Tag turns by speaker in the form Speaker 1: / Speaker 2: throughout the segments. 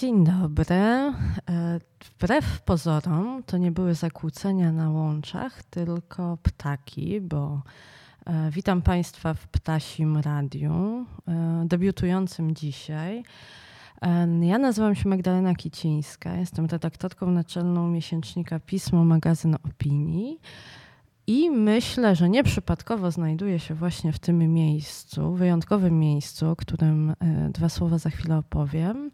Speaker 1: Dzień dobry. E, wbrew pozorom to nie były zakłócenia na łączach, tylko ptaki, bo e, witam Państwa w Ptasim Radiu, e, debiutującym dzisiaj. Ja nazywam się Magdalena Kicińska, jestem redaktorką naczelną miesięcznika Pismo Magazyn Opinii. I myślę, że nieprzypadkowo znajduje się właśnie w tym miejscu, wyjątkowym miejscu, o którym dwa słowa za chwilę opowiem.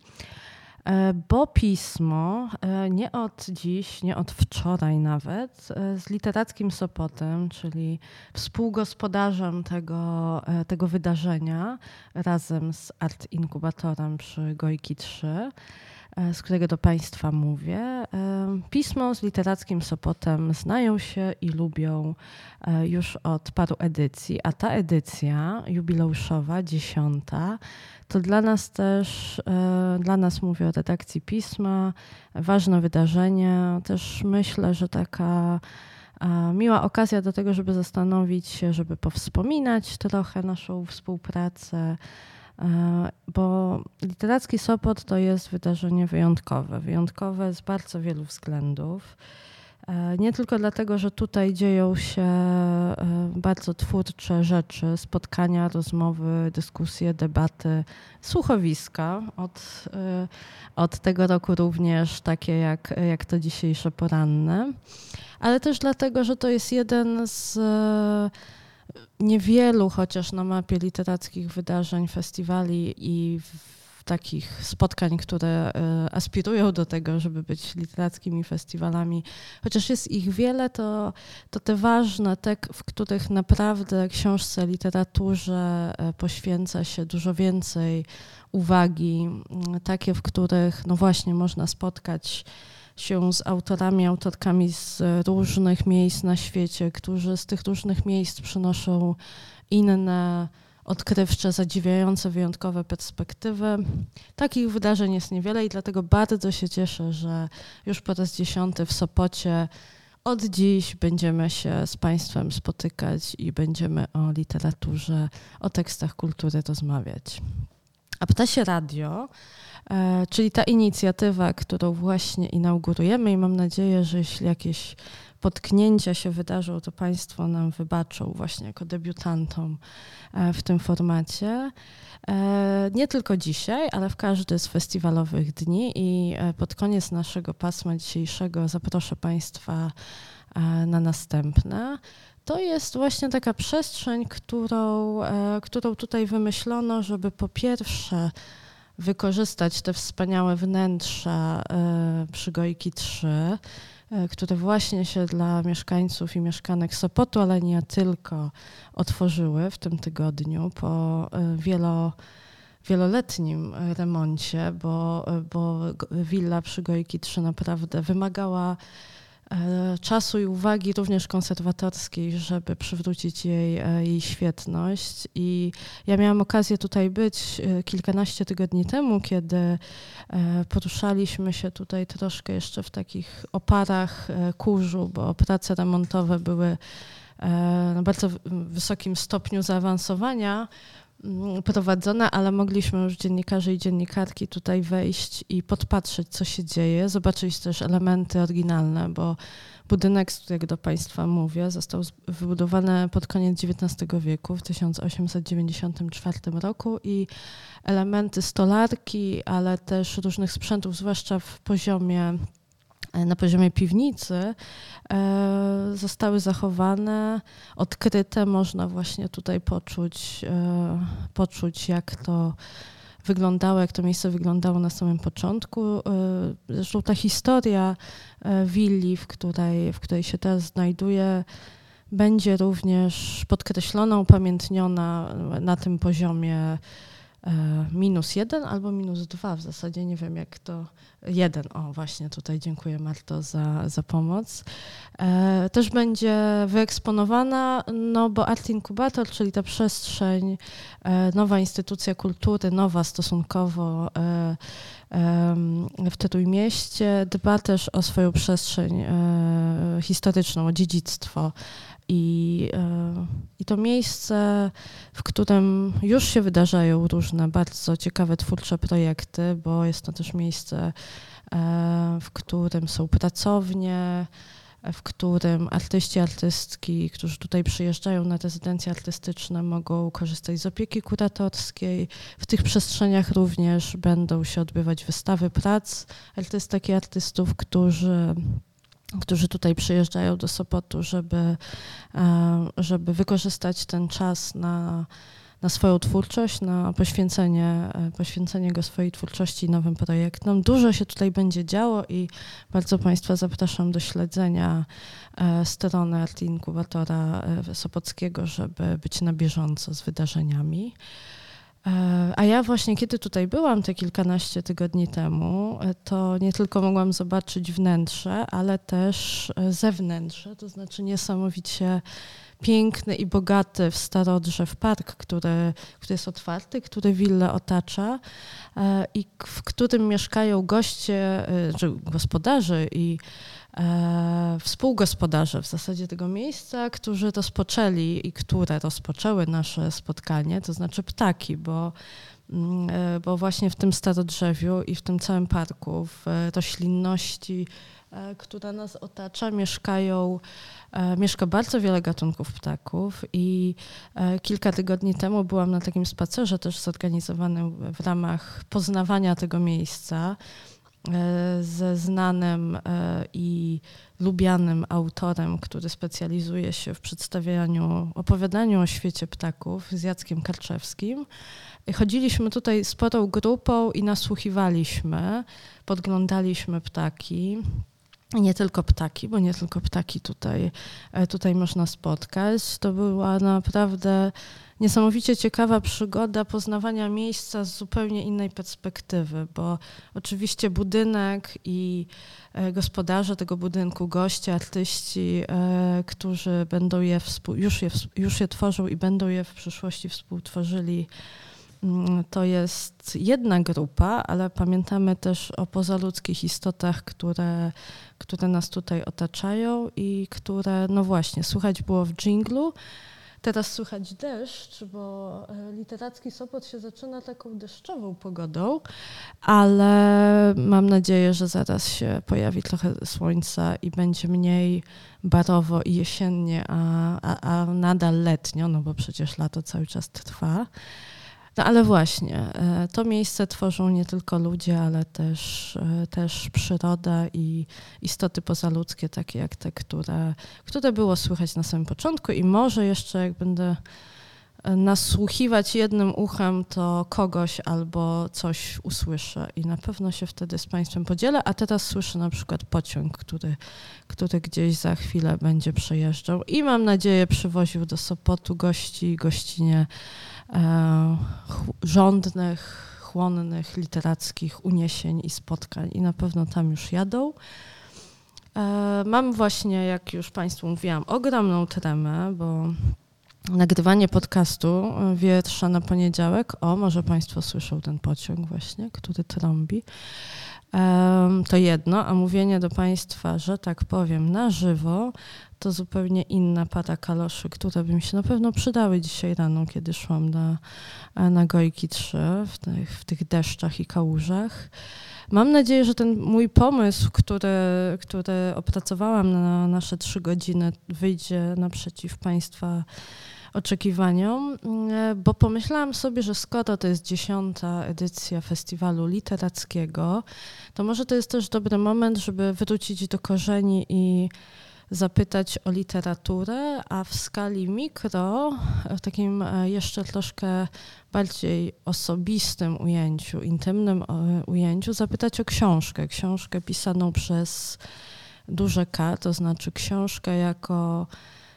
Speaker 1: E, bo pismo e, nie od dziś, nie od wczoraj nawet, e, z literackim Sopotem, czyli współgospodarzem tego, tego wydarzenia razem z Art Inkubatorem przy Gojki 3, E, z którego do Państwa mówię. E, pismo z literackim Sopotem znają się i lubią e, już od paru edycji, a ta edycja jubileuszowa, dziesiąta, to dla nas też, dla nas mówię o redakcji pisma, ważne wydarzenie. Też myślę, że taka miła okazja do tego, żeby zastanowić się, żeby powspominać trochę naszą współpracę E, bo literacki Sopot to jest wydarzenie wyjątkowe. Wyjątkowe z bardzo wielu względów. E, nie tylko dlatego, że tutaj dzieją się e, bardzo twórcze rzeczy, spotkania, rozmowy, dyskusje, debaty, słuchowiska. Od, od tego roku również takie jak, jak to dzisiejsze poranne, ale też dlatego, że to jest jeden z niewielu chociaż na mapie literackich wydarzeń, festiwali i takich spotkań, które e, aspirują do tego, żeby być literackimi festiwalami. Chociaż jest ich wiele, to, to te ważne, te, w których naprawdę książce, literaturze e, poświęca się dużo więcej uwagi, takie, w których no właśnie można spotkać się z autorami, autorkami z różnych miejsc na świecie, którzy z tych różnych miejsc przynoszą inne, odkrywcze, zadziwiające, wyjątkowe perspektywy. Takich wydarzeń jest niewiele i dlatego bardzo się cieszę, że już po raz dziesiąty w Sopocie od dziś będziemy się z Państwem spotykać i będziemy o literaturze, o tekstach kultury rozmawiać. A Ptasie Radio czyli ta inicjatywa, którą właśnie inaugurujemy i mam nadzieję, że jeśli jakieś potknięcia się wydarzą, to Państwo nam wybaczą właśnie jako debiutantom e, w tym formacie. E, nie tylko dzisiaj, ale w każdy z festiwalowych dni i pod koniec naszego pasma dzisiejszego zaproszę Państwa na następne. To jest właśnie taka przestrzeń, którą, którą tutaj wymyślono, żeby po pierwsze wykorzystać te wspaniałe wnętrza e, przygojki 3, e, które właśnie się dla mieszkańców i mieszkanek Sopotu, ale nie tylko, otworzyły w tym tygodniu po e, wielo, wieloletnim remoncie, bo, bo willa przygojki 3 naprawdę wymagała czasu i uwagi również konserwatorskiej, żeby przywrócić jej, e, jej świetność. I ja miałam okazję tutaj być e, kilkanaście tygodni temu, kiedy poruszaliśmy się tutaj troszkę jeszcze w takich oparach kurzu, bo prace remontowe były na bardzo wysokim stopniu zaawansowania. Mm, prowadzone, ale mogliśmy już dziennikarze i dziennikarki tutaj wejść i podpatrzeć, co się dzieje, zobaczyć też elementy oryginalne, bo budynek, z którego do Państwa mówię, został wybudowany pod koniec XIX wieku, w 1894 roku i elementy stolarki, ale też różnych sprzętów, zwłaszcza w poziomie na poziomie piwnicy e, zostały zachowane, odkryte. Można właśnie tutaj poczuć, e, poczuć jak to wyglądało, jak to miejsce wyglądało na samym początku. Zresztą ta historia willi, w której, w której się teraz znajduje, będzie również podkreślona, upamiętniona na tym poziomie E, minus jeden albo minus dwa w zasadzie, nie wiem jak to, jeden, o właśnie tutaj dziękuję Marto za, za pomoc. E, też będzie wyeksponowana, no bo Art Inkubator, czyli ta przestrzeń, e, nowa instytucja kultury, nowa stosunkowo w Trójmieście, dba też o swoją przestrzeń historyczną, o dziedzictwo i I to miejsce, w którym już się wydarzają różne bardzo ciekawe twórcze projekty, bo jest to też miejsce, w którym są pracownie, w którym artyści, artystki, którzy tutaj przyjeżdżają na rezydencje artystyczne, mogą korzystać z opieki kuratorskiej. W tych przestrzeniach również będą się odbywać wystawy prac artystek i artystów, którzy którzy tutaj przyjeżdżają do Sopotu, żeby, e, żeby wykorzystać ten czas na na swoją twórczość, na poświęcenie, e, poświęcenie go swojej twórczości nowym projektom. Dużo się tutaj będzie działo i bardzo Państwa zapraszam do śledzenia e, strony Art Inkubatora Sopockiego, żeby być na bieżąco z wydarzeniami. A ja właśnie, kiedy tutaj byłam te kilkanaście tygodni temu, to nie tylko mogłam zobaczyć wnętrze, ale też zewnętrze, to znaczy niesamowicie piękny i bogaty w Starodrzew park, który, który jest otwarty, który willę otacza e, i w którym mieszkają goście, e, czy gospodarze i e, współgospodarze w zasadzie tego miejsca, którzy rozpoczęli i które rozpoczęły nasze spotkanie, to znaczy ptaki, bo mm, bo właśnie w tym starodrzewiu i w tym całym parku, w roślinności, która nas otacza, mieszkają E, mieszka bardzo wiele gatunków ptaków i e, kilka tygodni temu byłam na takim spacerze też zorganizowanym w ramach poznawania tego miejsca. e, ze znanym i lubianym autorem, który specjalizuje się w przedstawianiu, opowiadaniu o świecie ptaków z Jackiem Karczewskim. Chodziliśmy tutaj sporą grupą i nasłuchiwaliśmy, podglądaliśmy ptaki. Nie tylko ptaki, bo nie tylko ptaki tutaj, e, tutaj można spotkać. To była naprawdę niesamowicie ciekawa przygoda poznawania miejsca z zupełnie innej perspektywy, bo oczywiście budynek i e, gospodarze tego budynku, goście, artyści, e, którzy będą je, już je, już je tworzą i będą je w przyszłości współtworzyli, Mm, to jest jedna grupa, ale pamiętamy też o pozaludzkich istotach, które, które nas tutaj otaczają i które, no właśnie, słychać było w dżinglu. Teraz słychać deszcz, bo e, literacki Sopot się zaczyna taką deszczową pogodą, ale mam nadzieję, że zaraz się pojawi trochę słońca i będzie mniej barowo i jesiennie, a, a, a nadal letnio, no bo przecież lato cały czas trwa. No ale właśnie, e, to miejsce tworzą nie tylko ludzie, ale też, e, też przyroda i istoty pozaludzkie, takie jak te, które, które było słychać na samym początku. I może jeszcze jak będę e, nasłuchiwać jednym uchem, to kogoś albo coś usłyszę. I na pewno się wtedy z Państwem podzielę. A teraz słyszę na przykład pociąg, który, który gdzieś za chwilę będzie przejeżdżał. I mam nadzieję przywoził do Sopotu gości i gościnie rządnych, chłonnych, literackich uniesień i spotkań i na pewno tam już jadą. E, mam właśnie, jak już Państwu mówiłam, ogromną tremę, bo nagrywanie podcastu wietrza na poniedziałek. O, może Państwo słyszą ten pociąg właśnie, który trąbi. To jedno, a mówienie do Państwa, że tak powiem, na żywo, to zupełnie inna para kaloszy, które by mi się na pewno przydały dzisiaj rano, kiedy szłam na, na Gojki 3 w tych, w tych deszczach i kałużach. Mam nadzieję, że ten mój pomysł, który, który opracowałam na nasze trzy godziny, wyjdzie naprzeciw Państwa oczekiwaniom, bo pomyślałam sobie, że skoro to jest dziesiąta edycja festiwalu literackiego, to może to jest też dobry moment, żeby wrócić do korzeni i zapytać o literaturę, a w skali mikro, w takim e, jeszcze troszkę bardziej osobistym ujęciu, intymnym e, ujęciu, zapytać o książkę. Książkę pisaną przez duże K, to znaczy książkę jako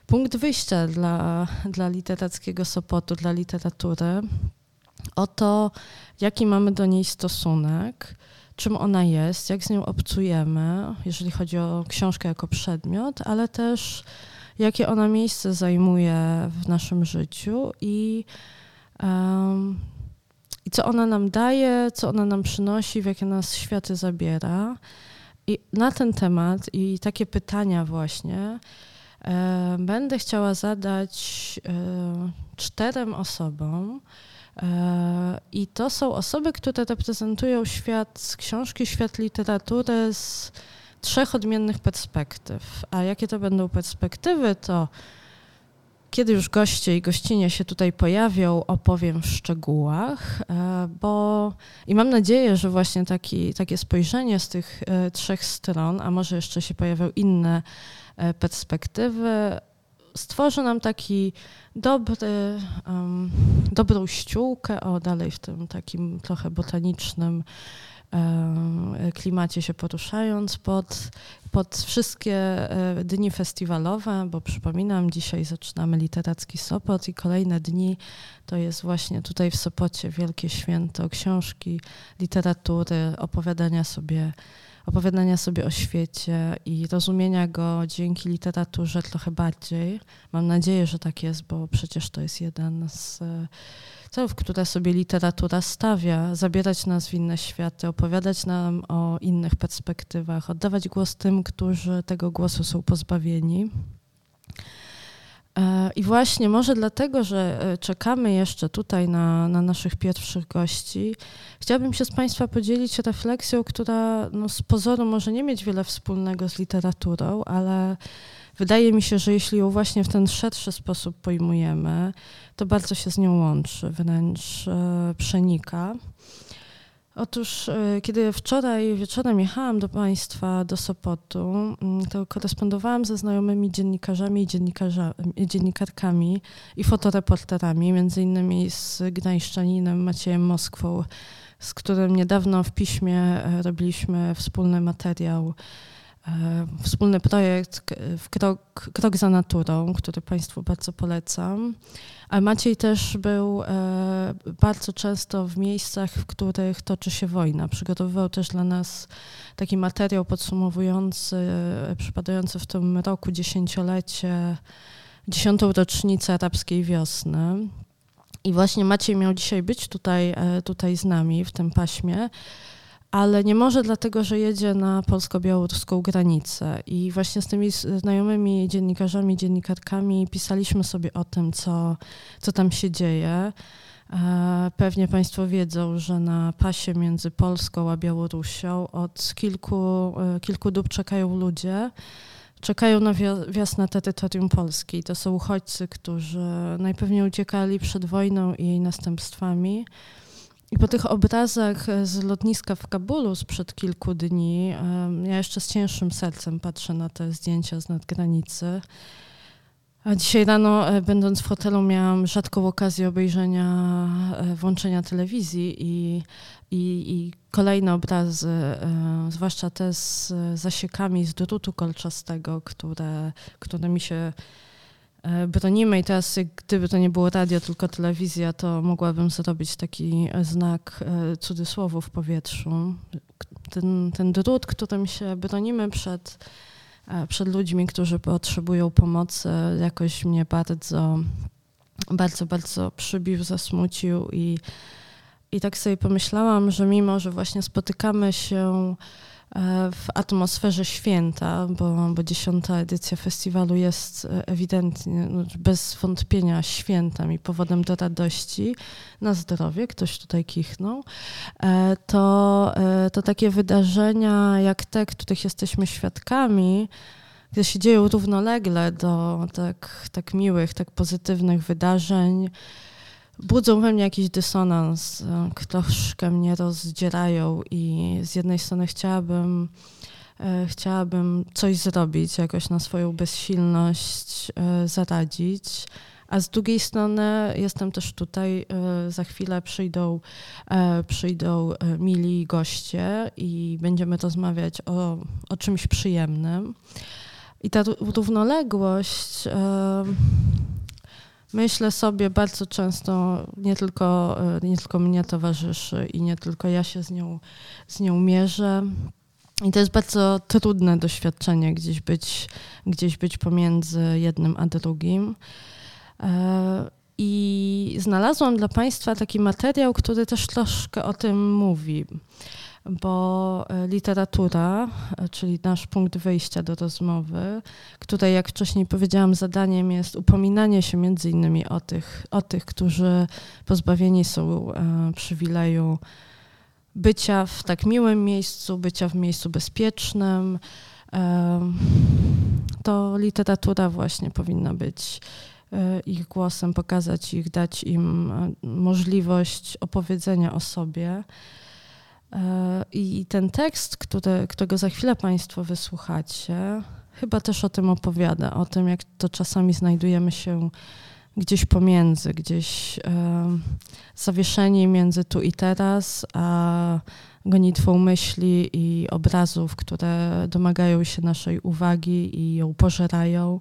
Speaker 1: punkt wyjścia dla, dla literackiego Sopotu, dla literatury, o to, jaki mamy do niej stosunek, czym ona jest, jak z nią obcujemy, jeżeli chodzi o książkę jako przedmiot, ale też jakie ona miejsce zajmuje w naszym życiu i, um, i co ona nam daje, co ona nam przynosi, w jakie nas światy zabiera. I na ten temat i takie pytania właśnie będę chciała zadać czterem osobom. I to są osoby, które reprezentują świat książki, świat literatury z trzech odmiennych perspektyw. A jakie to będą perspektywy, to kiedy już goście i gościnie się tutaj pojawią, opowiem w szczegółach, e, bo i mam nadzieję, że właśnie taki, takie spojrzenie z tych e, trzech stron, a może jeszcze się pojawią inne e, perspektywy, stworzy nam taki dobry, um, dobrą ściółkę, o dalej w tym takim trochę botanicznym klimacie się poruszając pod, pod wszystkie e, dni festiwalowe, bo przypominam, dzisiaj zaczynamy Literacki Sopot i kolejne dni to jest właśnie tutaj w Sopocie wielkie święto książki, literatury, opowiadania sobie opowiadania sobie o świecie i rozumienia go dzięki literaturze trochę bardziej. Mam nadzieję, że tak jest, bo przecież to jest jeden z celów, które sobie literatura stawia, zabierać nas w inne światy, opowiadać nam o innych perspektywach, oddawać głos tym, którzy tego głosu są pozbawieni. E, I właśnie może dlatego, że e, czekamy jeszcze tutaj na, na naszych pierwszych gości, chciałabym się z Państwa podzielić refleksją, która no, z pozoru może nie mieć wiele wspólnego z literaturą, ale wydaje mi się, że jeśli ją właśnie w ten szerszy sposób pojmujemy, to bardzo się z nią łączy, wręcz e, przenika. Otóż, e, kiedy wczoraj wieczorem jechałam do Państwa, do Sopotu, mm, to korespondowałam ze znajomymi dziennikarzami i dziennikarkami i fotoreporterami, między innymi z gdańszczaninem Maciejem Moskwą, z którym niedawno w piśmie e, robiliśmy wspólny materiał E, wspólny projekt w krok, krok za naturą, który Państwu bardzo polecam. A Maciej też był e, bardzo często w miejscach, w których toczy się wojna. Przygotowywał też dla nas taki materiał podsumowujący, e, przypadający w tym roku dziesięciolecie, dziesiątą rocznicę arabskiej wiosny. I właśnie Maciej miał dzisiaj być tutaj, tutaj z nami w tym paśmie ale nie może dlatego, że jedzie na polsko-białoruską granicę. I właśnie z tymi znajomymi dziennikarzami, dziennikarkami pisaliśmy sobie o tym, co, co tam się dzieje. E, pewnie Państwo wiedzą, że na pasie między Polską a Białorusią od kilku, e, kilku dób czekają ludzie. Czekają na wjazd na terytorium Polski. To są uchodźcy, którzy najpewniej uciekali przed wojną i jej następstwami. I po tych obrazach e, z lotniska w Kabulu sprzed kilku dni, ja jeszcze z cięższym sercem patrzę na te zdjęcia z nadgranicy. A dzisiaj rano, e, będąc w hotelu, miałam rzadką okazję obejrzenia, e, włączenia telewizji i, i, i kolejne obrazy, zwłaszcza te z zasiekami z drutu kolczastego, które, które mi się bronimy i teraz gdyby to nie było radio, tylko telewizja, to mogłabym zrobić taki znak e, cudzysłowu w powietrzu. Ten, ten drut, którym się bronimy przed, e, przed ludźmi, którzy potrzebują pomocy, jakoś mnie bardzo, bardzo, bardzo przybił, zasmucił i, i tak sobie pomyślałam, że mimo, że właśnie spotykamy się E, w atmosferze święta, bo, bo dziesiąta edycja festiwalu jest e, ewidentnie, no, bez wątpienia świętem i powodem do radości. Na zdrowie, ktoś tutaj kichnął, e, to, to takie wydarzenia jak te, których jesteśmy świadkami, które się dzieją równolegle do tak, tak miłych, tak pozytywnych wydarzeń, budzą we mnie jakiś dysonans, e, troszkę mnie rozdzierają i z jednej strony chciałabym, e, chciałabym coś zrobić, jakoś na swoją bezsilność e, zaradzić, a z drugiej strony jestem też tutaj, za chwilę przyjdą, przyjdą mili goście i będziemy rozmawiać o, o czymś przyjemnym. I ta równoległość myślę sobie bardzo często, nie tylko, e, nie tylko mnie towarzyszy i nie tylko ja się z nią, z nią mierzę. I to jest bardzo trudne doświadczenie, gdzieś być, gdzieś być pomiędzy jednym a drugim. E, I znalazłam dla Państwa taki materiał, który też troszkę o tym mówi bo e, literatura, e, czyli nasz punkt wyjścia do rozmowy, której, jak wcześniej powiedziałam, zadaniem jest upominanie się między innymi o tych, o tych którzy pozbawieni są e, przywileju bycia w tak miłym miejscu, bycia w miejscu bezpiecznym, to literatura właśnie powinna być ich głosem, pokazać ich, dać im możliwość opowiedzenia o sobie. E, I ten tekst, który, którego za chwilę Państwo wysłuchacie, chyba też o tym opowiada, o tym, jak to czasami znajdujemy się gdzieś pomiędzy, gdzieś e, zawieszeni między tu i teraz, a gonitwą myśli i obrazów, które domagają się naszej uwagi i ją pożerają.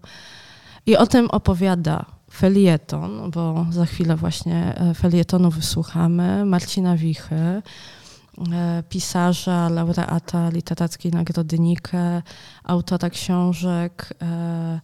Speaker 1: I o tym opowiada felieton, bo za chwilę właśnie e, felietonu wysłuchamy, Marcina Wichy, pisarza, laureata Literackiej Nagrody Nike, autora książek e,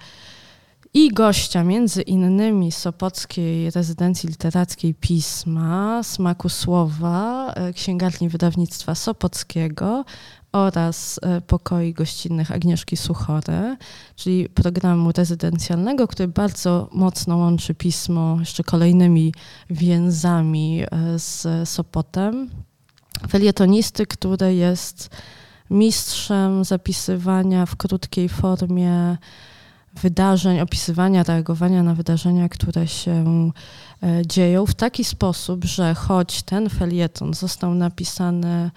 Speaker 1: i gościa między innymi Sopockiej Rezydencji Literackiej Pisma, Smaku Słowa, e, księgarni wydawnictwa Sopockiego oraz pokoi gościnnych Agnieszki Suchory, czyli programu rezydencjalnego, który bardzo mocno łączy pismo jeszcze kolejnymi więzami z Sopotem felietonisty, który jest mistrzem zapisywania w krótkiej formie wydarzeń, opisywania, reagowania na wydarzenia, które się e, dzieją w taki sposób, że choć ten felieton został napisany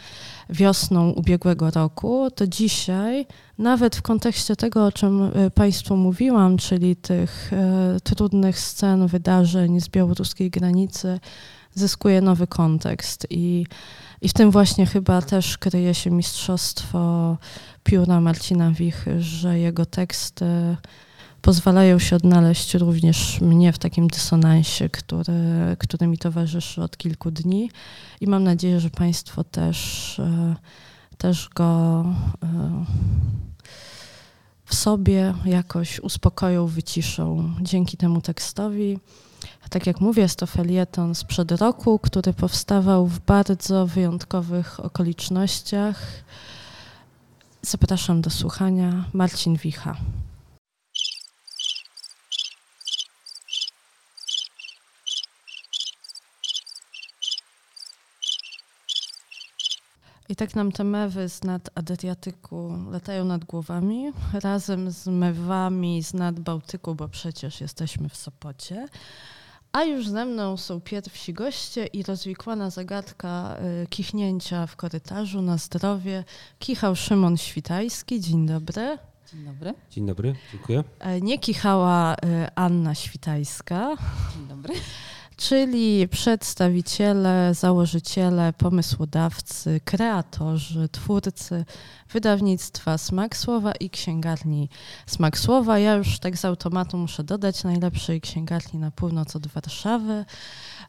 Speaker 1: wiosną ubiegłego roku, to dzisiaj, nawet w kontekście tego, o czym e, Państwu mówiłam, czyli tych e, trudnych scen, wydarzeń z białoruskiej granicy, zyskuje nowy kontekst i i w tym właśnie chyba też kryje się mistrzostwo pióra Marcina Wichy, że jego teksty pozwalają się odnaleźć również mnie w takim dysonansie, który, który mi towarzyszy od kilku dni. I mam nadzieję, że Państwo też, e, też go e, w sobie jakoś uspokoją, wyciszą dzięki temu tekstowi. Tak jak mówię, jest to felieton sprzed roku, który powstawał w bardzo wyjątkowych okolicznościach. Zapraszam do słuchania. Marcin Wicha. I tak nam te mewy z nad Adriatyku latają nad głowami, razem z mewami z nad Bałtyku, bo przecież jesteśmy w Sopocie. A już ze mną są pierwsi goście i rozwikłana zagadka y, kichnięcia w korytarzu na zdrowie. Kichał Szymon Świtajski. Dzień dobry.
Speaker 2: Dzień dobry.
Speaker 3: Dzień dobry, dziękuję.
Speaker 1: E, nie kichała y, Anna Świtajska.
Speaker 2: Dzień dobry
Speaker 1: czyli przedstawiciele, założyciele, pomysłodawcy, kreatorzy, twórcy wydawnictwa Smak Słowa i księgarni Smak Słowa. Ja już tak z automatu muszę dodać najlepszej księgarni na północ od Warszawy.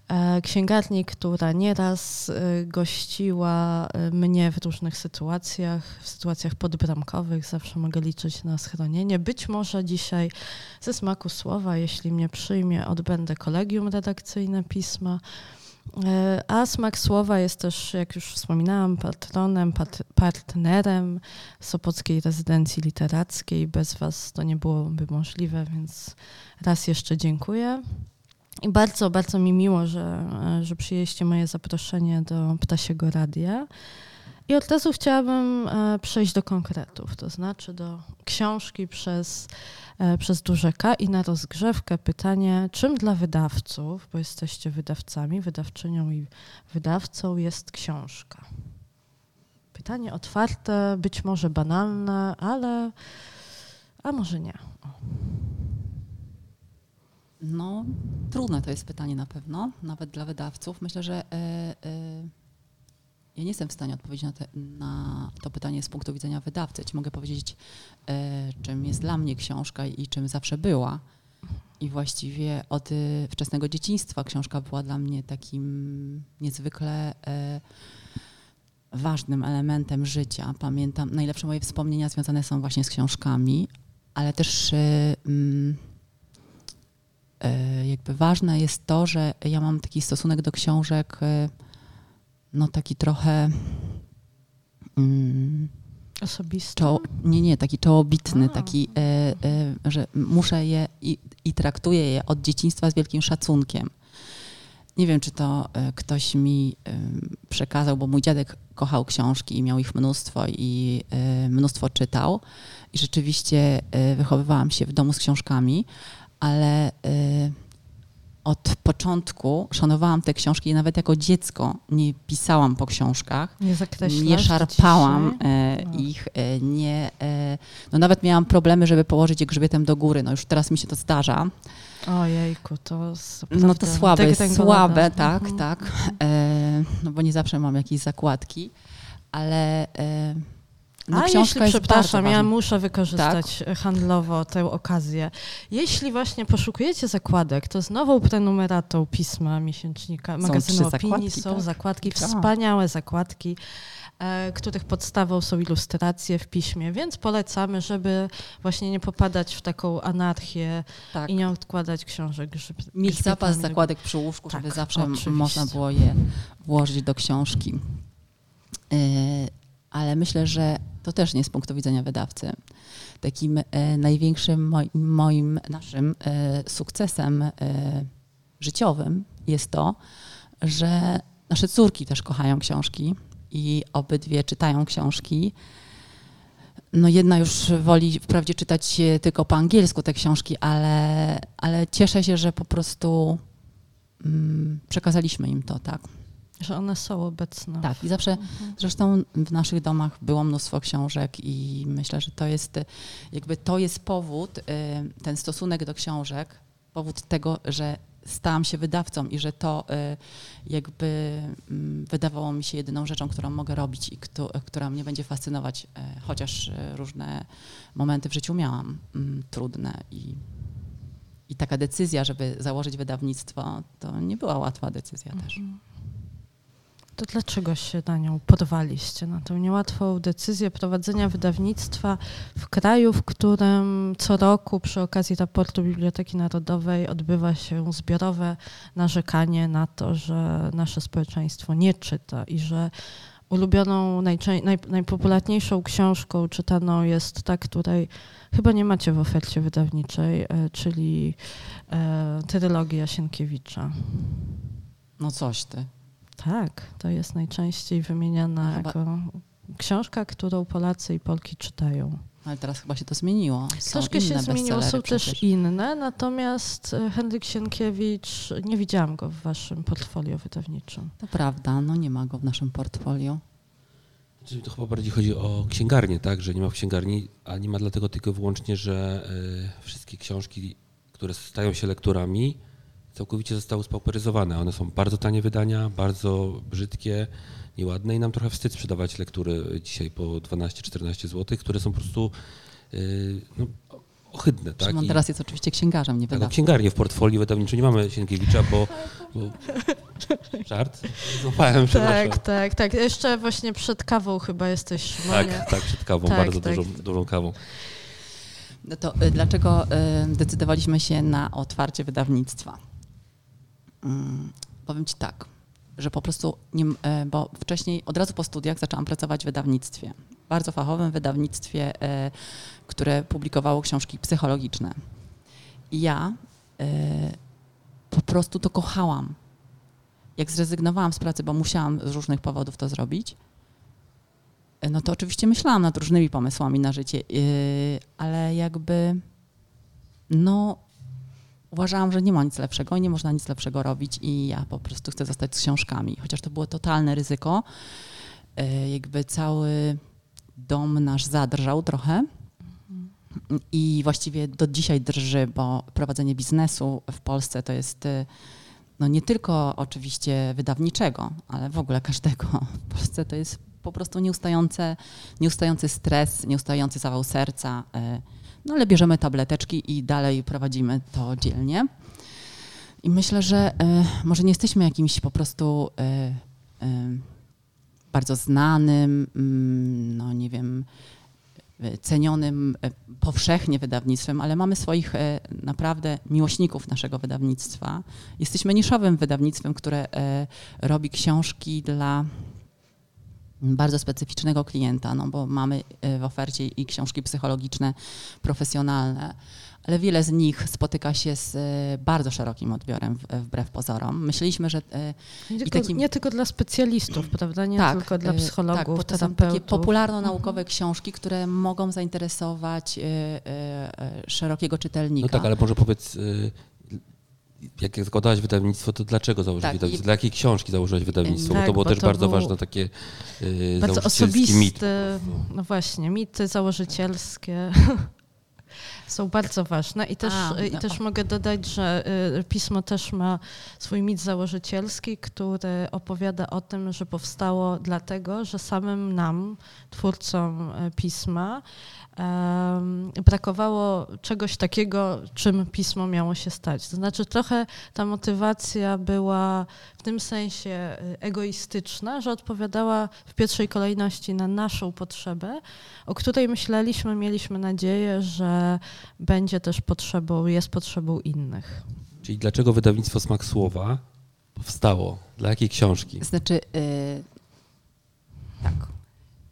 Speaker 1: E, księgarni, która nieraz e, gościła e, mnie w różnych sytuacjach, w sytuacjach podbramkowych, zawsze mogę liczyć na schronienie. Być może dzisiaj ze smaku słowa, jeśli mnie przyjmie, odbędę kolegium redakcyjne pisma. A Smak Słowa jest też, jak już wspominałam, patronem, pat partnerem Sopockiej Rezydencji Literackiej. Bez Was to nie byłoby możliwe, więc raz jeszcze dziękuję. I bardzo, bardzo mi miło, że, że przyjęliście moje zaproszenie do Ptasiego Radia. I od razu chciałabym e, przejść do konkretów, to znaczy do książki przez, e, przez duże K i na rozgrzewkę pytanie, czym dla wydawców, bo jesteście wydawcami, wydawczynią i wydawcą, jest książka? Pytanie otwarte, być może banalne, ale a może nie. O.
Speaker 2: No, trudne to jest pytanie na pewno, nawet dla wydawców. Myślę, że y, y, ja nie jestem w stanie odpowiedzieć na, te, na, to pytanie z punktu widzenia wydawcy. Ci mogę powiedzieć, y, czym jest dla mnie książka i czym zawsze była. I właściwie od wczesnego dzieciństwa książka była dla mnie takim niezwykle ważnym elementem życia. Pamiętam, najlepsze moje wspomnienia związane są właśnie z książkami, ale też mm, E, jakby ważne jest to, że ja mam taki stosunek do książek, e, no taki trochę
Speaker 1: Mm, Osobisty?
Speaker 2: Czoło, nie, nie, taki czołobitny, A. taki, e, e, że muszę je i, i traktuję je od dzieciństwa z wielkim szacunkiem. Nie wiem, czy to e, ktoś mi e, przekazał, bo mój dziadek kochał książki i miał ich mnóstwo i e, mnóstwo czytał. I rzeczywiście e, wychowywałam się w domu z książkami, ale od początku szanowałam te książki i nawet jako dziecko nie pisałam po książkach,
Speaker 1: nie,
Speaker 2: nie szarpałam e, no. ich, e, nie, e, no nawet miałam problemy, żeby położyć je grzbietem do góry, no już teraz mi się to zdarza.
Speaker 1: Ojejku, to
Speaker 2: No to słabe, słabe, tak, mhm. tak, no bo nie zawsze mam jakieś zakładki, ale
Speaker 1: no, A jeśli, przepraszam, ja muszę wykorzystać tak? handlowo tę okazję. Jeśli właśnie poszukujecie zakładek, to z nową prenumeratą pisma miesięcznika, magazynu opinii zakładki, są tak? zakładki, tak. wspaniałe zakładki e, których podstawą są ilustracje w piśmie, więc polecamy, żeby właśnie nie popadać w taką anarchię tak. i nie odkładać książek.
Speaker 2: Żeby, Mieć zapas zakładek przy łóżku, tak, żeby zawsze oczywiście. można było je włożyć do książki. Ale myślę, że to też nie z punktu widzenia wydawcy. Takim e, największym moim, moim, naszym e, sukcesem e, życiowym jest to, że nasze córki też kochają książki i obydwie czytają książki. No jedna już woli wprawdzie czytać tylko po angielsku te książki, ale, ale cieszę się, że po prostu mm, przekazaliśmy im to, tak.
Speaker 1: Że one są obecne.
Speaker 2: Tak, i zawsze, mhm. zresztą w naszych domach było mnóstwo książek i myślę, że to jest, jakby to jest powód, y, ten stosunek do książek, powód tego, że stałam się wydawcą i że to y, jakby mm, wydawało mi się jedyną rzeczą, którą mogę robić i która mnie będzie fascynować, y, chociaż różne momenty w życiu miałam mm, trudne i i taka decyzja, żeby założyć wydawnictwo, to nie była łatwa decyzja mhm. też.
Speaker 1: To dlaczego się na nią podwaliście, na tę niełatwą decyzję prowadzenia wydawnictwa w kraju, w którym co roku przy okazji raportu Biblioteki Narodowej odbywa się zbiorowe narzekanie na to, że nasze społeczeństwo nie czyta i że ulubioną, naj, najpopularniejszą książką czytaną jest ta, której chyba nie macie w ofercie wydawniczej, e, czyli e, Trylogia Sienkiewicza.
Speaker 2: No coś ty.
Speaker 1: Tak, to jest najczęściej wymieniana chyba... jako książka, którą Polacy i Polki czytają.
Speaker 2: Ale teraz chyba się to zmieniło.
Speaker 1: Są Troszkę się zmieniło, są przecież. też inne, natomiast e, Henryk Sienkiewicz, nie widziałam go w waszym portfolio wydawniczym.
Speaker 2: To prawda, no nie ma go w naszym portfolio.
Speaker 3: Znaczy, to chyba bardziej chodzi o księgarnię, tak, że nie ma w księgarni, a nie ma dlatego tylko wyłącznie, że y, wszystkie książki, które stają się lekturami, całkowicie zostały spauperyzowane. One są bardzo tanie wydania, bardzo brzydkie, nieładne i nam trochę wstyd sprzedawać lektury dzisiaj po 12-14 zł, które są po prostu yy, no, ohydne. Tak?
Speaker 2: Szymon teraz jest oczywiście księgarzem, nie
Speaker 3: tak, no, księgarnię w portfolio wydawniczym nie mamy Sienkiewicza, bo... bo... Żart?
Speaker 1: Złapałem, Tak, tak, tak. Jeszcze właśnie przed kawą chyba jesteś, Szymonie.
Speaker 3: Tak, tak, przed kawą, tak, bardzo tak. Dużą, dużą kawą.
Speaker 2: No to y, dlaczego y, decydowaliśmy się na otwarcie wydawnictwa? Mm, powiem Ci tak, że po prostu, nie, e, bo wcześniej od razu po studiach zaczęłam pracować w wydawnictwie, bardzo fachowym wydawnictwie, e, które publikowało książki psychologiczne. I ja e, po prostu to kochałam. Jak zrezygnowałam z pracy, bo musiałam z różnych powodów to zrobić, no to oczywiście myślałam nad różnymi pomysłami na życie, ale jakby no uważałam, że nie ma nic lepszego i nie można nic lepszego robić i ja po prostu chcę zostać z książkami. Chociaż to było totalne ryzyko. E, jakby cały dom nasz zadrżał trochę i właściwie do dzisiaj drży, bo prowadzenie biznesu w Polsce to jest e, no nie tylko oczywiście wydawniczego, ale w ogóle każdego. W Polsce to jest po prostu nieustające, nieustający stres, nieustający zawał serca. E, no ale bierzemy tableteczki i dalej prowadzimy to dzielnie. I myślę, że y, może nie jesteśmy jakimś po prostu y, y, bardzo znanym, mm, no nie wiem, cenionym powszechnie wydawnictwem, ale mamy swoich naprawdę miłośników naszego wydawnictwa. Jesteśmy niszowym wydawnictwem, które robi książki dla bardzo specyficznego klienta, no bo mamy w ofercie i książki psychologiczne, profesjonalne, ale wiele z nich spotyka się z e, bardzo szerokim odbiorem wbrew pozorom. Myśleliśmy, że...
Speaker 1: E, nie tylko, takim... nie tylko dla specjalistów, prawda? Nie tak, tylko dla e, psychologów, tak, bo
Speaker 2: to są takie popularno-naukowe mhm. książki, które mogą zainteresować szerokiego czytelnika.
Speaker 3: No tak, ale może powiedz, jak zakładałaś wydawnictwo, to dlaczego założyłaś tak, wydawnictwo? Dla jakiej książki założyłaś wydawnictwo? Tak, bo to było bo też to bardzo ważne takie
Speaker 1: yy, bardzo osobisty, mit. No właśnie, mity założycielskie. są bardzo ważne i też, A, i no. też mogę dodać, że y, pismo też ma swój mit założycielski, który opowiada o tym, że powstało dlatego, że samym nam, twórcom y, pisma, brakowało czegoś takiego, czym pismo miało się stać. To znaczy trochę ta motywacja była w tym sensie y, egoistyczna, że odpowiadała w pierwszej kolejności na naszą potrzebę, o której myśleliśmy, mieliśmy nadzieję, że będzie też potrzebą, jest potrzebą innych.
Speaker 3: Czyli dlaczego wydawnictwo Smak Słowa powstało? Dla jakiej książki?
Speaker 2: Znaczy, yy, tak.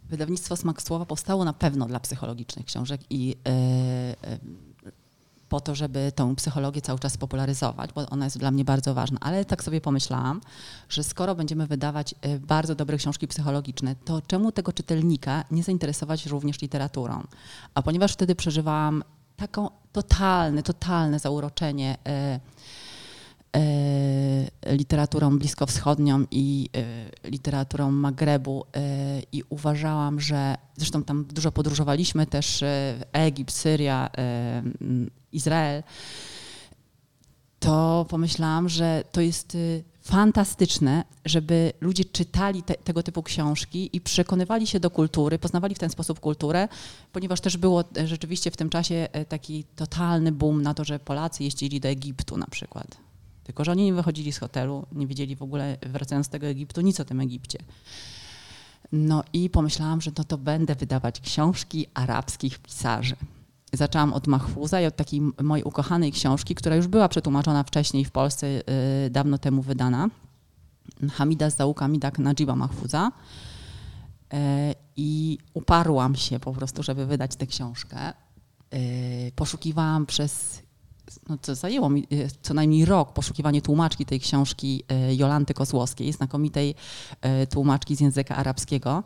Speaker 2: Wydawnictwo Smak Słowa powstało na pewno dla psychologicznych książek i yy, yy, po to, żeby tą psychologię cały czas popularyzować, bo ona jest dla mnie bardzo ważna. Ale tak sobie pomyślałam, że skoro będziemy wydawać bardzo dobre książki psychologiczne, to czemu tego czytelnika nie zainteresować również literaturą? A ponieważ wtedy przeżywałam taką totalne, totalne zauroczenie e, e, literaturą bliskowschodnią i e, literaturą Magrebu i uważałam, że zresztą tam dużo podróżowaliśmy też Egipt, Syria, Izrael, to pomyślałam, że to jest fantastyczne, żeby ludzie czytali te, tego typu książki i przekonywali się do kultury, poznawali w ten sposób kulturę, ponieważ też było e, rzeczywiście w tym czasie e, taki totalny boom na to, że Polacy jeździli do Egiptu na przykład. Tylko, że oni nie wychodzili z hotelu, nie wiedzieli w ogóle, wracając z tego Egiptu, nic o tym Egipcie. No i pomyślałam, że no to będę wydawać książki arabskich pisarzy zaczęłam od Mahfuza i od takiej mojej ukochanej książki, która już była przetłumaczona wcześniej w Polsce, yy, dawno temu wydana. Hamida z Zauka Midak Najiba Mahfuza. Yy, I uparłam się po prostu, żeby wydać tę książkę. Yy, poszukiwałam przez, no to zajęło mi y, co najmniej rok poszukiwanie tłumaczki tej książki y, Jolanty Kozłowskiej, znakomitej y, tłumaczki z języka arabskiego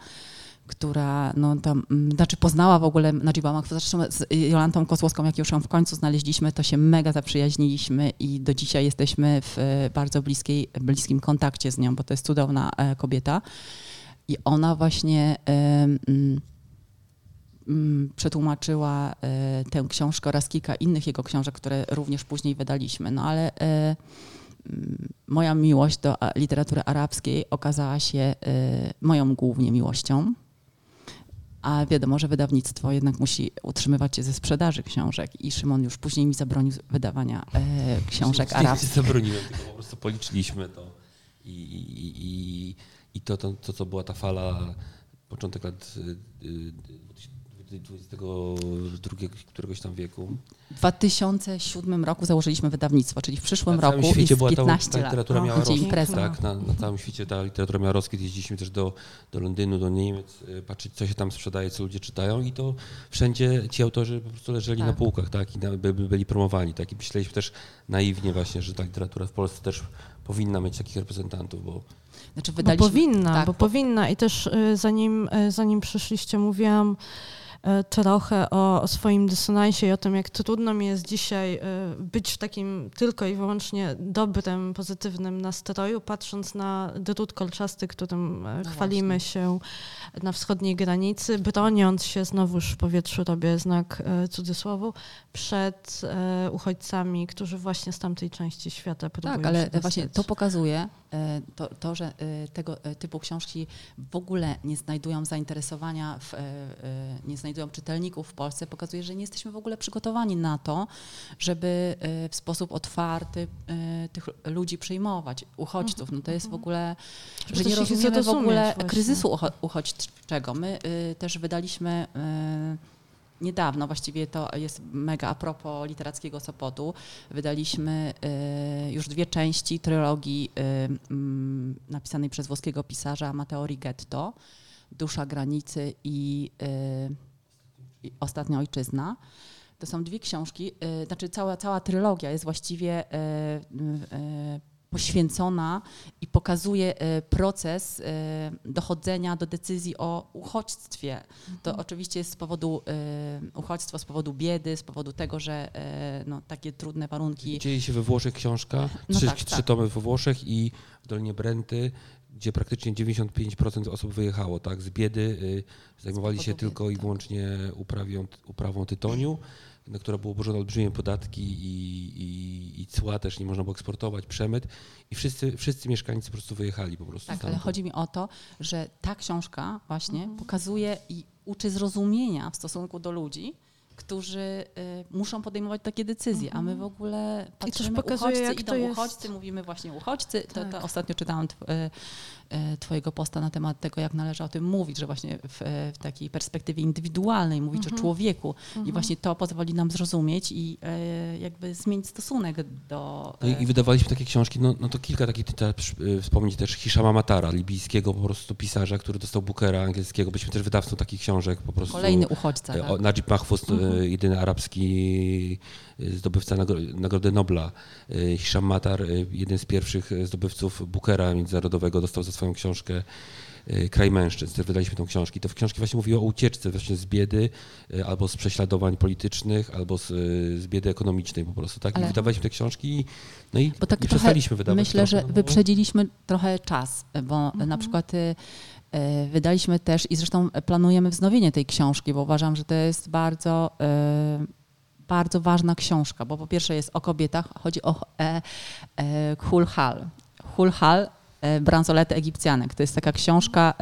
Speaker 2: która no, tam, mm, znaczy poznała w ogóle Najiba Mahfouz. Zresztą z Jolantą Kozłowską, jak już ją w końcu znaleźliśmy, to się mega zaprzyjaźniliśmy i do dzisiaj jesteśmy w e, bardzo bliskiej, bliskim kontakcie z nią, bo to jest cudowna e, kobieta. I ona właśnie um, um, przetłumaczyła um, tę książkę oraz kilka innych jego książek, które również później wydaliśmy. No ale moja miłość do literatury arabskiej okazała się moją głównie miłością a wiadomo, że wydawnictwo jednak musi utrzymywać się ze sprzedaży książek i Szymon już później mi zabronił wydawania e, książek arabskich.
Speaker 3: Nie zabroniłem, tylko po prostu policzyliśmy to i, i, i, i to, to, to, co była ta fala początek lat y, y, 22 któregoś tam wieku.
Speaker 2: W 2007 roku założyliśmy wydawnictwo, czyli w przyszłym na roku świecie była 15 ta, ta
Speaker 3: literatura lat. miała rozkwit, tak, na, na, całym świecie ta literatura miała rozkwit. Jeździliśmy też do, do Londynu, do Niemiec, y, patrzeć, co się tam sprzedaje, co ludzie czytają i to wszędzie ci autorzy po prostu leżeli tak. na półkach tak, i na, by, by byli promowani. Tak, I myśleliśmy też naiwnie właśnie, że ta literatura w Polsce też powinna mieć takich reprezentantów, bo
Speaker 1: znaczy wydaliśmy, bo powinna, tak, bo po... powinna i też y, zanim, y, zanim przyszliście mówiłam trochę o, o, swoim dysonansie i o tym, jak trudno mi jest dzisiaj e, być w takim tylko i wyłącznie dobrym, pozytywnym nastroju, patrząc na drut kolczasty, którym e, no chwalimy właśnie. się na wschodniej granicy, broniąc się, znowuż w powietrzu robię znak cudzysłowu, przed uchodźcami, którzy właśnie z tamtej części świata próbują
Speaker 2: Tak, ale właśnie to pokazuje, to, to, że tego typu książki w ogóle nie znajdują zainteresowania, w, nie znajdują czytelników w Polsce, pokazuje, że nie jesteśmy w ogóle przygotowani na to, żeby e, w sposób otwarty e, tych ludzi przyjmować, uchodźców. No to jest w mhm. ogóle, że nie rozumiemy w ogóle kryzysu uchodźczego. My e, też wydaliśmy niedawno, właściwie to jest mega a propos literackiego Sopotu, wydaliśmy już dwie części trylogii napisanej przez włoskiego pisarza Matteo Rigetto Dusza granicy i, i Ostatnia ojczyzna. To są dwie książki, znaczy cała, cała trylogia jest właściwie poświęcona i pokazuje e, proces e, dochodzenia do decyzji o uchodźstwie. To mhm. oczywiście jest z powodu e, uchodźstwa, z powodu biedy, z powodu tego, że no, takie trudne warunki.
Speaker 3: Dzieje się we Włoszech książka, no trzy, tak, trzy tak. tomy we Włoszech i w Dolinie Brenty, gdzie praktycznie 95% osób wyjechało, tak, z biedy, y, zajmowali się tylko biedy, i tak. wyłącznie uprawią, uprawą tytoniu na które było obłożone olbrzymie podatki i, i, i cła też nie można było eksportować, przemyt i wszyscy, wszyscy mieszkańcy po prostu wyjechali po prostu.
Speaker 2: Tak, ale chodzi mi o to, że ta książka właśnie mhm. pokazuje i uczy zrozumienia w stosunku do ludzi, którzy y, muszą podejmować takie decyzje, a my w ogóle patrzymy, pokazuje, uchodźcy jak idą jest. uchodźcy, mówimy właśnie uchodźcy. Tak. To, to tak. ostatnio czytałam tw, y, twojego posta na temat tego, jak należy o tym mówić, że właśnie w, w takiej perspektywie indywidualnej mówić mhm. o człowieku mhm. i właśnie to pozwoli nam zrozumieć i y, jakby zmienić stosunek do...
Speaker 3: No i, i, wydawaliśmy takie książki, no, no to kilka takich, te, wspomnieć też Hiszama Matara, libijskiego po prostu pisarza, który dostał Bookera angielskiego, byliśmy też wydawcą takich książek po prostu.
Speaker 2: Kolejny uchodźca. Tak?
Speaker 3: Najib Mahfouz, mhm jedyny arabski zdobywca Nagrody Nobla. Y, Hisham Matar, y, jeden z pierwszych zdobywców Bookera międzynarodowego, dostał za swoją książkę Kraj Mężczyzn. Też wydaliśmy tą książkę. Te książki właśnie mówiły o ucieczce właśnie z biedy, albo z prześladowań politycznych, albo z, z biedy ekonomicznej po prostu. Tak? I wydawaliśmy te książki no i, bo tak i przestaliśmy wydawać.
Speaker 2: Myślę, że no. wyprzedziliśmy trochę czas, bo mhm. na przykład wydaliśmy też i zresztą planujemy wznowienie tej książki, bo uważam, że to jest bardzo, bardzo ważna książka, bo po pierwsze jest o kobietach, chodzi o e, Hulhal. Hulhal, bransolety egipcjanek. To jest taka książka,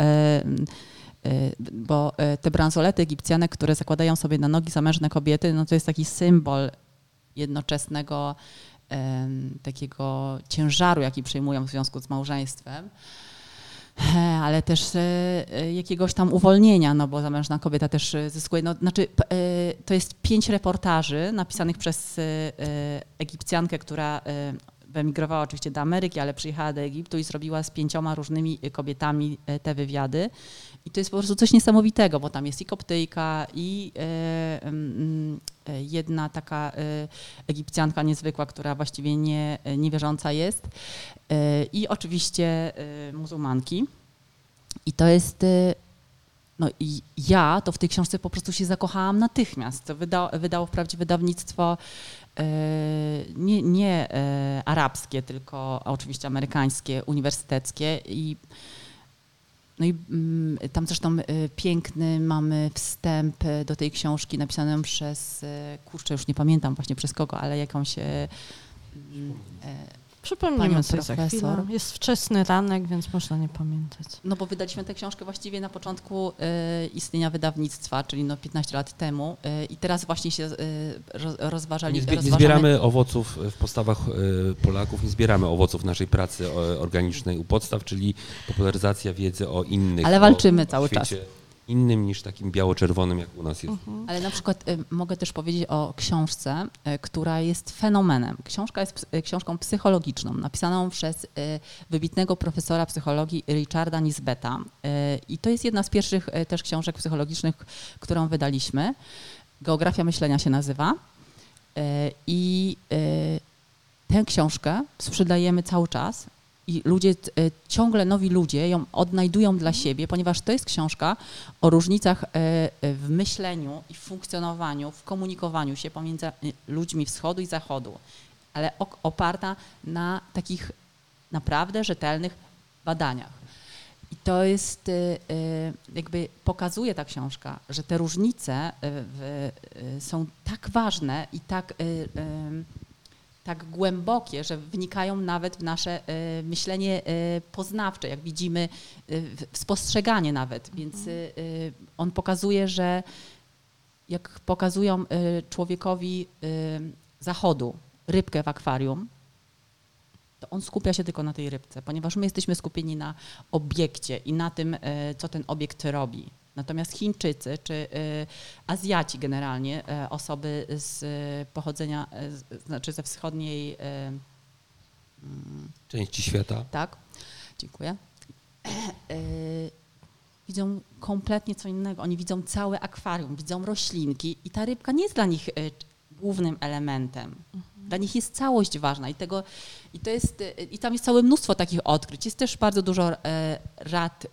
Speaker 2: bo te bransolety egipcjanek, które zakładają sobie na nogi zamężne kobiety, no to jest taki symbol jednoczesnego takiego ciężaru, jaki przejmują w związku z małżeństwem ale też e, e, jakiegoś tam uwolnienia, no bo zamężna kobieta też e, zyskuje, no, znaczy to jest pięć reportaży napisanych przez Egipcjankę, która wyemigrowała oczywiście do Ameryki, ale przyjechała do Egiptu i zrobiła z pięcioma różnymi kobietami te wywiady. I to jest po prostu coś niesamowitego, bo tam jest i koptyjka, i jedna taka Egipcjanka niezwykła, która właściwie nie, niewierząca jest, i oczywiście muzułmanki. I to jest. No i ja to w tej książce po prostu się zakochałam natychmiast. To wyda, wydało wprawdzie wydawnictwo nie, nie arabskie, tylko oczywiście amerykańskie, uniwersyteckie i no i mm, tam zresztą piękny mamy wstęp do tej książki napisaną przez, kurczę, już nie pamiętam właśnie przez kogo, ale jakąś
Speaker 1: Przypomnijmy sobie za chwilę. Jest wczesny ranek, więc można nie pamiętać.
Speaker 2: No bo wydaliśmy tę książkę właściwie na początku y, istnienia wydawnictwa, czyli no 15 lat temu y, i teraz właśnie się y, rozważali.
Speaker 3: Nie, zbi- nie zbieramy owoców w postawach Polaków, nie zbieramy owoców naszej pracy organicznej u podstaw, czyli popularyzacja wiedzy o innych.
Speaker 2: Ale walczymy cały świecie. czas
Speaker 3: innym niż takim biało-czerwonym, jak u nas jest.
Speaker 2: Mhm. Ale na przykład y, mogę też powiedzieć o książce, y, która jest fenomenem. Książka jest y, książką psychologiczną, napisaną przez y, wybitnego profesora psychologii Richarda Nisbeta. Y, I to jest jedna z pierwszych y, też książek psychologicznych, którą wydaliśmy. Geografia myślenia się nazywa. I tę książkę sprzedajemy cały czas i ludzie, e, ciągle nowi ludzie ją odnajdują dla siebie, ponieważ to jest książka o różnicach e, e, w myśleniu i w funkcjonowaniu, w komunikowaniu się pomiędzy ludźmi wschodu i zachodu, ale oparta na takich naprawdę rzetelnych badaniach. I to jest, jakby pokazuje ta książka, że te różnice są tak ważne i tak tak głębokie, że wnikają nawet w nasze y, myślenie y, poznawcze, jak widzimy, y, w spostrzeganie nawet. Więc on pokazuje, że jak pokazują człowiekowi zachodu rybkę w akwarium, to on skupia się tylko na tej rybce, ponieważ my jesteśmy skupieni na obiekcie i na tym, co ten obiekt robi. Natomiast Chińczycy czy y, Azjaci generalnie, y, osoby z pochodzenia, y, znaczy ze wschodniej mm,
Speaker 3: części świata.
Speaker 2: Tak, dziękuję. widzą kompletnie co innego. Oni widzą całe akwarium, widzą roślinki i ta rybka nie jest dla nich głównym elementem. Dla nich jest całość ważna i tego i to jest i tam jest całe mnóstwo takich odkryć. Jest też bardzo dużo rad,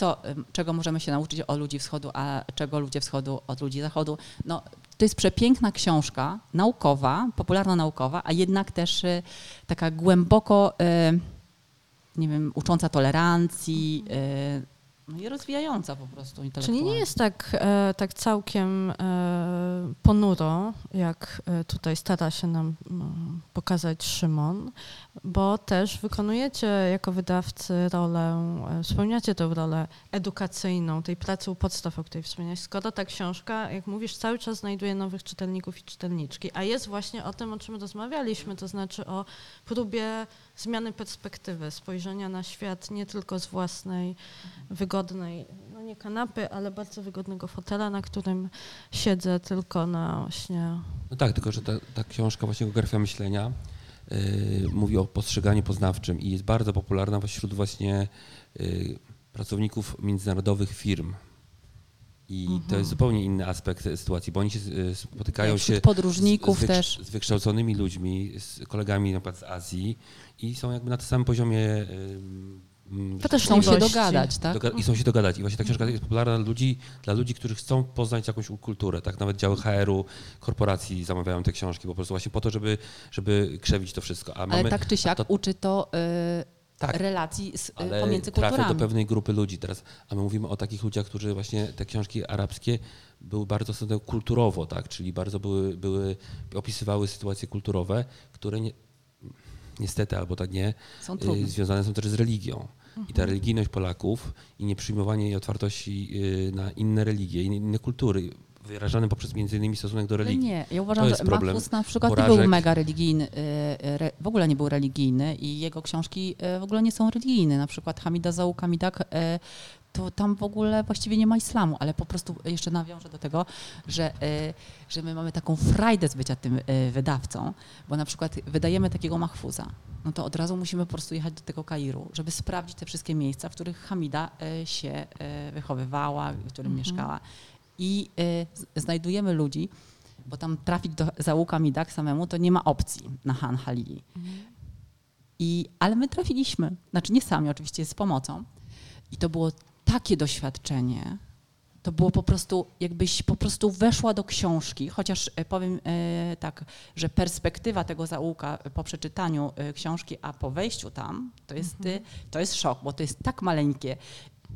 Speaker 2: co, czego możemy się nauczyć o ludzi wschodu, a czego ludzie wschodu od ludzi zachodu. No, to jest przepiękna książka, naukowa, popularno-naukowa, a jednak też y, taka głęboko, y, nie wiem, ucząca tolerancji, y, no i rozwijająca po prostu
Speaker 1: Czyli nie jest tak, e, tak całkiem e, ponuro, jak e, tutaj stara się nam mm, pokazać Szymon, bo też wykonujecie jako wydawcy rolę, e, spełniacie tę rolę edukacyjną, tej pracy u podstaw, o której wspomniałeś. Skoro ta książka, jak mówisz, cały czas znajduje nowych czytelników i czytelniczki, a jest właśnie o tym, o czym rozmawialiśmy, to znaczy o próbie zmiany perspektywy, spojrzenia na świat nie tylko z własnej wygodnej, no nie kanapy, ale bardzo wygodnego fotela, na którym siedzę tylko na właśnie...
Speaker 3: No tak, tylko że ta, ta książka właśnie Geografia myślenia mówi o postrzeganiu poznawczym i jest bardzo popularna wśród właśnie y, pracowników międzynarodowych firm. I to
Speaker 2: Mhm.
Speaker 3: jest zupełnie inny aspekt sytuacji, bo oni się y, spotykają się
Speaker 2: podróżników
Speaker 3: z, z,
Speaker 2: też.
Speaker 3: z wykształconymi ludźmi, z kolegami na przykład z Azji i są jakby na tym samym poziomie y,
Speaker 1: To też
Speaker 2: Chcą się dogadać, tak?
Speaker 3: Doga- I chcą się dogadać. I właśnie ta książka jest popularna dla ludzi, dla ludzi, którzy chcą poznać jakąś kulturę. Tak nawet działy HR-u, korporacji zamawiają te książki po prostu właśnie po to, żeby, żeby krzewić to wszystko. A
Speaker 2: Ale
Speaker 3: mamy,
Speaker 2: tak czy siak
Speaker 3: to-
Speaker 2: uczy to y,
Speaker 3: Tak.
Speaker 2: relacji z, y,
Speaker 3: ale
Speaker 2: pomiędzy
Speaker 3: trafia
Speaker 2: kulturami.
Speaker 3: do pewnej grupy ludzi teraz. A my mówimy o takich ludziach, którzy właśnie te książki arabskie były bardzo kulturowo, tak? czyli bardzo były, były, opisywały sytuacje kulturowe, które nie, niestety albo tak nie,
Speaker 2: Są trudne.
Speaker 3: y, związane są też z religią. I ta religijność Polaków i nieprzyjmowanie jej otwartości y, na inne religie, inne- kultury, wyrażane poprzez między innymi stosunek do religii.
Speaker 2: nie, ja uważam, że. Mahfuz na przykład nie
Speaker 3: Porażek.
Speaker 2: był mega religijny, y, w ogóle nie był religijny i jego książki y, w ogóle nie są religijne. Na przykład Hamida Zauka Midak, y, to tam w ogóle właściwie nie ma islamu, ale po prostu jeszcze nawiążę do tego, że, y, że my mamy taką frajdę z bycia tym y, wydawcą, bo na przykład wydajemy takiego Mahfuza, no to od razu musimy po prostu jechać do tego Kairu, żeby sprawdzić te wszystkie miejsca, w których Hamida y, się wychowywała, w którym mieszkała. I znajdujemy ludzi, bo tam trafić do Załuka Midak samemu to nie ma opcji na Han Halili. I, ale my trafiliśmy, znaczy nie sami, oczywiście z pomocą. I to było takie doświadczenie. To było po prostu, jakbyś po prostu weszła do książki, chociaż e, powiem e, tak, że perspektywa tego zaułka po przeczytaniu e, książki, a po wejściu tam, to jest, e, to jest szok, bo to jest tak maleńkie.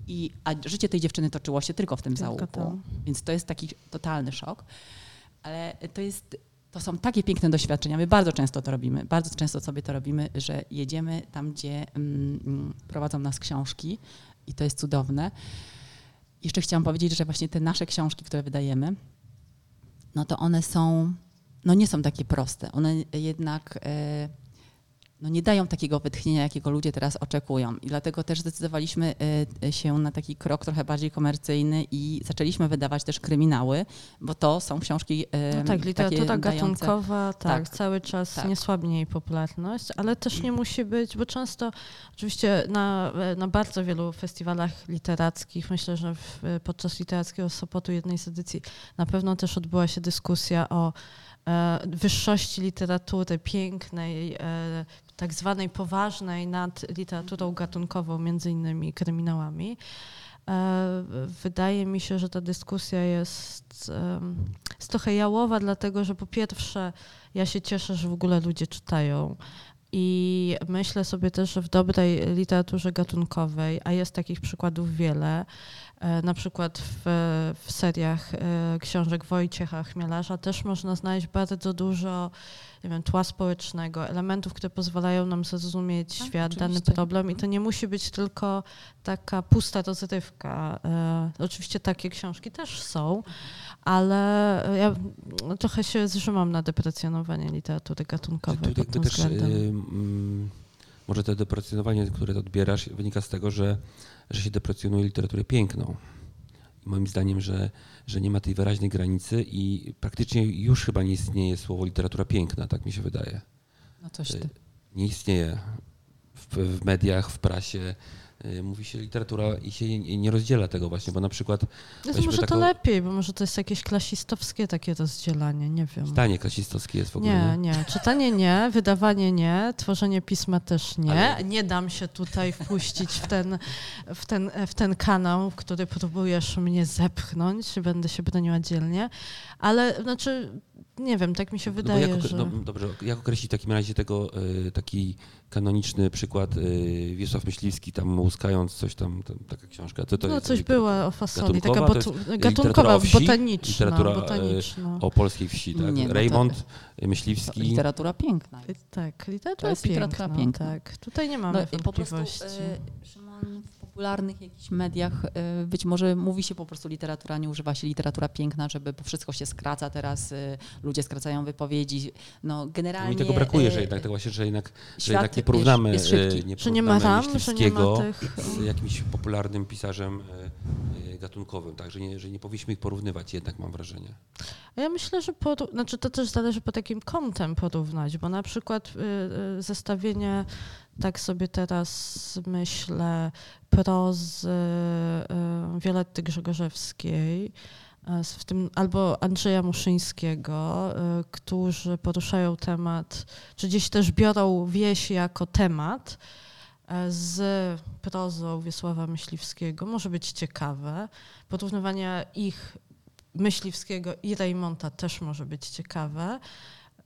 Speaker 2: I, a życie tej dziewczyny toczyło się tylko w tym
Speaker 1: Tylko
Speaker 2: zaułku.
Speaker 1: tam.
Speaker 2: Więc to jest taki totalny szok. Ale to jest, to są takie piękne doświadczenia. My bardzo często to robimy, bardzo często sobie to robimy, że jedziemy tam, gdzie mm, mm, prowadzą nas książki i to jest cudowne. Jeszcze chciałam powiedzieć, że właśnie te nasze książki, które wydajemy, no to one są, no nie są takie proste. One jednak e, no nie dają takiego wytchnienia, jakiego ludzie teraz oczekują. I dlatego też zdecydowaliśmy e, się na taki krok trochę bardziej komercyjny i zaczęliśmy wydawać też kryminały, bo to są książki e,
Speaker 1: No tak, literatura gatunkowa, tak,
Speaker 2: tak,
Speaker 1: cały czas
Speaker 2: tak.
Speaker 1: nie słabnie jej popularność, ale też nie musi być, bo często oczywiście na, na bardzo wielu festiwalach literackich, myślę, że w, podczas literackiego Sopotu jednej z edycji na pewno też odbyła się dyskusja o e, wyższości literatury pięknej, e, tak zwanej poważnej nad literaturą gatunkową, między innymi kryminałami. E, Wydaje mi się, że ta dyskusja jest, jest trochę jałowa, dlatego że po pierwsze ja się cieszę, że w ogóle ludzie czytają. I myślę sobie też, że w dobrej literaturze gatunkowej, a jest takich przykładów wiele, na przykład w, w seriach e, książek Wojciecha Chmielarza też można znaleźć bardzo dużo nie wiem, tła społecznego, elementów, które pozwalają nam zrozumieć
Speaker 2: Tak,
Speaker 1: świat, dany
Speaker 2: oczywiście.
Speaker 1: problem i to nie musi być tylko taka pusta rozrywka. E, oczywiście takie książki też są, ale ja trochę się zrzymam na deprecjonowanie literatury gatunkowej
Speaker 3: Tutaj
Speaker 1: pod
Speaker 3: jakby
Speaker 1: tym
Speaker 3: też, y, mm, może to deprecjonowanie, które odbierasz, wynika z tego, że, że się deprecjonuje literaturę piękną. I moim zdaniem, że, że nie ma tej wyraźnej granicy i praktycznie już chyba nie istnieje słowo literatura piękna, tak mi się wydaje.
Speaker 2: No coś ty.
Speaker 3: Nie istnieje. w, w mediach, w prasie mówi się literatura i się nie, nie rozdziela tego właśnie, bo na przykład
Speaker 1: No to może to
Speaker 3: taką-
Speaker 1: lepiej, bo może to jest jakieś klasistowskie takie rozdzielanie, nie wiem.
Speaker 3: Stanie klasistowskie jest w ogóle.
Speaker 1: Nie, nie. Czytanie nie, wydawanie nie, tworzenie pisma też nie.
Speaker 3: Ale-
Speaker 1: Nie dam się tutaj wpuścić w ten, w, ten, w ten kanał, w który próbujesz mnie zepchnąć. Będę się broniła dzielnie. Ale znaczy, nie wiem, tak mi się
Speaker 3: No
Speaker 1: wydaje,
Speaker 3: jak, okre-
Speaker 1: że...
Speaker 3: no, dobrze, jak określić w takim razie tego y, taki kanoniczny przykład y, Wiesław Myśliwski tam łuskając coś tam, tam taka książka. Co to
Speaker 1: no
Speaker 3: jest?
Speaker 1: coś było o fasoli, taka
Speaker 3: gatunkowa? To
Speaker 1: botu,
Speaker 3: literatura
Speaker 1: gatunkowa,
Speaker 3: wsi?
Speaker 1: botaniczna.
Speaker 3: Literatura, e,
Speaker 1: botaniczna.
Speaker 3: O polskiej wsi, tak?
Speaker 2: Nie, no to-
Speaker 3: Raymond
Speaker 2: To
Speaker 3: Myśliwski.
Speaker 2: literatura piękna.
Speaker 1: Tak, literatura
Speaker 2: To jest
Speaker 1: piękna,
Speaker 2: literatura piękna.
Speaker 1: Tak. Tutaj nie mamy
Speaker 2: No, i po prostu
Speaker 1: wątpliwości.
Speaker 2: Popularnych jakichś mediach e, być może mówi się po prostu literatura, nie używa się literatura piękna, żeby bo wszystko się skraca teraz, e, ludzie skracają wypowiedzi. No generalnie...
Speaker 3: Mi tego brakuje, że
Speaker 2: e,
Speaker 3: jednak, tak właśnie, że jednak, że jednak nie
Speaker 2: jest-
Speaker 3: porównamy,
Speaker 2: jest
Speaker 3: e, nie
Speaker 1: Że nie ma
Speaker 3: porównamy Myśliwskiego
Speaker 1: tych...
Speaker 3: z jakimś popularnym pisarzem gatunkowym, tak, że nie, że nie powinniśmy ich porównywać jednak, mam wrażenie.
Speaker 1: Ja myślę, że poró- znaczy to też zależy po takim kątem porównać, bo na przykład zestawienie, tak sobie teraz myślę, prozy Violetty Grzegorzewskiej, y, w tym, albo Andrzeja Muszyńskiego, y, którzy poruszają temat, czy gdzieś też biorą wieś jako temat, y, z prozą Wiesława Myśliwskiego może być ciekawe. Porównywanie ich Myśliwskiego i Reymonta też może być ciekawe.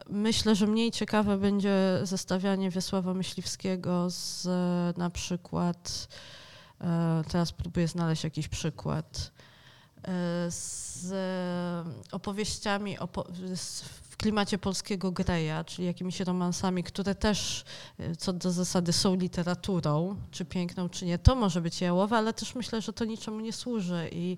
Speaker 1: Myślę, że mniej ciekawe będzie zestawianie Wiesława Myśliwskiego z na przykład, e, teraz próbuję znaleźć jakiś przykład, e, z opowieściami opo- z- w klimacie polskiego Greja, czyli jakimiś romansami, które też e, co do zasady są literaturą, czy piękną, czy nie. To może być jałowe, ale też myślę, że to niczemu nie służy i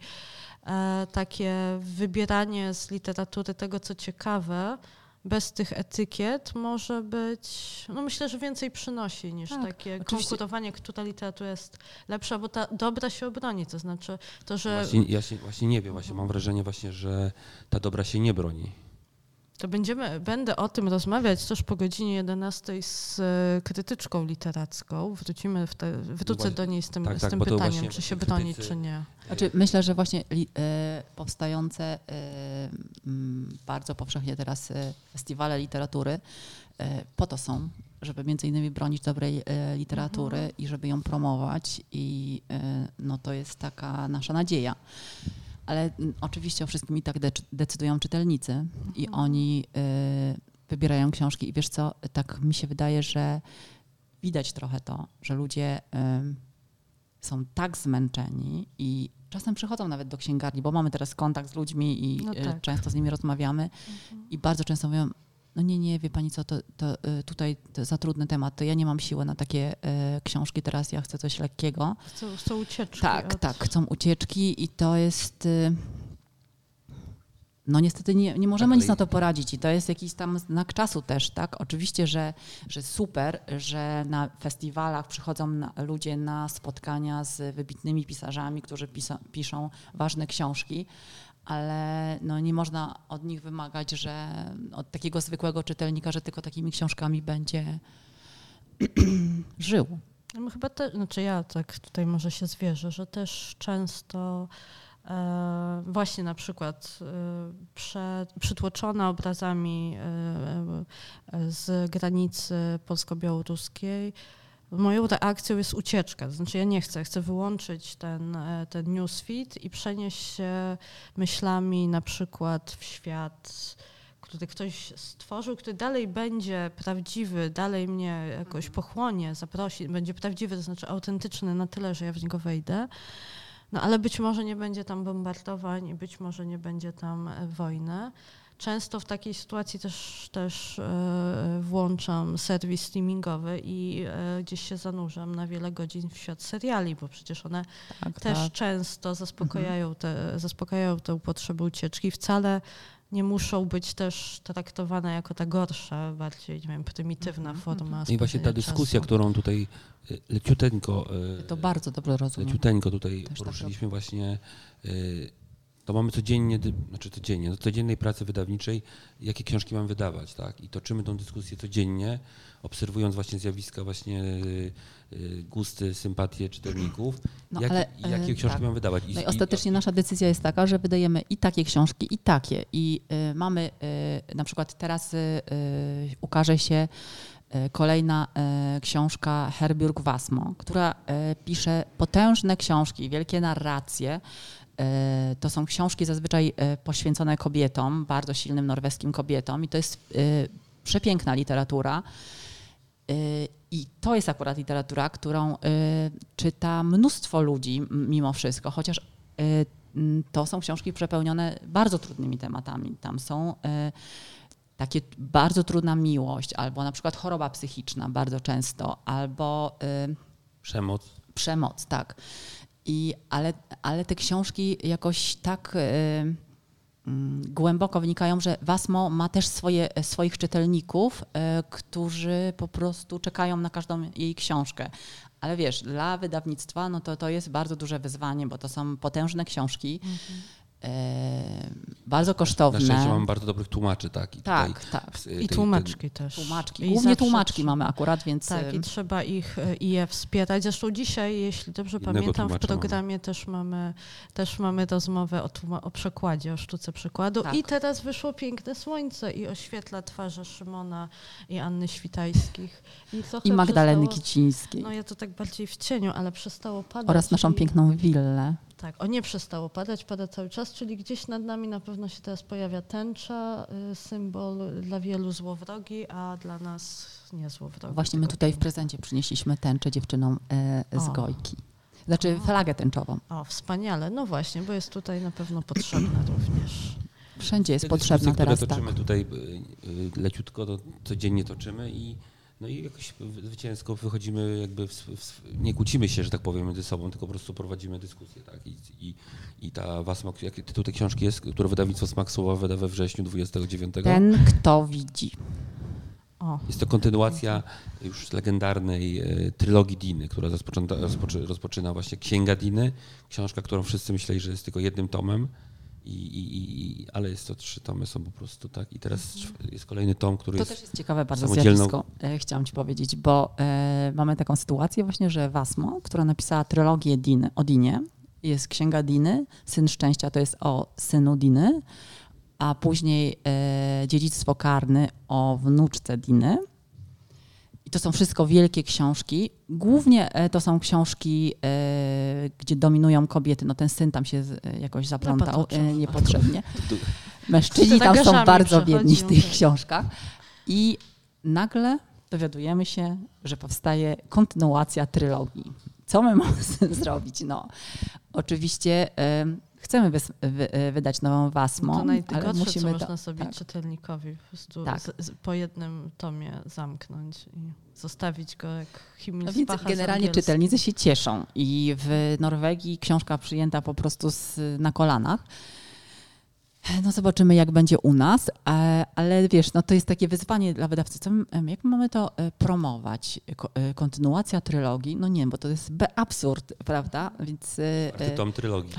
Speaker 1: e, takie wybieranie z literatury tego, co ciekawe, bez tych etykiet może być, no myślę, że więcej przynosi niż
Speaker 2: Tak,
Speaker 1: takie
Speaker 2: oczywiście.
Speaker 1: konkurowanie, która literatura jest lepsza, bo ta dobra się obroni, to znaczy to, że
Speaker 3: Właśnie, ja się, właśnie nie wiem, właśnie mam wrażenie właśnie, że ta dobra się nie broni.
Speaker 1: To będziemy, będę o tym rozmawiać też po godzinie 11 z e, krytyczką literacką. Wrócimy w te, wrócę
Speaker 3: właśnie-
Speaker 1: do niej z tym,
Speaker 3: tak,
Speaker 1: z
Speaker 3: tak,
Speaker 1: tym
Speaker 3: to
Speaker 1: pytaniem, czy się
Speaker 3: właśnie
Speaker 1: broni,
Speaker 3: krytycy-
Speaker 1: czy nie.
Speaker 2: Znaczy, myślę, że właśnie li, e, powstające m, bardzo powszechnie teraz festiwale literatury po to są, żeby między innymi bronić dobrej literatury i żeby ją promować i no, to jest taka nasza nadzieja. Ale m, oczywiście o wszystkim i tak dec- decydują czytelnicy i oni e, wybierają książki. I wiesz co, tak mi się wydaje, że widać trochę to, że ludzie em, są tak zmęczeni i czasem przychodzą nawet do księgarni, bo mamy teraz kontakt z ludźmi i
Speaker 1: No
Speaker 2: e,
Speaker 1: tak.
Speaker 2: często z nimi rozmawiamy i bardzo często mówią, no nie, nie, wie pani co, to, to e, tutaj to za trudny temat, to ja nie mam siły na takie e, książki teraz, ja chcę coś lekkiego.
Speaker 1: Chcą, chcą ucieczki.
Speaker 2: Tak,
Speaker 1: od...
Speaker 2: tak, chcą ucieczki i to jest. y, No niestety nie, nie możemy
Speaker 3: Tak,
Speaker 2: nic
Speaker 3: ale-
Speaker 2: na to poradzić i to jest jakiś tam znak czasu też, tak? Oczywiście, że, że super, że na festiwalach przychodzą na, ludzie na spotkania z wybitnymi pisarzami, którzy pisa, piszą ważne książki, ale no nie można od nich wymagać, że od takiego zwykłego czytelnika, że tylko takimi książkami będzie żył.
Speaker 1: No chyba też, znaczy ja tak tutaj może się zwierzę, że też często e, właśnie na przykład e, prze, przytłoczona obrazami e, e, z granicy polsko-białoruskiej, moją reakcją jest ucieczka. To znaczy ja nie chcę, chcę wyłączyć ten, e, ten newsfeed i przenieść się myślami na przykład w świat który ktoś stworzył, który dalej będzie prawdziwy, dalej mnie jakoś pochłonie, zaprosi, będzie prawdziwy, to znaczy autentyczny na tyle, że ja w niego wejdę. No ale być może nie będzie tam bombardowań i być może nie będzie tam e, wojny. Często w takiej sytuacji też, też e, włączam serwis streamingowy i e, gdzieś się zanurzam na wiele godzin w świat seriali, bo przecież one
Speaker 2: Tak,
Speaker 1: też
Speaker 2: tak.
Speaker 1: często zaspokajają, te, zaspokajają tę potrzebę ucieczki. Wcale nie muszą być też traktowane jako ta gorsza, bardziej nie wiem, prymitywna
Speaker 2: Mhm,
Speaker 1: forma.
Speaker 3: No i właśnie ta dyskusja,
Speaker 1: czasu.
Speaker 3: którą tutaj y, leciuteńko,
Speaker 2: To bardzo dobrze rozumiem.
Speaker 3: leciuteńko tutaj
Speaker 2: Też tak
Speaker 3: poruszyliśmy właśnie, y, to mamy codziennie, znaczy codziennie, no codziennej pracy wydawniczej, jakie książki mamy wydawać, tak? I toczymy tą dyskusję codziennie, obserwując właśnie zjawiska, właśnie y, y, gusty, sympatie czytelników,
Speaker 2: No,
Speaker 3: jakie,
Speaker 2: ale,
Speaker 3: i jakie
Speaker 2: y,
Speaker 3: książki
Speaker 2: tak.
Speaker 3: mamy wydawać.
Speaker 2: No i ostatecznie nasza decyzja jest taka, że wydajemy i takie książki, i takie. I y, mamy y, na przykład teraz y, ukaże się kolejna książka Herbiurg Wasmo, która pisze potężne książki, wielkie narracje. Y, To są książki zazwyczaj y, poświęcone kobietom, bardzo silnym norweskim kobietom i to jest y, przepiękna literatura. I to jest akurat literatura, którą czyta mnóstwo ludzi mimo wszystko, chociaż to są książki przepełnione bardzo trudnymi tematami. Tam są takie bardzo trudna miłość, albo na przykład choroba psychiczna bardzo często, albo
Speaker 3: Przemoc.
Speaker 2: przemoc, tak. I, ale, ale te książki jakoś tak y, mm, głęboko wnikają, że Wasmo ma też swoje, swoich czytelników, y, którzy po prostu czekają na każdą jej książkę. Ale wiesz, dla wydawnictwa no to, to jest bardzo duże wyzwanie, bo to są potężne książki, e, bardzo
Speaker 3: Na
Speaker 2: kosztowne.
Speaker 3: szczęście mamy bardzo dobrych tłumaczy, tak? I
Speaker 2: tak,
Speaker 3: tutaj
Speaker 2: tak.
Speaker 1: I
Speaker 3: tej-
Speaker 1: tłumaczki też.
Speaker 2: Tłumaczki.
Speaker 1: I
Speaker 2: Głównie
Speaker 1: zawsze
Speaker 2: tłumaczki mamy akurat, więc
Speaker 1: Tak, i trzeba ich y, i je wspierać. Zresztą dzisiaj, jeśli dobrze pamiętam, w programie też mamy, też mamy rozmowę o, tłuma- o przekładzie, o sztuce przekładu.
Speaker 2: Tak.
Speaker 1: I teraz wyszło Piękne Słońce i oświetla twarze Szymona i Anny Świtajskich. I,
Speaker 2: i Magdaleny
Speaker 1: przestało-
Speaker 2: Kicińskiej.
Speaker 1: No ja to tak bardziej w cieniu, ale przestało padać.
Speaker 2: oraz naszą
Speaker 1: i-
Speaker 2: piękną willę.
Speaker 1: Tak, o nie przestało padać, pada cały czas, czyli gdzieś nad nami na pewno się teraz pojawia tęcza, y, symbol dla wielu złowrogi, a dla nas nie złowrogi.
Speaker 2: Właśnie my tutaj w prezencie przynieśliśmy tęczę dziewczynom e, z
Speaker 1: O.
Speaker 2: Gojki. Znaczy
Speaker 1: O.
Speaker 2: flagę tęczową.
Speaker 1: O, wspaniale. No właśnie, bo jest tutaj na pewno potrzebna również.
Speaker 2: Wszędzie jest
Speaker 3: Te
Speaker 2: potrzebna teraz,
Speaker 3: które
Speaker 2: tak.
Speaker 3: toczymy tutaj y, y, leciutko, to codziennie toczymy i no i jakoś zwycięsko wychodzimy jakby, w, w, nie kłócimy się, że tak powiem, między sobą, tylko po prostu prowadzimy dyskusję, tak? I, i, i ta wasma, jaki tytuł tej książki jest, które wydawnictwo Smak Słowa wyda we wrześniu 29.
Speaker 2: Ten, kto widzi.
Speaker 1: O,
Speaker 3: Jest to kontynuacja już legendarnej e, trylogii Diny, która rozpoczęta, rozpoczy, rozpoczyna właśnie Księga Diny, książka, którą wszyscy myśleli, że jest tylko jednym tomem, i, i, i, ale jest to trzy tomy są po prostu, tak? I teraz czw- jest kolejny tom, który
Speaker 2: To
Speaker 3: jest...
Speaker 2: też jest ciekawe bardzo
Speaker 3: samodzielną-
Speaker 2: zjawisko, e, chciałam ci powiedzieć, bo e, mamy taką sytuację właśnie, że Wasmo, która napisała trylogię Diny, o Dinie, jest księga Diny, Syn Szczęścia to jest o synu Diny, a później e, Dziedzictwo Karny o wnuczce Diny. I to są wszystko wielkie książki. Głównie e, to są książki, e, gdzie dominują kobiety. No ten syn tam się e, jakoś zaplątał e, niepotrzebnie. Mężczyźni tam są bardzo biedni w tych książkach. I nagle dowiadujemy się, że powstaje kontynuacja trylogii. Co my mamy z tym zrobić? No, oczywiście chcemy wys- wy, e, wydać nową Wasmą,
Speaker 1: to
Speaker 2: ale
Speaker 1: najgorsze, co
Speaker 2: musimy
Speaker 1: można
Speaker 2: to...
Speaker 1: sobie
Speaker 2: tak.
Speaker 1: czytelnikowi po prostu
Speaker 2: Tak.
Speaker 1: z, z, po jednym tomie zamknąć i zostawić go jak
Speaker 2: No
Speaker 1: Himmelspacha
Speaker 2: więc generalnie czytelnicy się cieszą i w Norwegii książka przyjęta po prostu z, na kolanach. No zobaczymy, jak będzie u nas, e, ale wiesz, no to jest takie wyzwanie dla wydawcy. Co, em, jak my mamy to e, promować? Ko- e, Kontynuacja trylogii? No nie, bo to jest absurd, prawda? Więc e,
Speaker 3: Czwarty tom trylogii.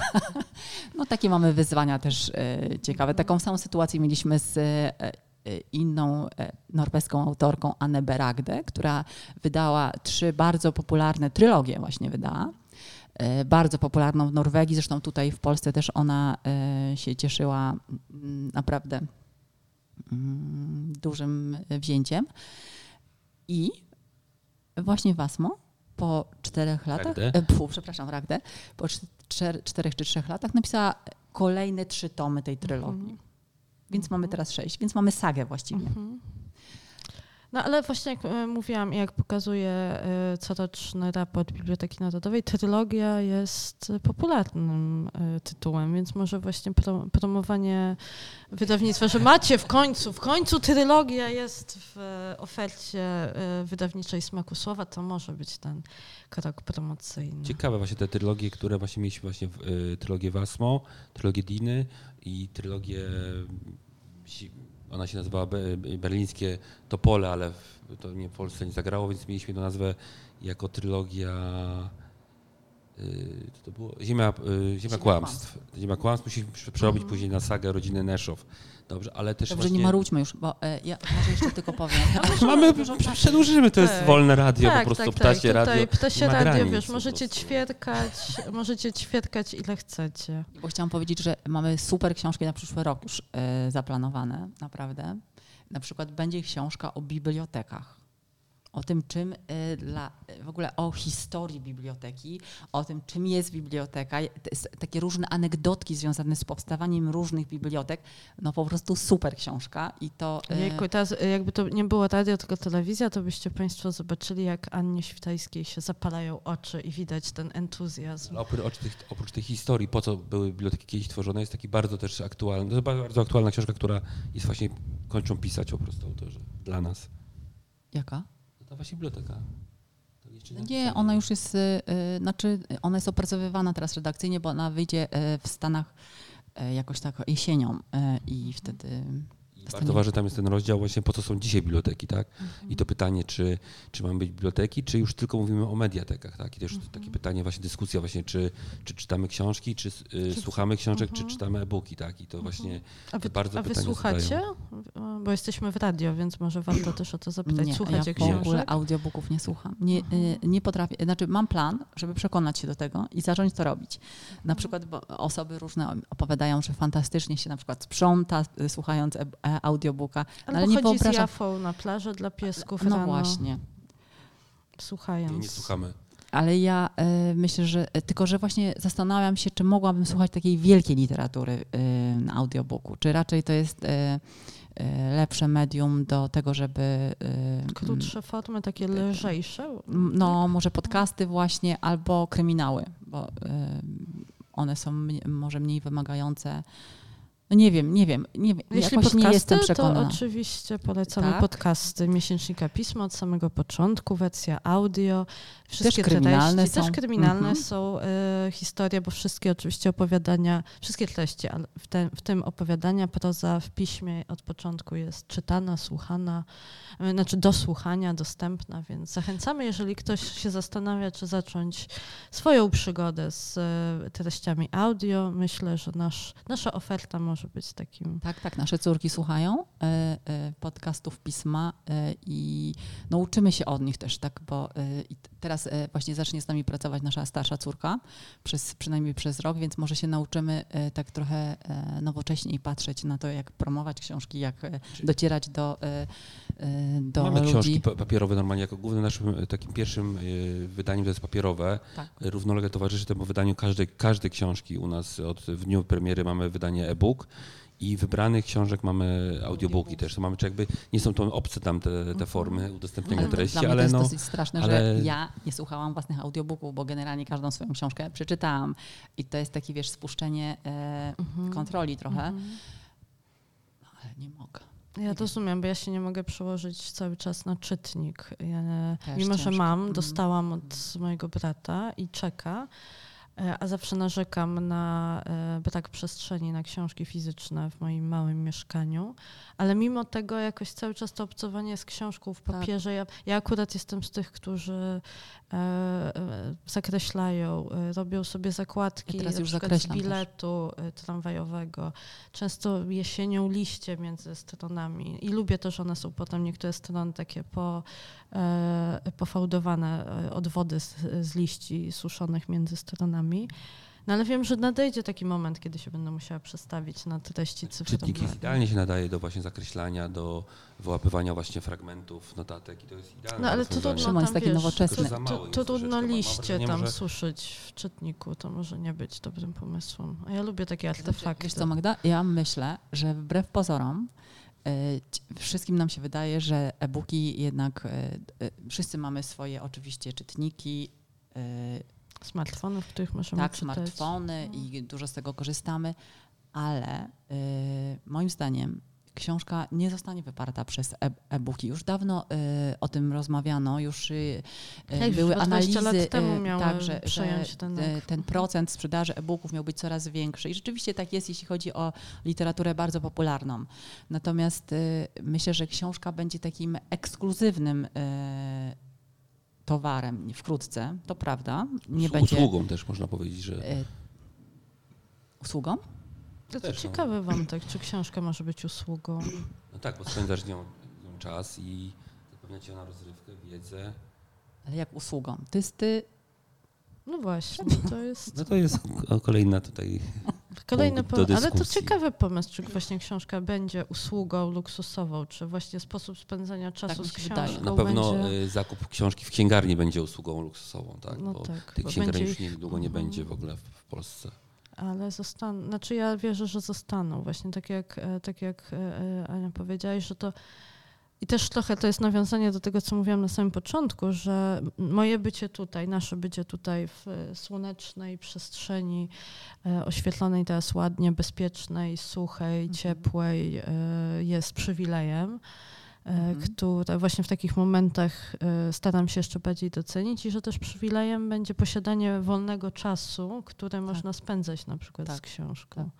Speaker 2: no takie mamy wyzwania też e, ciekawe. Taką samą sytuację mieliśmy z e, e, inną e, norweską autorką Anne Beragde, która wydała trzy bardzo popularne trylogie właśnie wydała. E, Bardzo popularną w Norwegii, zresztą tutaj w Polsce też ona e, się cieszyła mm, naprawdę mm, dużym wzięciem. I właśnie Wasmo po czterech latach,
Speaker 3: Ragde?
Speaker 2: e, pfu, przepraszam, Ragdę, po czter, czterech czy trzech latach napisała kolejne trzy tomy tej trylogii.
Speaker 1: Mhm.
Speaker 2: Więc mamy teraz sześć, więc mamy sagę właściwie.
Speaker 1: Mhm. No ale właśnie jak e, mówiłam i jak pokazuje e, coroczny raport Biblioteki Narodowej, trylogia jest popularnym e, tytułem, więc może właśnie pro, promowanie wydawnictwa, że macie w końcu, w końcu trylogia jest w ofercie wydawniczej Smaku Słowa, to może być ten krok promocyjny.
Speaker 3: Ciekawe właśnie te trylogie, które właśnie mieliśmy właśnie trylogię Wasmo, trylogię Diny i trylogię, ona się nazywała be, berlińskie Topole, ale to nie w Polsce nie zagrało, więc mieliśmy tę nazwę jako trylogia co to było? Ziemia, y, Ziemia Kłamstw. Ziemia Kłamstw musi przerobić później na sagę rodziny Neszow. Dobrze, ale też
Speaker 2: Dobrze,
Speaker 3: właśnie...
Speaker 2: nie marudźmy już, bo e, ja może jeszcze tylko powiem.
Speaker 3: Mamy, przedłużymy, to jest
Speaker 1: Tak.
Speaker 3: wolne radio,
Speaker 1: tak,
Speaker 3: po prostu
Speaker 1: tak,
Speaker 3: ptasie
Speaker 1: tak.
Speaker 3: radio.
Speaker 1: Ptasie radio,
Speaker 3: granic
Speaker 1: wiesz, możecie ćwierkać, możecie ćwierkać ile chcecie.
Speaker 2: Bo chciałam powiedzieć, że mamy super książki na przyszły rok już e, zaplanowane, naprawdę. Na przykład będzie książka o bibliotekach. O tym, czym e, dla, w ogóle o historii biblioteki, o tym, czym jest biblioteka, takie różne anegdotki związane z powstawaniem różnych bibliotek. No po prostu super książka i to. e,
Speaker 1: Jejku, teraz y, jakby to nie było radio, tylko telewizja, to byście Państwo zobaczyli, jak Annie Świtajskiej się zapalają oczy i widać ten entuzjazm.
Speaker 3: Oprócz tych, oprócz tej historii, po co były biblioteki kiedyś tworzone, jest taki bardzo też aktualny, to jest bardzo aktualna książka, która jest właśnie, kończą pisać po prostu autorzy dla nas.
Speaker 2: Jaka?
Speaker 3: To ta właśnie biblioteka.
Speaker 2: Nie, ona już jest, y, y, znaczy ona jest opracowywana teraz redakcyjnie, bo ona wyjdzie y, w Stanach y, jakoś tak jesienią y, i wtedy
Speaker 3: bardzo ważny tam jest ten rozdział właśnie po co są dzisiaj biblioteki, tak?
Speaker 2: Mhm.
Speaker 3: I to pytanie, czy, czy mamy być biblioteki, czy już tylko mówimy o mediatekach, tak? I też
Speaker 2: Mhm.
Speaker 3: takie pytanie, właśnie dyskusja właśnie, czy, czy czytamy książki, czy y, słuchamy książek,
Speaker 2: Mhm.
Speaker 3: czy czytamy e-booki, tak? I to właśnie
Speaker 1: A wy,
Speaker 3: bardzo
Speaker 1: a wy słuchacie?
Speaker 3: zadają.
Speaker 1: Bo jesteśmy w radio, więc może warto też o to zapytać.
Speaker 2: nie,
Speaker 1: Słuchacie
Speaker 2: ja w ogóle audiobooków nie słucham. Nie, y, nie potrafię, znaczy mam plan, żeby przekonać się do tego i zacząć to robić. Na przykład bo osoby różne opowiadają, że fantastycznie się na przykład sprząta y, słuchając e, e, audiobooka, no,
Speaker 1: Albo
Speaker 2: ale nie
Speaker 1: chodzi z
Speaker 2: wyobrażam.
Speaker 1: jafą na plażę dla piesków
Speaker 2: No
Speaker 1: rano,
Speaker 2: właśnie.
Speaker 1: słuchając.
Speaker 3: Nie, nie słuchamy.
Speaker 2: Ale ja y, myślę, że e, tylko, że właśnie zastanawiam się, czy mogłabym słuchać takiej wielkiej literatury y, na audiobooku, czy raczej to jest y, lepsze medium do tego, żeby
Speaker 1: Krótsze formy, takie lżejsze.
Speaker 2: no może podcasty właśnie albo kryminały, bo one są może mniej wymagające. No nie wiem, nie wiem, nie wiem.
Speaker 1: Jeśli
Speaker 2: jakoś
Speaker 1: podcasty,
Speaker 2: nie jestem
Speaker 1: to
Speaker 2: przekonana.
Speaker 1: oczywiście polecamy
Speaker 2: Tak?
Speaker 1: podcasty Miesięcznika Pismo od samego początku, wersja audio. Wszystkie te
Speaker 2: kryminalne
Speaker 1: treści,
Speaker 2: są.
Speaker 1: Też kryminalne
Speaker 2: Mhm.
Speaker 1: są e, historie, bo wszystkie oczywiście opowiadania, wszystkie treści, ale w, te, w tym opowiadania proza w piśmie od początku jest czytana, słuchana, e, znaczy do słuchania, dostępna, więc zachęcamy, jeżeli ktoś się zastanawia, czy zacząć swoją przygodę z e, treściami audio. Myślę, że nasz, nasza oferta może być takim
Speaker 2: Tak, tak, nasze córki słuchają e, e, podcastów pisma e, i no, uczymy się od nich też, tak, bo teraz e, właśnie zacznie z nami pracować nasza starsza córka, przez, przynajmniej przez rok, więc może się nauczymy e, tak trochę e, nowocześniej patrzeć na to, jak promować książki, jak docierać do, do
Speaker 3: Mamy
Speaker 2: ludzi.
Speaker 3: książki pa- papierowe normalnie, jako głównym naszym takim pierwszym wydaniem to jest papierowe.
Speaker 2: Tak.
Speaker 3: Równolegle towarzyszy temu wydaniu każdej, każdej książki. U nas od w dniu premiery mamy wydanie e-book i wybranych książek mamy audiobooki też. To mamy, czy jakby nie są to obce tam te, te formy udostępniania
Speaker 2: Ale to
Speaker 3: treści,
Speaker 2: dla mnie to
Speaker 3: ale
Speaker 2: jest
Speaker 3: no
Speaker 2: dosyć straszne,
Speaker 3: ale-
Speaker 2: że ja nie słuchałam własnych audiobooków, bo generalnie każdą swoją książkę przeczytałam. I to jest taki, wiesz, spuszczenie e,
Speaker 1: Mhm.
Speaker 2: kontroli trochę. No, ale nie mogę.
Speaker 1: Ja rozumiem, bo ja się nie mogę przełożyć cały czas na czytnik. Ja, mimo, że
Speaker 2: ciężko.
Speaker 1: mam,
Speaker 2: Mhm.
Speaker 1: dostałam od mojego brata i czeka, a zawsze narzekam na e, brak przestrzeni na książki fizyczne w moim małym mieszkaniu, ale mimo tego jakoś cały czas to obcowanie z książką w
Speaker 2: Tak.
Speaker 1: papierze. Ja, ja akurat jestem z tych, którzy e, e, zakreślają, e, robią sobie zakładki
Speaker 2: Ja teraz już
Speaker 1: z
Speaker 2: też.
Speaker 1: biletu e, tramwajowego. Często jesienią liście między stronami i lubię to, że one są potem niektóre strony takie po, e, pofałdowane e, od wody z, z liści suszonych między stronami. No ale wiem, że nadejdzie taki moment, kiedy się będę musiała przestawić na treści cyfrowe.
Speaker 3: czytnik idealnie się nadaje do właśnie zakreślania, do wyłapywania właśnie fragmentów, notatek i to jest idealne
Speaker 1: No ale to trudno tam,
Speaker 2: jest taki
Speaker 1: wiesz,
Speaker 2: nowoczesny.
Speaker 1: To, to
Speaker 3: jest
Speaker 1: trudno liście
Speaker 3: wrażenie,
Speaker 1: tam
Speaker 3: może-
Speaker 1: suszyć w czytniku, to może nie być dobrym pomysłem. A ja lubię takie artefakty.
Speaker 2: Wiesz co, Magda? Ja myślę, że wbrew pozorom e, wszystkim nam się wydaje, że e-booki jednak, e, e, wszyscy mamy swoje oczywiście czytniki, e,
Speaker 1: Smartfony, w których możemy
Speaker 2: tak,
Speaker 1: czytać.
Speaker 2: smartfony i dużo z tego korzystamy, ale moim zdaniem książka nie zostanie wyparta przez e- e-booki. Już dawno y, o tym rozmawiano, już y, y,
Speaker 1: już
Speaker 2: były
Speaker 1: chyba 20
Speaker 2: analizy,
Speaker 1: lat temu
Speaker 2: y, tak, że,
Speaker 1: przejąć
Speaker 2: że
Speaker 1: ten
Speaker 2: y, ten procent sprzedaży e-booków miał być coraz większy. I rzeczywiście tak jest, jeśli chodzi o literaturę bardzo popularną. Natomiast y, myślę, że książka będzie takim ekskluzywnym y, towarem wkrótce, to prawda. Nie będzie
Speaker 3: Usługą też można powiedzieć, że
Speaker 2: usługą.
Speaker 1: To, to
Speaker 3: Też, no.
Speaker 1: ciekawy wątek, czy książka może być usługą.
Speaker 3: no tak, bo spędzasz z nią, nią czas i zapewnia cię na rozrywkę, wiedzę.
Speaker 2: Ale jak usługą? To jest ty.
Speaker 1: No właśnie, to jest
Speaker 3: No to jest kolejna tutaj
Speaker 1: kolejny
Speaker 3: punkt do
Speaker 1: pomysł. Ale to ciekawy pomysł, czy właśnie książka będzie usługą luksusową, czy właśnie sposób spędzania czasu
Speaker 2: mi
Speaker 1: z
Speaker 2: się wydaje.
Speaker 1: książką
Speaker 3: Na pewno
Speaker 1: będzie...
Speaker 3: y, zakup książki w księgarni będzie usługą luksusową, tak?
Speaker 1: No
Speaker 3: bo
Speaker 1: tak,
Speaker 3: tych
Speaker 1: bo
Speaker 3: księgarni już
Speaker 1: ich-
Speaker 3: niedługo nie
Speaker 1: Mhm.
Speaker 3: będzie w ogóle w Polsce.
Speaker 1: Ale zostaną, znaczy ja wierzę, że zostaną. Właśnie tak jak, e, tak jak e, e, Ania powiedziałaś, że to i też trochę to jest nawiązanie do tego, co mówiłam na samym początku, że moje bycie tutaj, nasze bycie tutaj w słonecznej przestrzeni, oświetlonej teraz ładnie, bezpiecznej, suchej,
Speaker 2: Mhm.
Speaker 1: ciepłej, jest przywilejem,
Speaker 2: Mhm.
Speaker 1: które właśnie w takich momentach e, staram się jeszcze bardziej docenić i że też przywilejem będzie posiadanie wolnego czasu, które można spędzać na przykład z
Speaker 2: Tak,
Speaker 1: książką.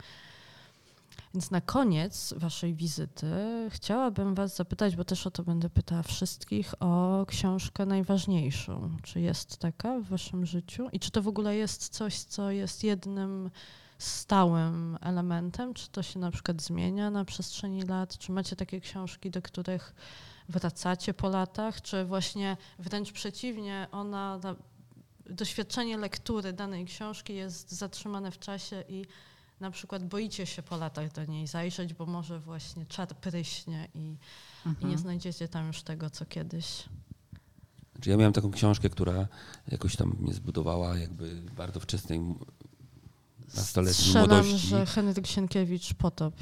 Speaker 1: Więc na koniec waszej wizyty chciałabym was zapytać, bo też o to będę pytała wszystkich, o książkę najważniejszą. Czy jest taka w waszym życiu? I czy to w ogóle jest coś, co jest jednym stałym elementem? Czy to się na przykład zmienia na przestrzeni lat? Czy macie takie książki, do których wracacie po latach? Czy właśnie wręcz przeciwnie, ona, na- doświadczenie lektury danej książki jest zatrzymane w czasie i na przykład boicie się po latach do niej zajrzeć, bo może właśnie czar pryśnie i, i
Speaker 2: Mhm.
Speaker 1: nie znajdziecie tam już tego, co kiedyś.
Speaker 3: Znaczy ja miałem taką książkę, która jakoś tam mnie zbudowała jakby bardzo wczesnej nastoletniej
Speaker 1: Strzelam,
Speaker 3: młodości.
Speaker 1: że Henryk Sienkiewicz Potop.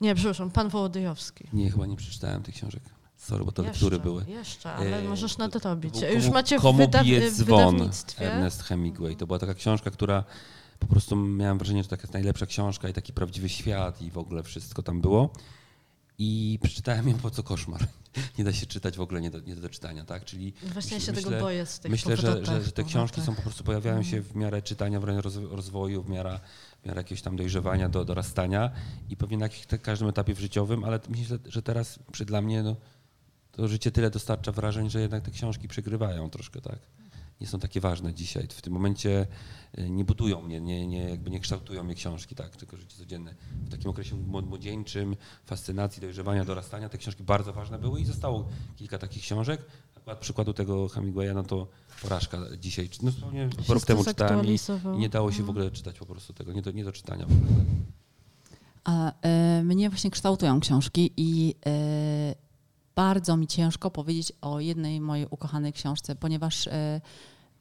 Speaker 1: Nie, przepraszam, pan Wołodyjowski.
Speaker 3: Nie, chyba nie przeczytałem tych książek. Sorry, bo to
Speaker 1: jeszcze,
Speaker 3: lektury były.
Speaker 1: Jeszcze, ale
Speaker 3: E,
Speaker 1: możesz nadrobić.
Speaker 3: To był
Speaker 1: Już
Speaker 3: Komu-
Speaker 1: macie w,
Speaker 3: Komu
Speaker 1: wyda-
Speaker 3: bije dzwon
Speaker 1: wydawnictwie.
Speaker 3: Ernest Hemingway. To była taka książka, która po prostu miałem wrażenie, że taka jest najlepsza książka i taki prawdziwy świat i w ogóle wszystko tam było. I przeczytałem ją po co koszmar. Nie da się czytać w ogóle nie do, nie do czytania, tak? Czyli
Speaker 1: Właśnie
Speaker 3: myśl-
Speaker 1: się tego
Speaker 3: myślę-
Speaker 1: boję z tych
Speaker 3: Myślę, że, że, że te książki są
Speaker 1: powrotach.
Speaker 3: po prostu pojawiają się w miarę czytania, w miarę roz- rozwoju, w miarę, w miarę jakiegoś tam dojrzewania, do, dorastania i pewnie na każdym etapie w życiowym, ale myślę, że teraz przy dla mnie no, to życie tyle dostarcza wrażeń, że jednak te książki przegrywają troszkę, tak? Nie są takie ważne dzisiaj. W tym momencie y, nie budują mnie, nie, nie, jakby nie kształtują mnie książki, tak? Tylko życie codzienne. W takim okresie młod- młodzieńczym, fascynacji, dojrzewania, dorastania, te książki bardzo ważne były i zostało kilka takich książek. Akurat przykładu tego Hemingwaya, no to porażka dzisiaj. No,
Speaker 1: Się
Speaker 3: rok temu czytałem i, nie dało się w
Speaker 1: Mhm.
Speaker 3: ogóle czytać po prostu tego, nie do, nie do czytania w ogóle.
Speaker 2: A e, mnie właśnie kształtują książki i e, bardzo mi ciężko powiedzieć o jednej mojej ukochanej książce, ponieważ e,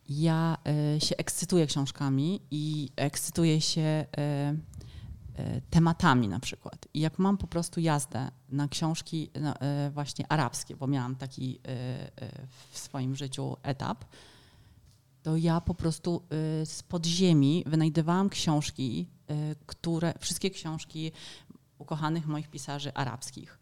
Speaker 2: ja e, się ekscytuję książkami i ekscytuję się e, tematami na przykład. I jak mam po prostu jazdę na książki właśnie arabskie, bo miałam taki w swoim życiu etap, to ja po prostu z podziemi wynajdywałam książki, które, wszystkie książki ukochanych moich pisarzy arabskich,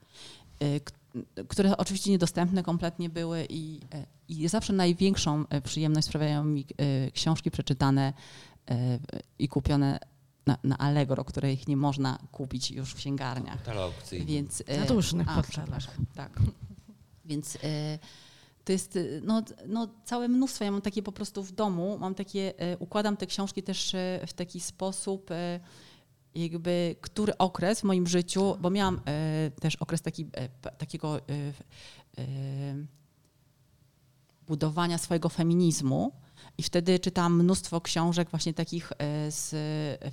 Speaker 2: które oczywiście niedostępne kompletnie były i, y, i zawsze największą y, przyjemność sprawiają mi y, książki przeczytane i kupione na, na Allegro, których nie można kupić już w księgarniach.
Speaker 3: Portale aukcyjne.
Speaker 2: Więc,
Speaker 1: Na
Speaker 2: e,
Speaker 1: różnych
Speaker 2: a,
Speaker 1: portalach.
Speaker 2: przepraszam, Tak. Więc e, to jest e, no, no, całe mnóstwo. Ja mam takie po prostu w domu, mam takie, e, układam te książki też e, w taki sposób, e, jakby który okres w moim życiu, bo miałam e, też okres taki, e, takiego e, e, budowania swojego feminizmu. I wtedy czytałam mnóstwo książek właśnie takich e, z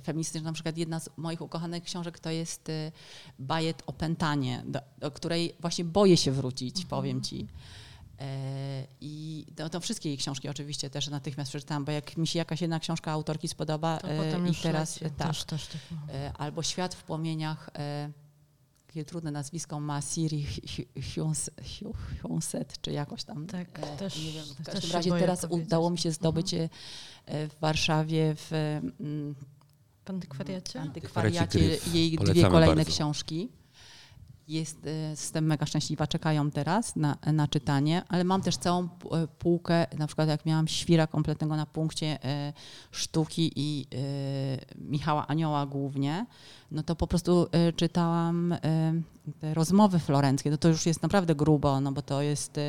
Speaker 2: feministycznych. Na przykład jedna z moich ukochanych książek to jest e, Bajet o Pentanie, do, do której właśnie boję się wrócić, powiem ci. E, I to, to wszystkie jej książki oczywiście też natychmiast przeczytałam, bo jak mi się jakaś jedna książka autorki spodoba
Speaker 1: To
Speaker 2: e,
Speaker 1: potem
Speaker 2: i
Speaker 1: już
Speaker 2: teraz tak,
Speaker 1: Też, też tak
Speaker 2: e, albo Świat w płomieniach, takie trudne nazwisko ma Siri Hyunset, czy jakoś tam.
Speaker 1: Tak,
Speaker 2: e,
Speaker 1: też-
Speaker 2: nie wiem, w każdym razie teraz
Speaker 1: powiedzieć. Mhm.
Speaker 2: udało mi się zdobyć e, w Warszawie w mm,
Speaker 1: W antykwariacie?
Speaker 2: antykwariacie jej
Speaker 3: Polecamy
Speaker 2: dwie kolejne
Speaker 3: bardzo.
Speaker 2: książki. Jest, y, jestem mega szczęśliwa, czekają teraz na, na czytanie, ale mam też całą y, półkę, na przykład jak miałam świra kompletnego na punkcie y, sztuki i Michała Anioła głównie, no to po prostu czytałam te rozmowy florenckie, no to już jest naprawdę grubo, no bo to jest,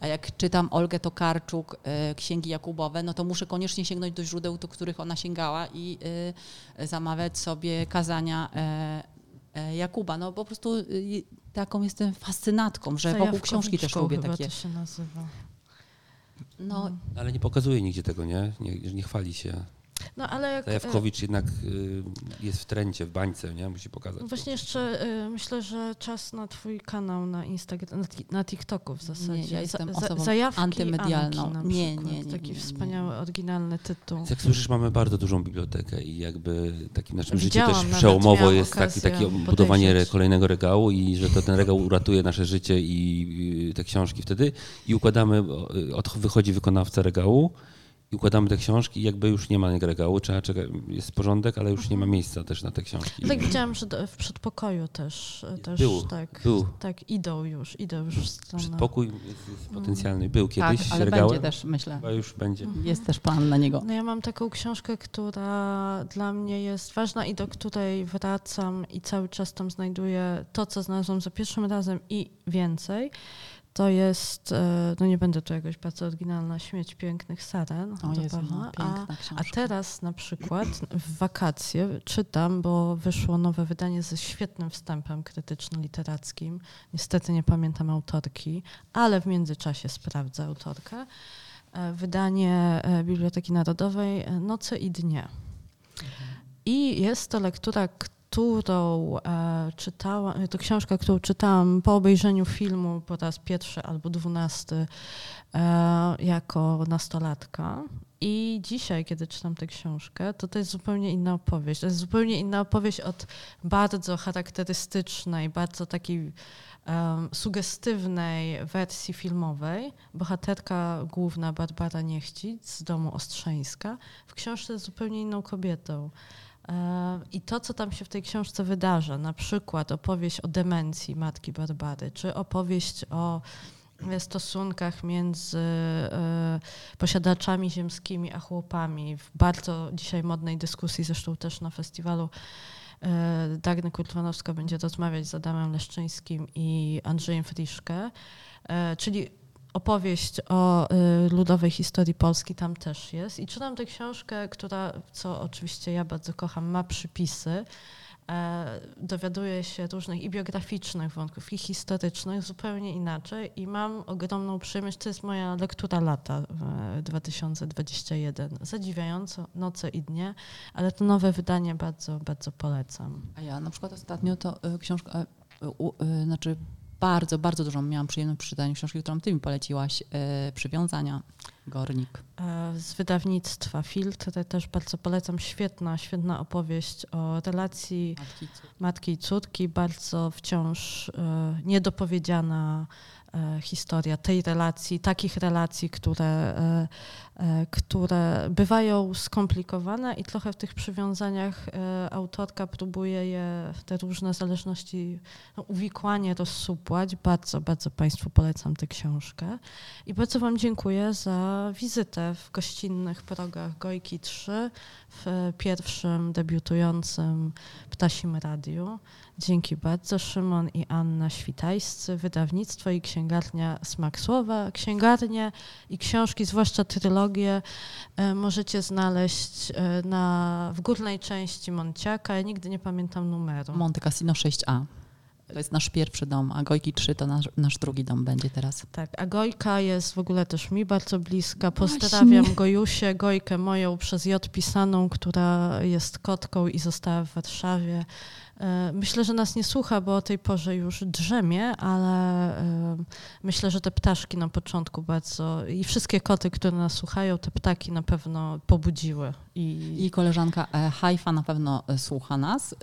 Speaker 2: a jak czytam Olgę Tokarczuk, Księgi Jakubowe, no to muszę koniecznie sięgnąć do źródeł, do których ona sięgała i zamawiać sobie kazania e, e, Jakuba. No po prostu y, taką jestem fascynatką, że wokół książki też lubię
Speaker 1: chyba
Speaker 2: takie.
Speaker 1: to się nazywa.
Speaker 2: No,
Speaker 3: Ale nie pokazuje nigdzie tego, nie? Nie, nie chwali się.
Speaker 1: No ale jak...
Speaker 3: Zajawkowicz jednak y, jest w trendzie, w bańce, nie? Musi pokazać.
Speaker 1: No Właśnie jeszcze y, myślę, że czas na twój kanał na Instagram, na, ti- na TikToku w zasadzie.
Speaker 2: Nie, ja jestem
Speaker 1: Za-
Speaker 2: osobą
Speaker 1: zajawki
Speaker 2: antymedialną.
Speaker 1: Anki na
Speaker 2: Nie, nie, nie,
Speaker 1: Taki
Speaker 2: nie, nie.
Speaker 1: wspaniały, oryginalny tytuł.
Speaker 3: Więc jak słyszysz, mamy bardzo dużą bibliotekę i jakby takim naszym życiu też przełomowo jest taki, takie budowanie
Speaker 1: podejrzeć.
Speaker 3: kolejnego regału i że to ten regał uratuje nasze życie i te książki wtedy i układamy, y, od, wychodzi wykonawca regału i układamy te książki i jakby już nie ma regału, trzeba czekać, jest porządek, ale już nie ma miejsca też na te książki.
Speaker 1: Tak widziałam, że w przedpokoju też, też
Speaker 3: Był,
Speaker 1: tak,
Speaker 3: był.
Speaker 1: tak idą już, idą już w stronę.
Speaker 3: Przedpokój jest, jest potencjalny. Był
Speaker 2: tak,
Speaker 3: kiedyś
Speaker 2: ale
Speaker 3: regałem,
Speaker 2: będzie też, myślę.
Speaker 3: chyba już będzie.
Speaker 2: Jest też plan na niego.
Speaker 1: No ja mam taką książkę, która dla mnie jest ważna i do której wracam i cały czas tam znajduję to, co znalazłam za pierwszym razem i więcej. To jest, e, no nie będę tu jakoś bardzo oryginalna, Śmieć pięknych saren.
Speaker 2: O Jezu, no,
Speaker 1: a, a teraz na przykład w wakacje czytam, bo wyszło nowe wydanie ze świetnym wstępem krytyczno-literackim. Niestety nie pamiętam autorki, ale w międzyczasie sprawdzę autorkę. E, Wydanie e, Biblioteki Narodowej Noce i Dnie. I jest to lektura, którą e, czytałam, to książka, którą czytałam po obejrzeniu filmu po raz pierwszy albo dwunasty e, jako nastolatka. I dzisiaj, kiedy czytam tę książkę, to to jest zupełnie inna opowieść. To jest zupełnie inna opowieść od bardzo charakterystycznej, bardzo takiej em, sugestywnej wersji filmowej. Bohaterka główna Barbara Niechcic z domu Ostrzeńska w książce jest zupełnie inną kobietą. I to, co tam się w tej książce wydarza, na przykład opowieść o demencji matki Barbary, czy opowieść o e, stosunkach między e, posiadaczami ziemskimi a chłopami w bardzo dzisiaj modnej dyskusji, zresztą też na festiwalu e, Dagny Kurtwanowska będzie rozmawiać z Adamem Leszczyńskim i Andrzejem Friszkę, czyli opowieść o y, ludowej historii Polski tam też jest. I czytam tę książkę, która, co oczywiście ja bardzo kocham, ma przypisy. E, dowiaduję się różnych i biograficznych wątków, i historycznych zupełnie inaczej i mam ogromną przyjemność. To jest moja lektura lata e, 2021. Zadziwiająco, noce i dnie, ale to nowe wydanie bardzo, bardzo polecam.
Speaker 2: A ja na przykład ostatnio to y, książka, y, znaczy bardzo, bardzo dużą miałam przyjemność przy czytaniu książki, którą ty mi poleciłaś, y, Przywiązania, Gornik.
Speaker 1: E, z wydawnictwa Filtr też bardzo polecam. Świetna, świetna opowieść o relacji
Speaker 2: Matki, córki.
Speaker 1: matki i córki, bardzo wciąż e, niedopowiedziana e, historia tej relacji, takich relacji, które, e, e, które bywają skomplikowane i trochę w tych przywiązaniach e, autorka próbuje je, te różne zależności, no, uwikłanie rozsupłać. Bardzo, bardzo Państwu polecam tę książkę. I bardzo Wam dziękuję za wizytę w gościnnych progach Gojki 3 w pierwszym debiutującym Ptasim Radiu. Dzięki bardzo. Szymon i Anna Świtajscy, wydawnictwo i księgarnia Smak Słowa. Księgarnie i książki, zwłaszcza trylogie, e, możecie znaleźć e, na, w górnej części Monciaka. Ja nigdy nie pamiętam numeru.
Speaker 2: Monte Cassino 6A. To jest nasz pierwszy dom, a Gojki 3 to nasz, nasz drugi dom będzie teraz.
Speaker 1: Tak, a Gojka jest w ogóle też mi bardzo bliska. Pozdrawiam Gojusię, Gojkę moją przez J pisaną, która jest kotką i została w Warszawie. E, Myślę, że nas nie słucha, bo o tej porze już drzemie, ale e, myślę, że te ptaszki na początku bardzo i wszystkie koty, które nas słuchają, te ptaki na pewno pobudziły. I,
Speaker 2: I koleżanka e, Haifa na pewno słucha nas.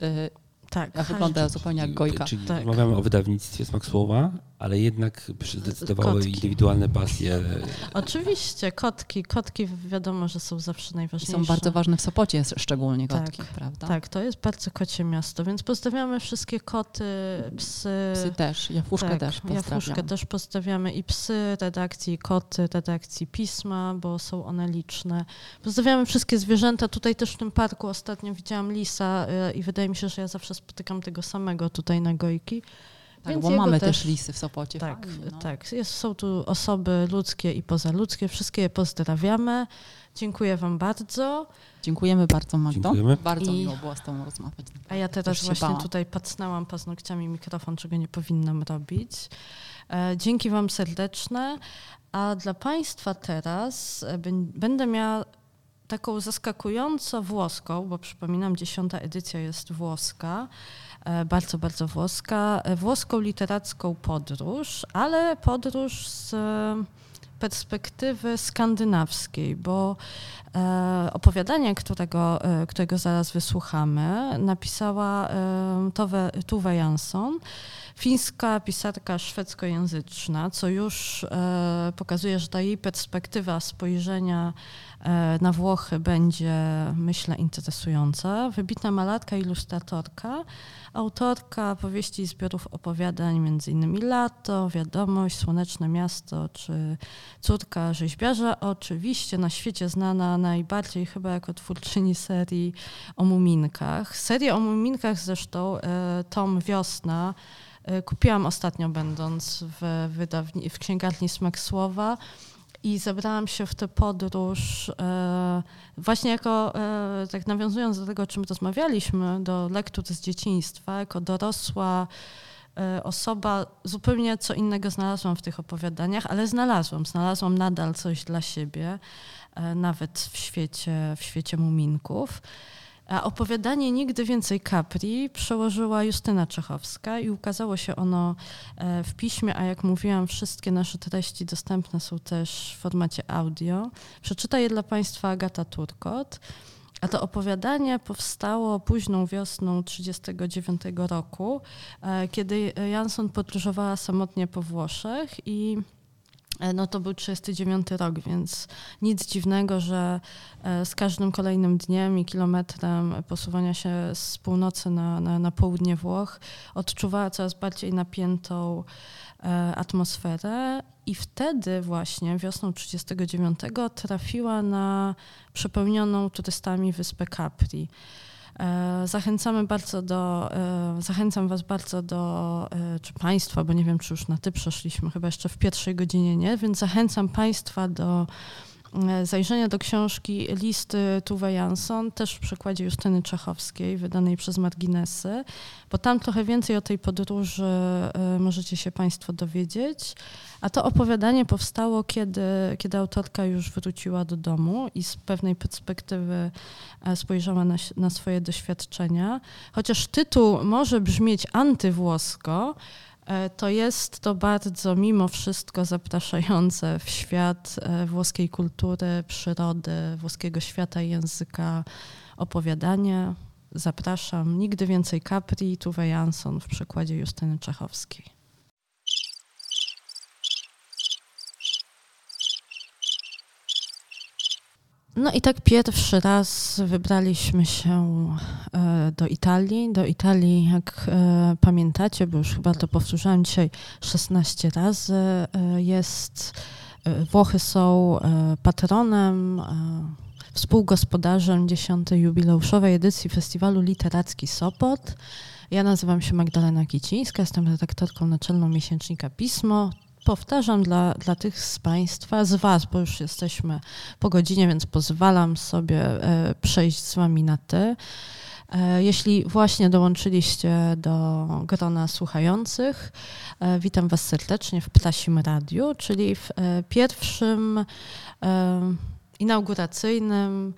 Speaker 1: Tak,
Speaker 2: Ja wygląda zupełnie jak Gojka.
Speaker 3: Czyli
Speaker 1: Tak.
Speaker 3: rozmawiamy o wydawnictwie Smak Słowa ale jednak zdecydowały
Speaker 1: Kotki.
Speaker 3: indywidualne pasje.
Speaker 1: Oczywiście, kotki. Kotki wiadomo, że są zawsze
Speaker 2: I
Speaker 1: najważniejsze.
Speaker 2: są bardzo ważne w Sopocie, szczególnie
Speaker 1: Tak,
Speaker 2: kotki, prawda?
Speaker 1: Tak, to jest bardzo kocie miasto, więc pozdrawiamy wszystkie koty, psy.
Speaker 2: Psy też, Jafuszkę
Speaker 1: tak,
Speaker 2: też pozdrawiam.
Speaker 1: Jafuszkę też pozdrawiamy i psy redakcji, i koty redakcji Pisma, bo są one liczne. Pozdrawiamy wszystkie zwierzęta. Tutaj też w tym parku ostatnio widziałam lisa y, i wydaje mi się, że ja zawsze spotykam tego samego tutaj na Gojki.
Speaker 2: Tak,
Speaker 1: Więc
Speaker 2: bo mamy
Speaker 1: też-
Speaker 2: też lisy w Sopocie.
Speaker 1: Tak,
Speaker 2: fajnie, no.
Speaker 1: tak. Jest, są tu osoby ludzkie i pozaludzkie. Wszystkie je pozdrawiamy. Dziękuję Wam bardzo.
Speaker 2: Dziękujemy bardzo, Magdo.
Speaker 3: Dziękujemy.
Speaker 2: Bardzo
Speaker 1: I-
Speaker 2: miło było z Tobą rozmawiać.
Speaker 1: A ja teraz właśnie
Speaker 2: bałam.
Speaker 1: tutaj pacnęłam paznokciami mikrofon, czego nie powinnam robić. E, Dzięki Wam serdeczne. A dla Państwa teraz e, bę- będę miała taką zaskakująco włoską, bo przypominam, dziesiąta edycja jest włoska, e, bardzo, bardzo włoska, e, włoską literacką podróż, ale podróż z perspektywy skandynawskiej, bo e, opowiadanie, którego, którego zaraz wysłuchamy, napisała Tove, Jansson, fińska pisarka szwedzkojęzyczna, co już e, pokazuje, że ta jej perspektywa spojrzenia e, na Włochy będzie, myślę, interesująca. Wybitna malarka, ilustratorka, autorka powieści i zbiorów opowiadań, m.in. Lato, Wiadomość, Słoneczne Miasto czy Córka rzeźbiarza, oczywiście na świecie znana najbardziej chyba jako twórczyni serii o muminkach. Serię o muminkach zresztą e, Tom Wiosna kupiłam ostatnio będąc w, wydawni- w księgarni Smak Słowa i zabrałam się w tę podróż e, właśnie jako, e, tak nawiązując do tego, o czym rozmawialiśmy, do lektur z dzieciństwa, jako dorosła e, osoba, zupełnie co innego znalazłam w tych opowiadaniach, ale znalazłam, znalazłam nadal coś dla siebie, e, nawet w świecie, w świecie muminków. A opowiadanie Nigdy więcej Capri przełożyła Justyna Czechowska i ukazało się ono e, w piśmie, a jak mówiłam, wszystkie nasze treści dostępne są też w formacie audio. Przeczyta je dla Państwa Agata Turkot. A to opowiadanie powstało późną wiosną 1939 roku, e, kiedy Jansson podróżowała samotnie po Włoszech i no to był 39 rok, więc nic dziwnego, że e, z każdym kolejnym dniem i kilometrem posuwania się z północy na, na, na południe Włoch odczuwała coraz bardziej napiętą e, atmosferę i wtedy właśnie wiosną 39 trafiła na przepełnioną turystami wyspę Capri. E, Zachęcamy bardzo do, e, zachęcam Was bardzo do, e, czy Państwa, bo nie wiem, czy już na Ty przeszliśmy, chyba jeszcze w pierwszej godzinie nie, więc zachęcam Państwa do zajrzenia do książki Listy Tuve Jansson, też w przekładzie Justyny Czechowskiej, wydanej przez Marginesy, bo tam trochę więcej o tej podróży e, możecie się Państwo dowiedzieć. A to opowiadanie powstało, kiedy, kiedy autorka już wróciła do domu i z pewnej perspektywy e, spojrzała na, na swoje doświadczenia. Chociaż tytuł może brzmieć antywłosko, e, to jest to bardzo mimo wszystko zapraszające w świat e, włoskiej kultury, przyrody, włoskiego świata i języka opowiadanie. Zapraszam. Nigdy więcej Capri, Tuve Jansson w przekładzie Justyny Czechowskiej. No i tak pierwszy raz wybraliśmy się e, do Italii. Do Italii, jak e, pamiętacie, bo już chyba to powtórzyłam dzisiaj 16 razy, e, jest, Włochy są patronem, współgospodarzem 10. jubileuszowej edycji Festiwalu Literacki Sopot. Ja nazywam się Magdalena Kicińska, jestem redaktorką naczelną miesięcznika Pismo. Powtarzam dla, dla tych z Państwa, z Was, bo już jesteśmy po godzinie, więc pozwalam sobie e, przejść z Wami na Ty. E, Jeśli właśnie dołączyliście do grona słuchających, e, witam Was serdecznie w Ptasim Radiu, czyli w pierwszym inauguracyjnym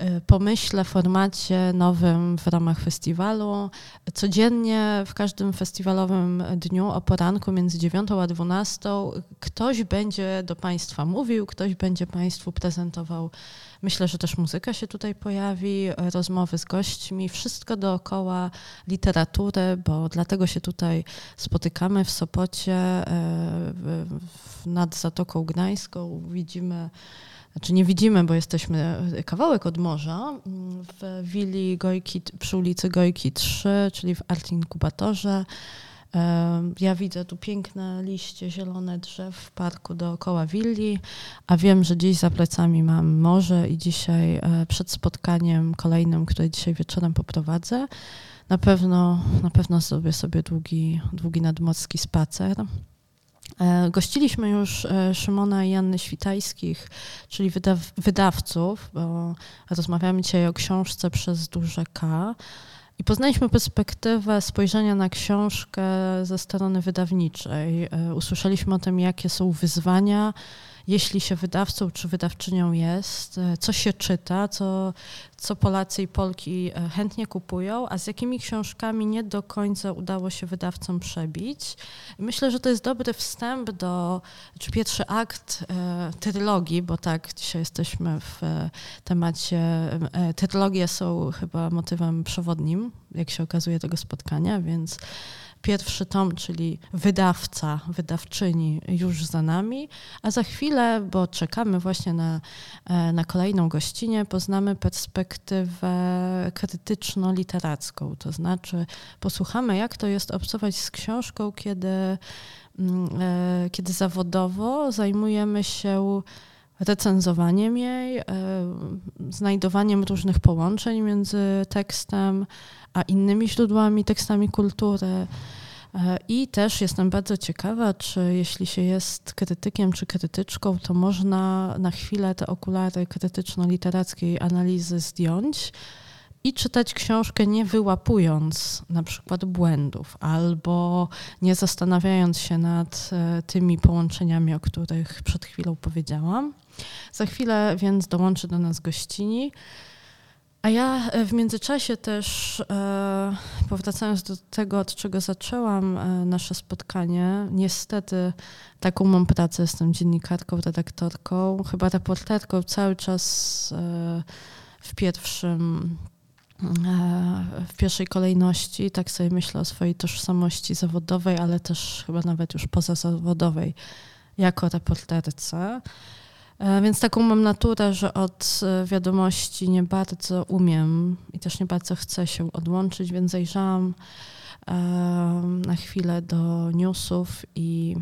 Speaker 1: y, pomyśle, formacie nowym w ramach festiwalu. Codziennie w każdym festiwalowym dniu o poranku między 9 a 12 ktoś będzie do Państwa mówił, ktoś będzie Państwu prezentował. Myślę, że też muzyka się tutaj pojawi, rozmowy z gośćmi, wszystko dookoła literatury, bo dlatego się tutaj spotykamy w Sopocie y, nad Zatoką Gdańską. Widzimy znaczy nie widzimy, bo jesteśmy kawałek od morza, w willi Gojki, przy ulicy Gojki 3, czyli w Art Inkubatorze. Ja widzę tu piękne liście, zielone drzew w parku dookoła willi, a wiem, że dziś za plecami mam morze i dzisiaj e, przed spotkaniem kolejnym, które dzisiaj wieczorem poprowadzę, na pewno, na pewno zrobię sobie długi, długi nadmorski spacer. E, gościliśmy już e, Szymona i Janny Świtajskich, czyli wydaw wydawców, bo rozmawiamy dzisiaj o książce przez duże K. I poznaliśmy perspektywę spojrzenia na książkę ze strony wydawniczej. E, usłyszeliśmy o tym, jakie są wyzwania, jeśli się wydawcą czy wydawczynią jest, e, co się czyta, co, co Polacy i Polki e, chętnie kupują, a z jakimi książkami nie do końca udało się wydawcom przebić. Myślę, że to jest dobry wstęp do, czy pierwszy akt e, trylogii, bo tak, dzisiaj jesteśmy w e, temacie, e, trylogie są chyba motywem przewodnim, jak się okazuje, tego spotkania, więc pierwszy tom, czyli wydawca, wydawczyni już za nami, a za chwilę, bo czekamy właśnie na, e, na kolejną gościnę, poznamy perspektywę krytyczno-literacką, to znaczy posłuchamy, jak to jest obcować z książką, kiedy, mm, e, kiedy zawodowo zajmujemy się recenzowaniem jej, e, znajdowaniem różnych połączeń między tekstem a innymi źródłami, tekstami kultury. E, I też jestem bardzo ciekawa, czy jeśli się jest krytykiem czy krytyczką, to można na chwilę te okulary krytyczno-literackiej analizy zdjąć i czytać książkę nie wyłapując na przykład błędów albo nie zastanawiając się nad e, tymi połączeniami, o których przed chwilą powiedziałam. Za chwilę więc dołączy do nas gościni. A ja e, w międzyczasie też, e, powracając do tego, od czego zaczęłam nasze spotkanie, niestety taką mam pracę, jestem dziennikarką, redaktorką, chyba reporterką cały czas w pierwszym w pierwszej kolejności, tak sobie myślę o swojej tożsamości zawodowej, ale też chyba nawet już pozazawodowej jako reporterce. E, więc taką mam naturę, że od e, wiadomości nie bardzo umiem i też nie bardzo chcę się odłączyć, więc zajrzałam e, na chwilę do newsów i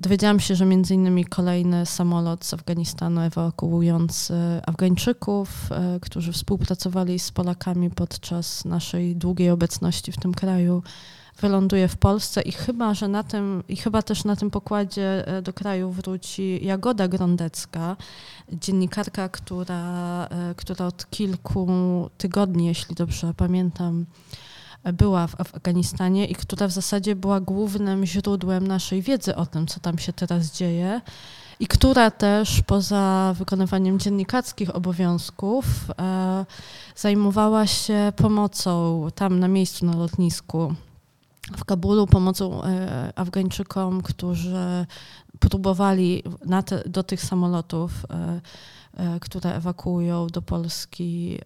Speaker 1: dowiedziałam się, że między innymi kolejny samolot z Afganistanu ewakuujący Afgańczyków, którzy współpracowali z Polakami podczas naszej długiej obecności w tym kraju, wyląduje w Polsce i chyba, że na tym, i chyba też na tym pokładzie e, do kraju wróci Jagoda Grondecka, dziennikarka, która, e, która od kilku tygodni, jeśli dobrze pamiętam, była w Afganistanie i która w zasadzie była głównym źródłem naszej wiedzy o tym, co tam się teraz dzieje i która też poza wykonywaniem dziennikarskich obowiązków e, zajmowała się pomocą tam na miejscu na lotnisku w Kabulu pomocą e, Afgańczykom, którzy próbowali te, do tych samolotów, e, e, które ewakuują do Polski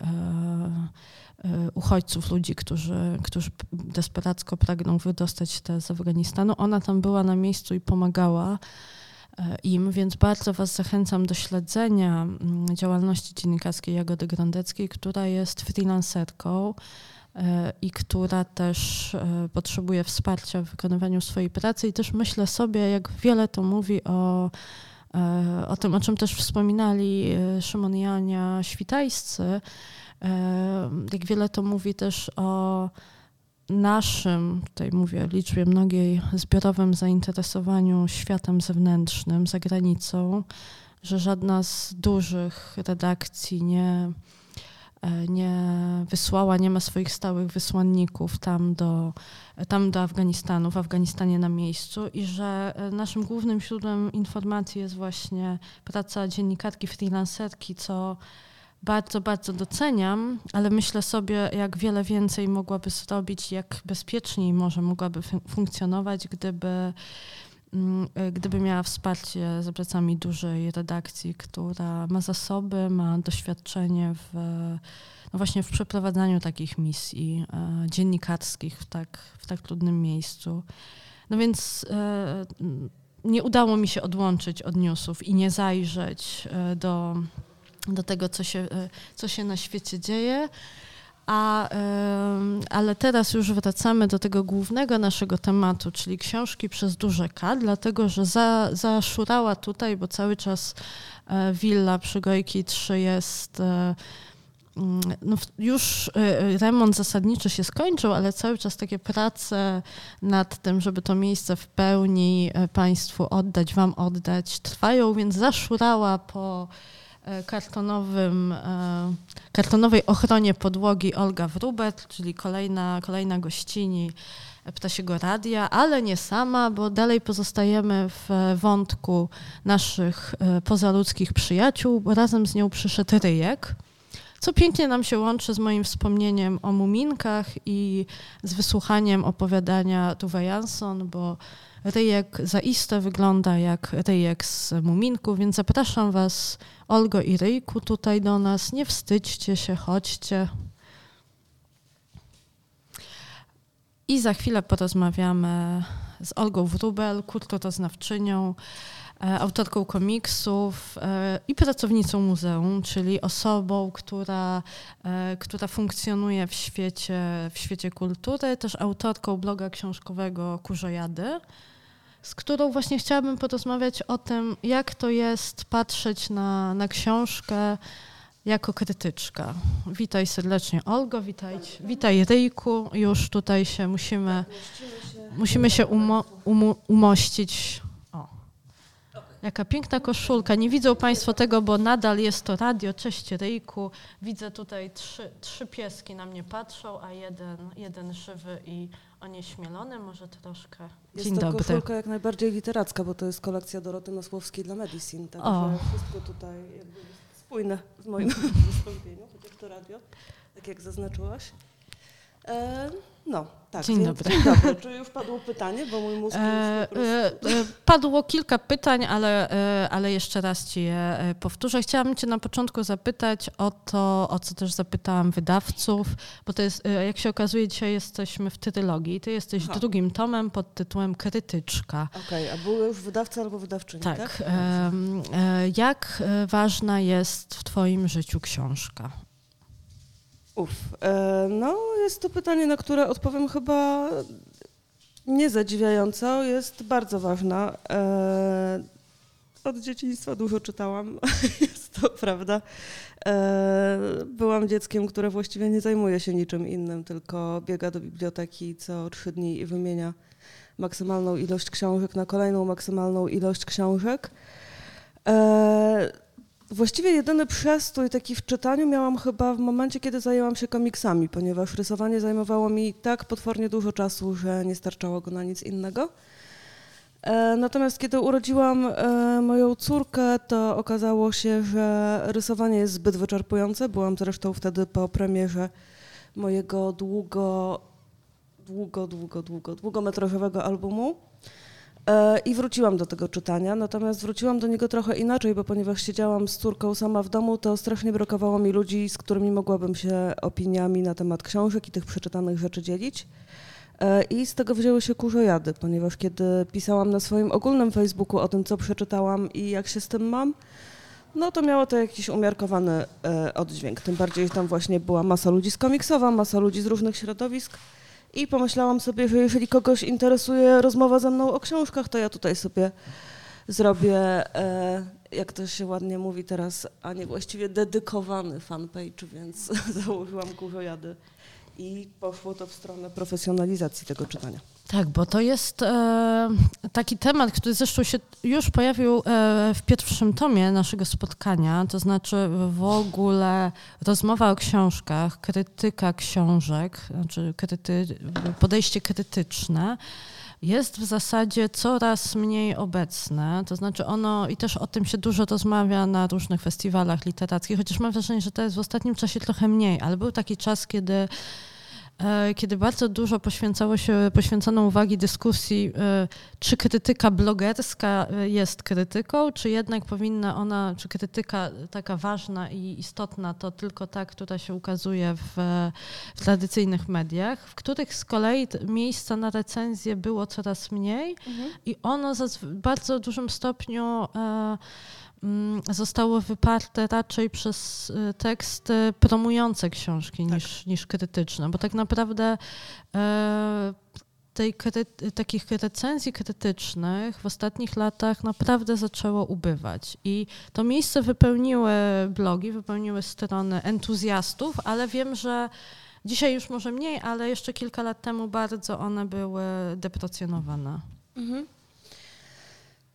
Speaker 1: uchodźców, ludzi, którzy, którzy desperacko pragną wydostać się z Afganistanu. Ona tam była na miejscu i pomagała im, więc bardzo Was zachęcam do śledzenia mm, działalności dziennikarskiej Jagody Grandeckiej, która jest freelancerką i która też e, potrzebuje wsparcia w wykonywaniu swojej pracy. I też myślę sobie, jak wiele to mówi o, e, o tym, o czym też wspominali e, Szymon i Ania Świtajscy, jak wiele to mówi też o naszym, tutaj mówię w liczbie mnogiej, zbiorowym zainteresowaniu światem zewnętrznym, za granicą, że żadna z dużych redakcji nie e, nie wysłała, nie ma swoich stałych wysłanników tam do, tam do Afganistanu, w Afganistanie na miejscu i że e, naszym głównym źródłem informacji jest właśnie praca dziennikarki, freelancerki, co bardzo, bardzo doceniam, ale myślę sobie, jak wiele więcej mogłaby zrobić, jak bezpieczniej może mogłaby funkcjonować, gdyby e, gdyby miała wsparcie za plecami dużej redakcji, która ma zasoby, ma doświadczenie w, no właśnie w przeprowadzaniu takich misji e, dziennikarskich w tak, w tak trudnym miejscu. No więc e, nie udało mi się odłączyć od newsów i nie zajrzeć do, do tego, co się, co się na świecie dzieje. A, ale teraz już wracamy do tego głównego naszego tematu, czyli książki przez duże K, dlatego że za, zaszurała tutaj, bo cały czas e, willa przy Gojki 3 jest. E, mm, no już e, remont zasadniczy się skończył, ale cały czas takie prace nad tym, żeby to miejsce w pełni Państwu oddać, Wam oddać, trwają, więc zaszurała po kartonowym, e, kartonowej ochronie podłogi Olga Wrubert, czyli kolejna, kolejna gościni Ptasiego Radia, ale nie sama, bo dalej pozostajemy w wątku naszych e, pozaludzkich przyjaciół, bo razem z nią przyszedł Ryjek, co pięknie nam się łączy z moim wspomnieniem o muminkach i z wysłuchaniem opowiadania Tuve Jansson, bo ryjek zaiste wygląda jak ryjek z muminku, więc zapraszam Was, Olgo i Ryjku, tutaj do nas. Nie wstydźcie się, chodźcie. I za chwilę porozmawiamy z Olgą Wrubel, kulturoznawczynią, e, autorką komiksów e, i pracownicą muzeum, czyli osobą, która, e, która funkcjonuje w świecie, w świecie kultury, też autorką bloga książkowego Kurzojady z którą właśnie chciałabym porozmawiać o tym, jak to jest patrzeć na, na książkę jako krytyczka. Witaj serdecznie Olgo, witaj, witaj Ryjku. Już tutaj się musimy, musimy się umo, umo, umościć. Jaka piękna koszulka. Nie widzą Państwo tego, bo nadal jest to radio. Cześć Ryjku. Widzę tutaj trzy, trzy pieski na mnie patrzą, a jeden, jeden żywy i onieśmielony, może troszkę.
Speaker 4: Jest Dzień to dobry. koszulka jak najbardziej literacka, bo to jest kolekcja Doroty Nosłowskiej dla Medicine, także o. wszystko tutaj jest spójne z moim wystąpieniem, chociaż to radio, tak jak zaznaczyłaś. E, no, tak.
Speaker 1: Dzień dobry.
Speaker 4: Dzień dobry. Czy już padło pytanie, bo mój mózg e,
Speaker 1: już e, e, Padło kilka pytań, ale, e, ale jeszcze raz Ci je e, powtórzę. Chciałam Cię na początku zapytać o to, o co też zapytałam wydawców, bo to jest, jak się okazuje, dzisiaj jesteśmy w trylogii. Ty jesteś Aha. drugim tomem pod tytułem Krytyczka.
Speaker 4: Okej, okay, a był już wydawca albo wydawczyni, tak? tak?
Speaker 1: jak ważna jest w Twoim życiu książka?
Speaker 4: Uf, e, no jest to pytanie, na które odpowiem chyba nie zadziwiająco, jest bardzo ważna. E, od dzieciństwa dużo czytałam, jest to prawda. E, byłam dzieckiem, które właściwie nie zajmuje się niczym innym, tylko biega do biblioteki co trzy dni i wymienia maksymalną ilość książek na kolejną maksymalną ilość książek. Właściwie jedyny przestój taki w czytaniu miałam chyba w momencie, kiedy zajęłam się komiksami, ponieważ rysowanie zajmowało mi tak potwornie dużo czasu, że nie starczało go na nic innego. E, natomiast kiedy urodziłam e, moją córkę, to okazało się, że rysowanie jest zbyt wyczerpujące. Byłam zresztą wtedy po premierze mojego długo, długo, długo, długo, długometrażowego albumu. E, I wróciłam do tego czytania, natomiast wróciłam do niego trochę inaczej, bo ponieważ siedziałam z córką sama w domu, to strasznie brakowało mi ludzi, z którymi mogłabym się opiniami na temat książek i tych przeczytanych rzeczy dzielić. E, I z tego wzięły się kurzojady, ponieważ kiedy pisałam na swoim ogólnym Facebooku o tym, co przeczytałam i jak się z tym mam, no to miało to jakiś umiarkowany e, oddźwięk. Tym bardziej, że tam właśnie była masa ludzi z komiksowa, masa ludzi z różnych środowisk. I pomyślałam sobie, że jeżeli kogoś interesuje rozmowa ze mną o książkach, to ja tutaj sobie zrobię, e, jak to się ładnie mówi teraz, a nie właściwie dedykowany fanpage, więc założyłam kurzojady i poszło to w stronę profesjonalizacji tego czytania.
Speaker 1: Tak, bo to jest e, taki temat, który zresztą się już pojawił e, w pierwszym tomie naszego spotkania, to znaczy w ogóle rozmowa o książkach, krytyka książek, znaczy kryty, podejście krytyczne jest w zasadzie coraz mniej obecne. To znaczy ono, i też o tym się dużo rozmawia na różnych festiwalach literackich, chociaż mam wrażenie, że to jest w ostatnim czasie trochę mniej, ale był taki czas, kiedy kiedy bardzo dużo poświęcało się, poświęcono uwagi dyskusji, e, czy krytyka blogerska e, jest krytyką, czy jednak powinna ona, czy krytyka taka ważna i istotna to tylko ta, która się ukazuje w, w tradycyjnych mediach, w których z kolei miejsca na recenzję było coraz mniej mhm. i ono w bardzo dużym stopniu zostało wyparte raczej przez y, teksty promujące książki tak. niż, niż krytyczne, bo tak naprawdę e, tej, takich recenzji krytycznych w ostatnich latach naprawdę zaczęło ubywać. I to miejsce wypełniły blogi, wypełniły strony entuzjastów, ale wiem, że dzisiaj już może mniej, ale jeszcze kilka lat temu bardzo one były deprecjonowane. Mhm.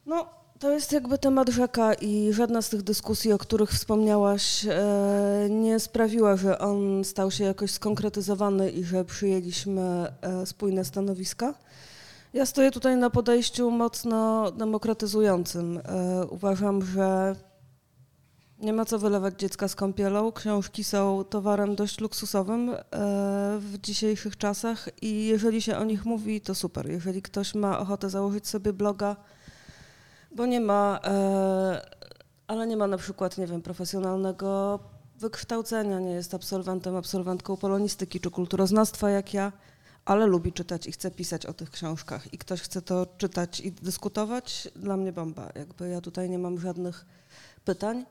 Speaker 4: No, to jest jakby temat rzeka i żadna z tych dyskusji, o których wspomniałaś, e, nie sprawiła, że on stał się jakoś skonkretyzowany i że przyjęliśmy e, spójne stanowiska. Ja stoję tutaj na podejściu mocno demokratyzującym. E, uważam, że nie ma co wylewać dziecka z kąpielą. Książki są towarem dość luksusowym w dzisiejszych czasach i jeżeli się o nich mówi, to super. Jeżeli ktoś ma ochotę założyć sobie bloga, bo nie ma, e, ale nie ma na przykład, nie wiem, profesjonalnego wykształcenia, nie jest absolwentem, absolwentką polonistyki czy kulturoznawstwa jak ja, ale lubi czytać i chce pisać o tych książkach i ktoś chce to czytać i dyskutować, dla mnie bomba. Jakby ja tutaj nie mam żadnych pytań.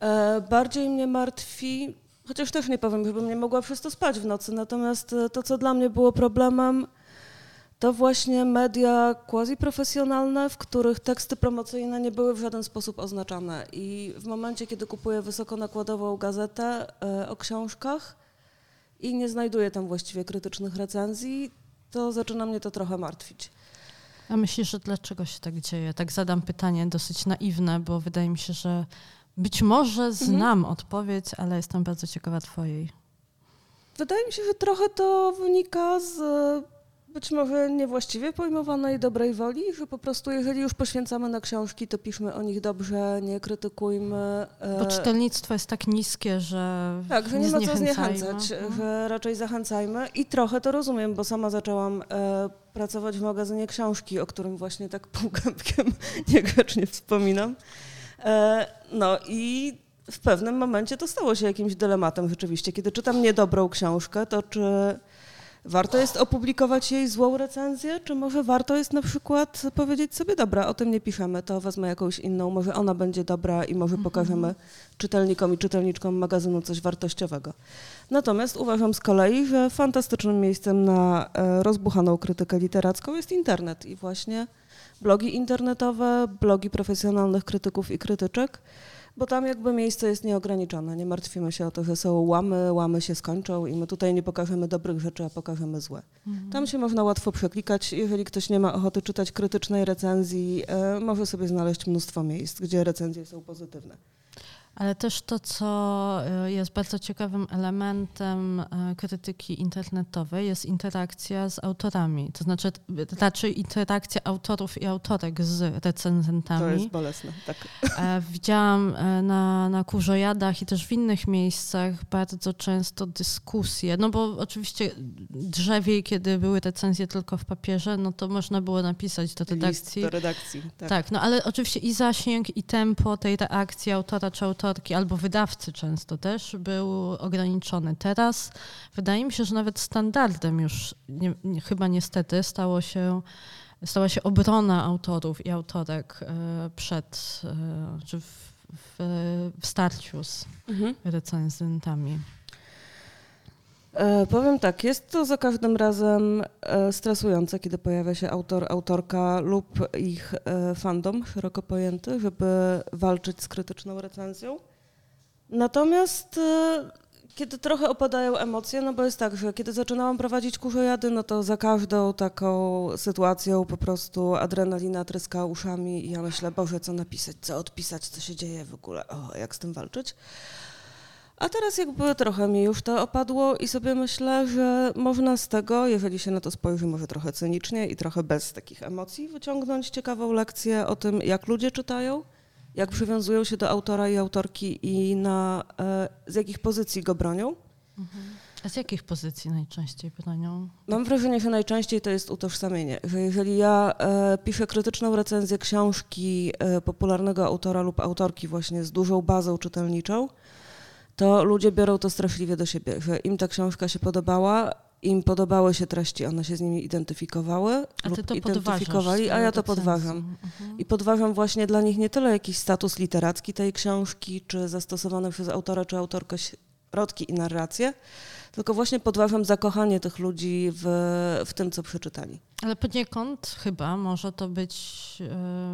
Speaker 4: E, bardziej mnie martwi, chociaż też nie powiem, żebym nie mogła przez to spać w nocy, natomiast e, to, co dla mnie było problemem, to właśnie media quasi-profesjonalne, w których teksty promocyjne nie były w żaden sposób oznaczane. I w momencie, kiedy kupuję wysokonakładową gazetę e, o książkach i nie znajduję tam właściwie krytycznych recenzji, to zaczyna mnie to trochę martwić.
Speaker 1: A myślisz, że dlaczego się tak dzieje? Tak zadam pytanie dosyć naiwne, bo wydaje mi się, że być może mhm. znam mhm. odpowiedź, ale jestem bardzo ciekawa Twojej.
Speaker 4: Wydaje mi się, że trochę to wynika z być może niewłaściwie pojmowanej dobrej woli, że po prostu jeżeli już poświęcamy na książki, to piszmy o nich dobrze, nie krytykujmy.
Speaker 1: Bo e, czytelnictwo jest tak niskie, że
Speaker 4: Tak, że nie, nie ma co zniechęcać, no. że raczej zachęcajmy i trochę to rozumiem, bo sama zaczęłam e, pracować w magazynie książki, o którym właśnie tak półgębkiem niegrzecznie wspominam. E, no i w pewnym momencie to stało się jakimś dylematem rzeczywiście. Kiedy czytam niedobrą książkę, to czy warto jest opublikować jej złą recenzję, czy może warto jest na przykład powiedzieć sobie, dobra, o tym nie piszemy, to wezmę jakąś inną, może ona będzie dobra i może mhm. pokażemy czytelnikom i czytelniczkom magazynu coś wartościowego. Natomiast uważam z kolei, że fantastycznym miejscem na e, rozbuchaną krytykę literacką jest internet i właśnie blogi internetowe, blogi profesjonalnych krytyków i krytyczek, bo tam jakby miejsce jest nieograniczone. Nie martwimy się o to, że są łamy, łamy się skończą i my tutaj nie pokażemy dobrych rzeczy, a pokażemy złe. Mhm. Tam się można łatwo przeklikać. Jeżeli ktoś nie ma ochoty czytać krytycznej recenzji, e, może sobie znaleźć mnóstwo miejsc, gdzie recenzje są pozytywne.
Speaker 1: Ale też to, co e, jest bardzo ciekawym elementem e, krytyki internetowej, jest interakcja z autorami. To znaczy raczej interakcja autorów i autorek z recenzentami. To
Speaker 4: jest bolesne, tak.
Speaker 1: E, widziałam na, na kurzojadach i też w innych miejscach bardzo często dyskusje, no bo oczywiście drzewiej, kiedy były recenzje tylko w papierze, no to można było napisać do redakcji.
Speaker 4: List do redakcji, tak.
Speaker 1: Tak, no ale oczywiście i zasięg, i tempo tej reakcji autora czy autora autorki albo wydawcy często też był ograniczony. Teraz wydaje mi się, że nawet standardem już nie, nie, chyba niestety stało się, stała się obrona autorów i autorek e, przed, e, czy w, w, w starciu z mhm. recenzentami.
Speaker 4: E, powiem tak, jest to za każdym razem e, stresujące, kiedy pojawia się autor, autorka lub ich e, fandom szeroko pojęty, żeby walczyć z krytyczną recenzją. Natomiast kiedy trochę opadają emocje, no bo jest tak, że kiedy zaczynałam prowadzić kurzojady, no to za każdą taką sytuacją po prostu adrenalina tryska uszami i ja myślę, Boże, co napisać, co odpisać, co się dzieje w ogóle, o, jak z tym walczyć. A teraz jakby trochę mi już to opadło i sobie myślę, że można z tego, jeżeli się na to spojrzy może trochę cynicznie i trochę bez takich emocji, wyciągnąć ciekawą lekcję o tym, jak ludzie czytają, jak przywiązują się do autora i autorki i na, e, z jakich pozycji go bronią.
Speaker 1: Mhm. A z jakich pozycji najczęściej bronią?
Speaker 4: Mam wrażenie, że najczęściej to jest utożsamienie, że jeżeli ja e, piszę krytyczną recenzję książki e, popularnego autora lub autorki właśnie z dużą bazą czytelniczą, to ludzie biorą to straszliwie do siebie, że im ta książka się podobała, im podobały się treści, one się z nimi identyfikowały
Speaker 1: a
Speaker 4: lub
Speaker 1: to
Speaker 4: identyfikowali, a ja to podważam. Mhm. I podważam właśnie dla nich nie tyle jakiś status literacki tej książki, czy zastosowane przez autora czy autorkę środki i narracje, tylko właśnie podważam zakochanie tych ludzi w, w tym, co przeczytali.
Speaker 1: Ale poniekąd chyba może to być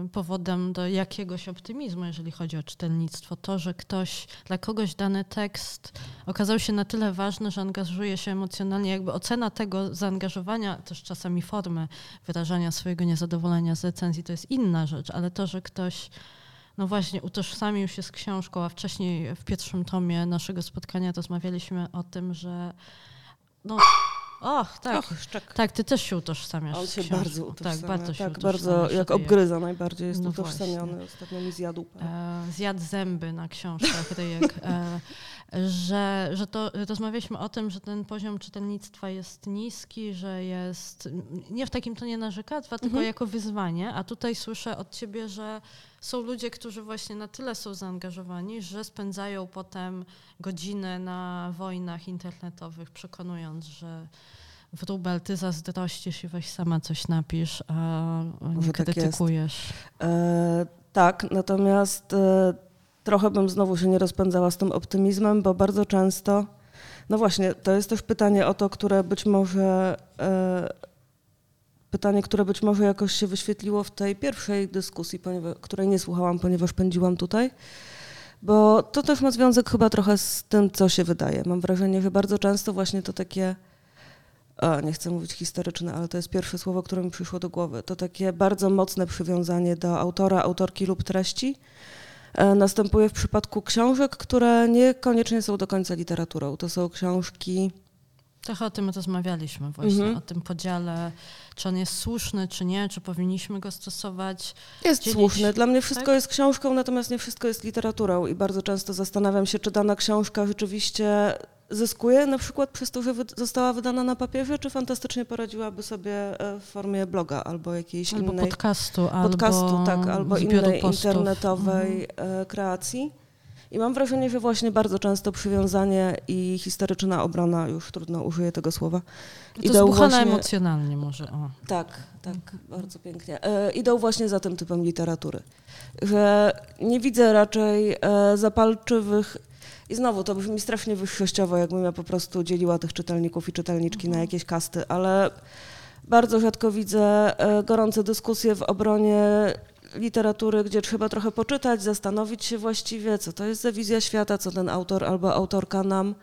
Speaker 1: y, powodem do jakiegoś optymizmu, jeżeli chodzi o czytelnictwo. To, że ktoś, dla kogoś dany tekst okazał się na tyle ważny, że angażuje się emocjonalnie, jakby ocena tego zaangażowania, też czasami formy wyrażania swojego niezadowolenia z recenzji to jest inna rzecz, ale to, że ktoś no właśnie utożsamił się z książką, a wcześniej w pierwszym tomie naszego spotkania rozmawialiśmy o tym, że no, Och, tak. Och, tak, ty też się utożsamiasz.
Speaker 4: On
Speaker 1: się
Speaker 4: książką. bardzo utożsamia.
Speaker 1: Tak, bardzo się
Speaker 4: tak, bardzo, jak obgryza najbardziej jest no utożsamiony. Właśnie. Ostatnio mi zjadł.
Speaker 1: E, zjadł zęby na książkach ryjek. E, że, że to rozmawialiśmy o tym, że ten poziom czytelnictwa jest niski, że jest nie w takim tonie narzekactwa, tylko mhm. jako wyzwanie, a tutaj słyszę od ciebie, że są ludzie, którzy właśnie na tyle są zaangażowani, że spędzają potem godziny na wojnach internetowych, przekonując, że wróbel, ty zazdrościsz i weź sama coś napisz, a nie tak krytykujesz.
Speaker 4: Tak, e, tak, natomiast e, trochę bym znowu się nie rozpędzała z tym optymizmem, bo bardzo często, no właśnie, to jest też pytanie o to, które być może e, pytanie, które być może jakoś się wyświetliło w tej pierwszej dyskusji, której nie słuchałam, ponieważ pędziłam tutaj. Bo to też ma związek chyba trochę z tym, co się wydaje. Mam wrażenie, że bardzo często właśnie to takie, o, nie chcę mówić historyczne, ale to jest pierwsze słowo, które mi przyszło do głowy, to takie bardzo mocne przywiązanie do autora, autorki lub treści, następuje w przypadku książek, które niekoniecznie są do końca literaturą. To są książki.
Speaker 1: Trochę o tym rozmawialiśmy właśnie, mhm. o tym podziale, czy on jest słuszny, czy nie, czy powinniśmy go stosować.
Speaker 4: Jest dzielić. słuszny. Dla mnie wszystko tak? jest książką, natomiast nie wszystko jest literaturą i bardzo często zastanawiam się, czy dana książka rzeczywiście zyskuje na przykład przez to, że została wydana na papierze, czy fantastycznie poradziłaby sobie e, w formie bloga albo jakiejś
Speaker 1: albo
Speaker 4: innej...
Speaker 1: podcastu,
Speaker 4: podcastu
Speaker 1: albo
Speaker 4: tak, albo innej postów. internetowej mhm. kreacji. I mam wrażenie, że właśnie bardzo często przywiązanie i historyczna obrona, już trudno użyję tego słowa,
Speaker 1: to idą właśnie... emocjonalnie może. O.
Speaker 4: Tak, tak, bardzo pięknie. E, idą właśnie za tym typem literatury. Że nie widzę raczej e, zapalczywych i znowu to brzmi strasznie wyższościowo, jakbym ja po prostu dzieliła tych czytelników i czytelniczki na mhm. jakieś kasty, ale bardzo rzadko widzę e, gorące dyskusje w obronie literatury, gdzie trzeba trochę poczytać, zastanowić się właściwie, co to jest za wizja świata, co ten autor albo autorka nam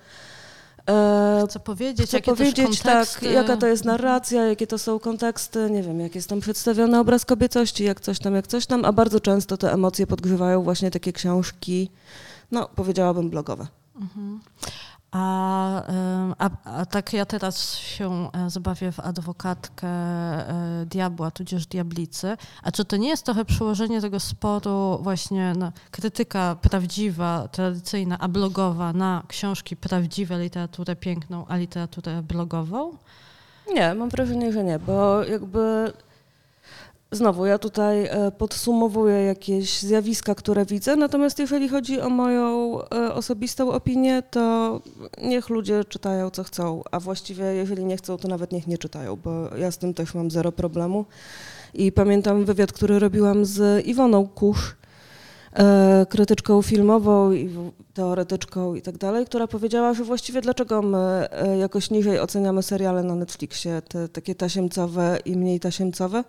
Speaker 1: e, Chcę powiedzieć, Chcę jakie powiedzieć tak,
Speaker 4: jaka to jest narracja, jakie to są konteksty, nie wiem, jak jest tam przedstawiony obraz kobiecości, jak coś tam, jak coś tam, a bardzo często te emocje podgrzewają właśnie takie książki, no powiedziałabym blogowe. Mhm.
Speaker 1: A, a, a, tak ja teraz się e, zabawię w adwokatkę e, diabła, tudzież diablicy. A czy to nie jest trochę przełożenie tego sporu właśnie na krytyka prawdziwa, tradycyjna, a blogowa na książki prawdziwe, literaturę piękną, a literaturę blogową?
Speaker 4: Nie, mam wrażenie, że nie, bo jakby Znowu, ja tutaj e, podsumowuję jakieś zjawiska, które widzę, natomiast jeżeli chodzi o moją e, osobistą opinię, to niech ludzie czytają, co chcą, a właściwie jeżeli nie chcą, to nawet niech nie czytają, bo ja z tym też mam zero problemu. I pamiętam wywiad, który robiłam z Iwoną Kusz, e, krytyczką filmową i teoretyczką i tak dalej, która powiedziała, że właściwie dlaczego my jakoś niżej oceniamy seriale na Netflixie, te takie tasiemcowe i mniej tasiemcowe,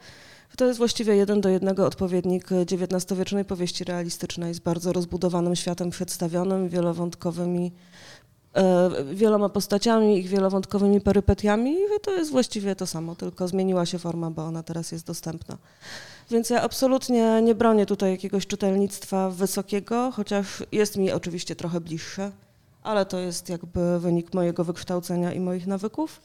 Speaker 4: to jest właściwie jeden do jednego odpowiednik XIX-wiecznej powieści realistycznej z bardzo rozbudowanym światem przedstawionym, wielowątkowymi e, wieloma postaciami, ich wielowątkowymi perypetiami i to jest właściwie to samo, tylko zmieniła się forma, bo ona teraz jest dostępna. Więc ja absolutnie nie bronię tutaj jakiegoś czytelnictwa wysokiego, chociaż jest mi oczywiście trochę bliższe, ale to jest jakby wynik mojego wykształcenia i moich nawyków.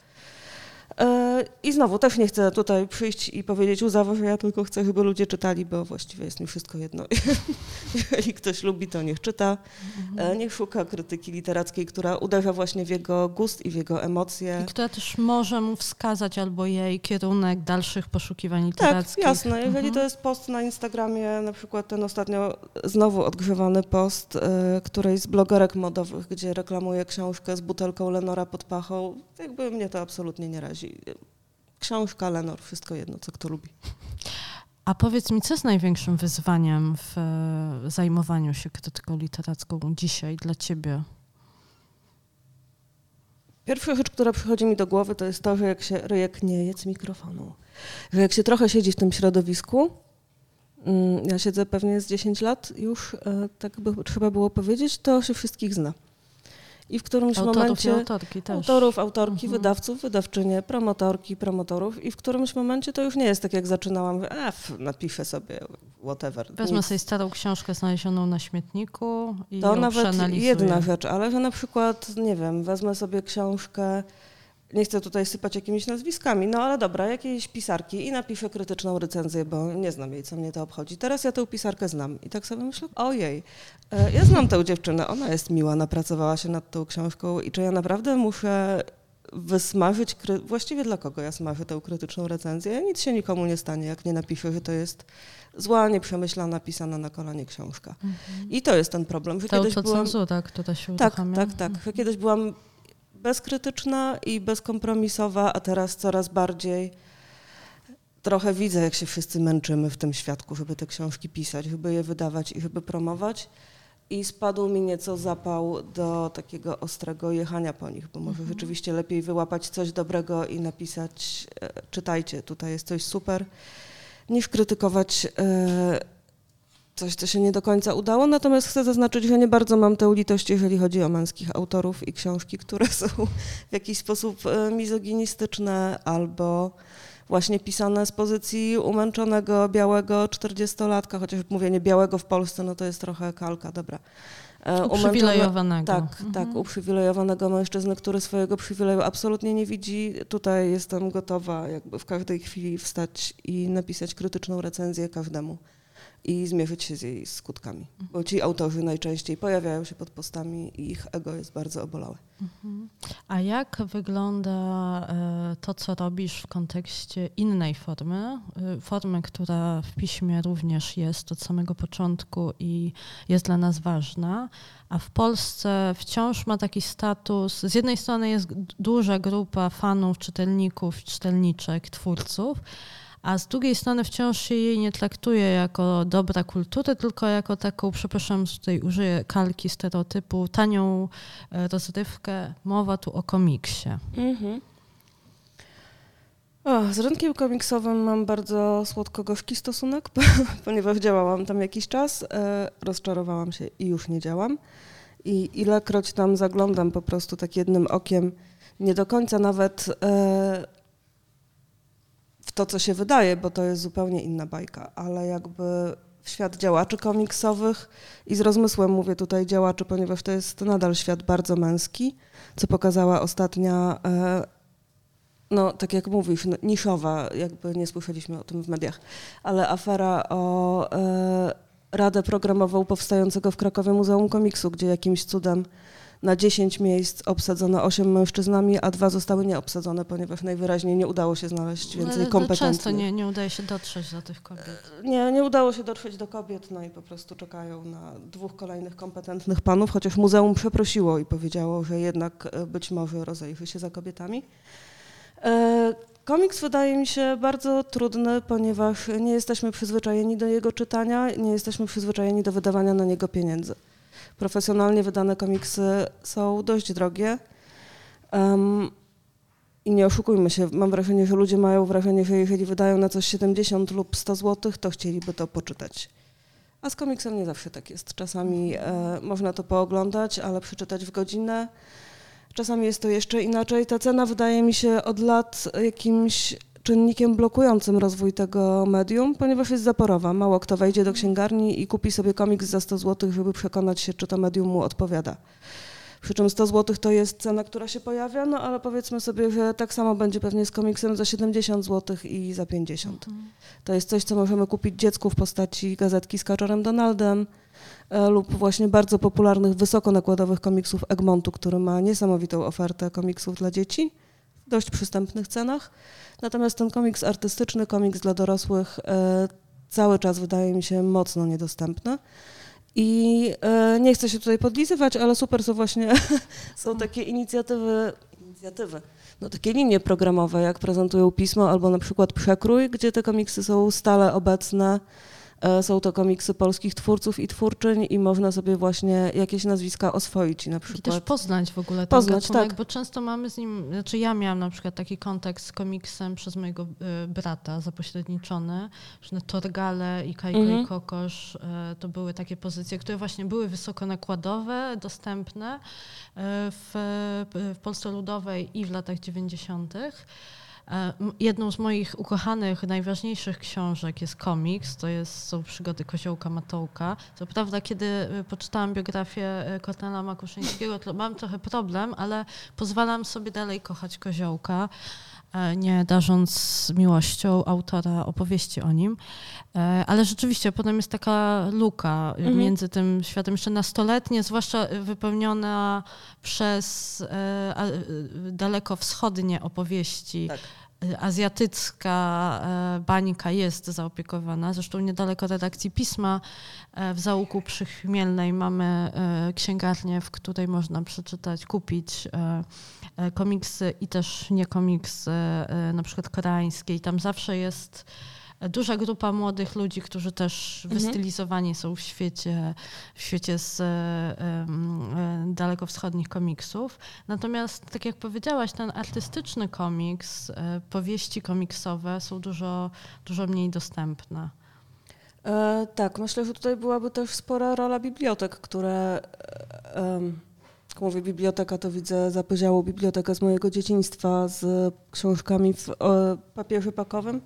Speaker 4: E, I znowu też nie chcę tutaj przyjść i powiedzieć łzawo, że ja tylko chcę, żeby ludzie czytali, bo właściwie jest mi wszystko jedno. Jeżeli ktoś lubi, to niech czyta. Mhm. Niech szuka krytyki literackiej, która uderza właśnie w jego gust i w jego emocje.
Speaker 1: I która też może mu wskazać albo jej kierunek dalszych poszukiwań tak, literackich.
Speaker 4: Tak, jasne. Jeżeli mhm. to jest post na Instagramie, na przykład ten ostatnio znowu odgrzewany post y, którejś z blogerek modowych, gdzie reklamuje książkę z butelką Lenora pod pachą, jakby mnie to absolutnie nie razi książka, Lenor, wszystko jedno, co kto lubi.
Speaker 1: A powiedz mi, co jest największym wyzwaniem w e, zajmowaniu się krytyką literacką dzisiaj dla ciebie?
Speaker 4: Pierwsza rzecz, która przychodzi mi do głowy, to jest to, że jak się ryjek nie jedz mikrofonu, że jak się trochę siedzi w tym środowisku, mm, ja siedzę pewnie z 10 lat już, e, tak by trzeba było powiedzieć, to się wszystkich zna i w którymś
Speaker 1: autorów
Speaker 4: momencie...
Speaker 1: Autorki też.
Speaker 4: Autorów, autorki, mhm. wydawców, wydawczynie, promotorki, promotorów i w którymś momencie to już nie jest tak, jak zaczynałam, a, napiszę sobie whatever.
Speaker 1: Wezmę nic. sobie starą książkę znalezioną na śmietniku i
Speaker 4: To nawet jedna rzecz, ale że na przykład, nie wiem, wezmę sobie książkę nie chcę tutaj sypać jakimiś nazwiskami, no ale dobra, jakiejś pisarki i napiszę krytyczną recenzję, bo nie znam jej, co mnie to obchodzi. Teraz ja tę pisarkę znam i tak sobie myślę, ojej, e, ja znam tę dziewczynę, ona jest miła, napracowała się nad tą książką i czy ja naprawdę muszę wysmażyć, właściwie dla kogo ja smażę tę krytyczną recenzję? Nic się nikomu nie stanie, jak nie napiszę, że to jest zła, nieprzemyślana, pisana na kolanie książka. Mhm. I to jest ten problem, że
Speaker 1: to
Speaker 4: kiedyś byłam...
Speaker 1: tak, to się
Speaker 4: Tak, tak, tak. Że kiedyś byłam bezkrytyczna i bezkompromisowa, a teraz coraz bardziej trochę widzę, jak się wszyscy męczymy w tym świadku, żeby te książki pisać, żeby je wydawać i żeby promować. I spadł mi nieco zapał do takiego ostrego jechania po nich, bo może mhm. rzeczywiście lepiej wyłapać coś dobrego i napisać, e, czytajcie, tutaj jest coś super, niż krytykować e, coś, co się nie do końca udało, natomiast chcę zaznaczyć, że nie bardzo mam tę litość, jeżeli chodzi o męskich autorów i książki, które są w jakiś sposób e, mizoginistyczne albo właśnie pisane z pozycji umęczonego, białego czterdziestolatka, chociaż mówienie białego w Polsce, no to jest trochę kalka, dobra.
Speaker 1: E, uprzywilejowanego.
Speaker 4: Tak, mhm. tak, uprzywilejowanego mężczyzny, który swojego przywileju absolutnie nie widzi. Tutaj jestem gotowa jakby w każdej chwili wstać i napisać krytyczną recenzję każdemu i zmierzyć się z jej skutkami. Bo ci autorzy najczęściej pojawiają się pod postami i ich ego jest bardzo obolałe. Mhm.
Speaker 1: A jak wygląda e, to, co robisz w kontekście innej formy? E, formy, która w piśmie również jest od samego początku i jest dla nas ważna, a w Polsce wciąż ma taki status. Z jednej strony jest duża grupa fanów, czytelników, czytelniczek, twórców, a z drugiej strony wciąż się jej nie traktuje jako dobra kultury, tylko jako taką, przepraszam, tutaj użyję kalki stereotypu, tanią e, rozrywkę. Mowa tu o komiksie. Mhm.
Speaker 4: O, z rynkiem komiksowym mam bardzo słodko-gorzki stosunek, ponieważ działałam tam jakiś czas, e, rozczarowałam się i już nie działam. I ilekroć tam zaglądam po prostu tak jednym okiem, nie do końca nawet e, to, co się wydaje, bo to jest zupełnie inna bajka, ale jakby świat działaczy komiksowych i z rozmysłem mówię tutaj działaczy, ponieważ to jest nadal świat bardzo męski, co pokazała ostatnia, e, no tak jak mówisz, niszowa, jakby nie słyszeliśmy o tym w mediach, ale afera o e, radę programową powstającego w Krakowie Muzeum Komiksu, gdzie jakimś cudem na 10 miejsc obsadzono 8 mężczyznami, a dwa zostały nieobsadzone, ponieważ najwyraźniej nie udało się znaleźć no, więcej kompetencji.
Speaker 1: Często nie, nie udaje się dotrzeć do tych kobiet.
Speaker 4: Nie, nie udało się dotrzeć do kobiet, no i po prostu czekają na dwóch kolejnych kompetentnych panów, chociaż muzeum przeprosiło i powiedziało, że jednak e, być może rozejrzy się za kobietami. E, komiks wydaje mi się bardzo trudny, ponieważ nie jesteśmy przyzwyczajeni do jego czytania, nie jesteśmy przyzwyczajeni do wydawania na niego pieniędzy profesjonalnie wydane komiksy są dość drogie. Um, I nie oszukujmy się, mam wrażenie, że ludzie mają wrażenie, że jeżeli wydają na coś 70 lub 100 zł, to chcieliby to poczytać. A z komiksem nie zawsze tak jest. Czasami e, można to pooglądać, ale przeczytać w godzinę Czasami jest to jeszcze inaczej. Ta cena wydaje mi się od lat jakimś czynnikiem blokującym rozwój tego medium, ponieważ jest zaporowa. Mało kto wejdzie do księgarni i kupi sobie komiks za 100 zł, żeby przekonać się, czy to medium mu odpowiada. Przy czym 100 zł to jest cena, która się pojawia, no ale powiedzmy sobie, że tak samo będzie pewnie z komiksem za 70 zł i za 50. To jest coś, co możemy kupić dziecku w postaci gazetki z Kaczorem Donaldem e, lub właśnie bardzo popularnych, wysokonakładowych komiksów Egmontu, który ma niesamowitą ofertę komiksów dla dzieci dość przystępnych cenach. Natomiast ten komiks artystyczny, komiks dla dorosłych e, cały czas wydaje mi się mocno niedostępny. I e, nie chcę się tutaj podlizywać, ale super są właśnie, są takie inicjatywy, inicjatywy, no takie linie programowe, jak prezentują pismo albo na przykład Przekrój, gdzie te komiksy są stale obecne są to komiksy polskich twórców i twórczyń i można sobie właśnie jakieś nazwiska oswoić na przykład.
Speaker 1: I też poznać w ogóle ten
Speaker 4: poznać,
Speaker 1: gatunek,
Speaker 4: tak.
Speaker 1: bo często mamy z nim, znaczy ja miałam na przykład taki kontakt z komiksem przez mojego y, brata zapośredniczony, że Torgale i Kajko
Speaker 4: Mhm.
Speaker 1: i Kokosz y, to były takie pozycje, które właśnie były wysokonakładowe, dostępne y, w, w Polsce Ludowej i w latach 90. E, Jedną z moich ukochanych, najważniejszych książek jest komiks, to jest, są przygody Koziołka Matołka. Co prawda, kiedy y, poczytałam biografię y, Kornela Makuszyńskiego, to mam trochę problem, ale pozwalam sobie dalej kochać Koziołka, nie darząc miłością autora opowieści o nim. E, Ale rzeczywiście potem jest taka luka
Speaker 4: Mhm.
Speaker 1: między tym światem jeszcze nastoletnie, zwłaszcza wypełniona przez e, a- y, daleko wschodnie opowieści.
Speaker 4: Tak.
Speaker 1: Azjatycka e, bańka jest zaopiekowana. Zresztą niedaleko redakcji pisma e, w Załuku przy Chmielnej mamy e, księgarnię, w której można przeczytać, kupić e, e, komiksy i też nie komiksy, e, na przykład koreańskie. I tam zawsze jest duża grupa młodych ludzi, którzy też
Speaker 4: Mhm.
Speaker 1: wystylizowani są w świecie, w świecie z e, e, dalekowschodnich komiksów. Natomiast, tak jak powiedziałaś, ten artystyczny komiks, e, powieści komiksowe są dużo, dużo mniej dostępne.
Speaker 4: E, tak, myślę, że tutaj byłaby też spora rola bibliotek, które, e, jak mówię biblioteka, to widzę zapyziałą bibliotekę z mojego dzieciństwa z książkami w papierze pakowym.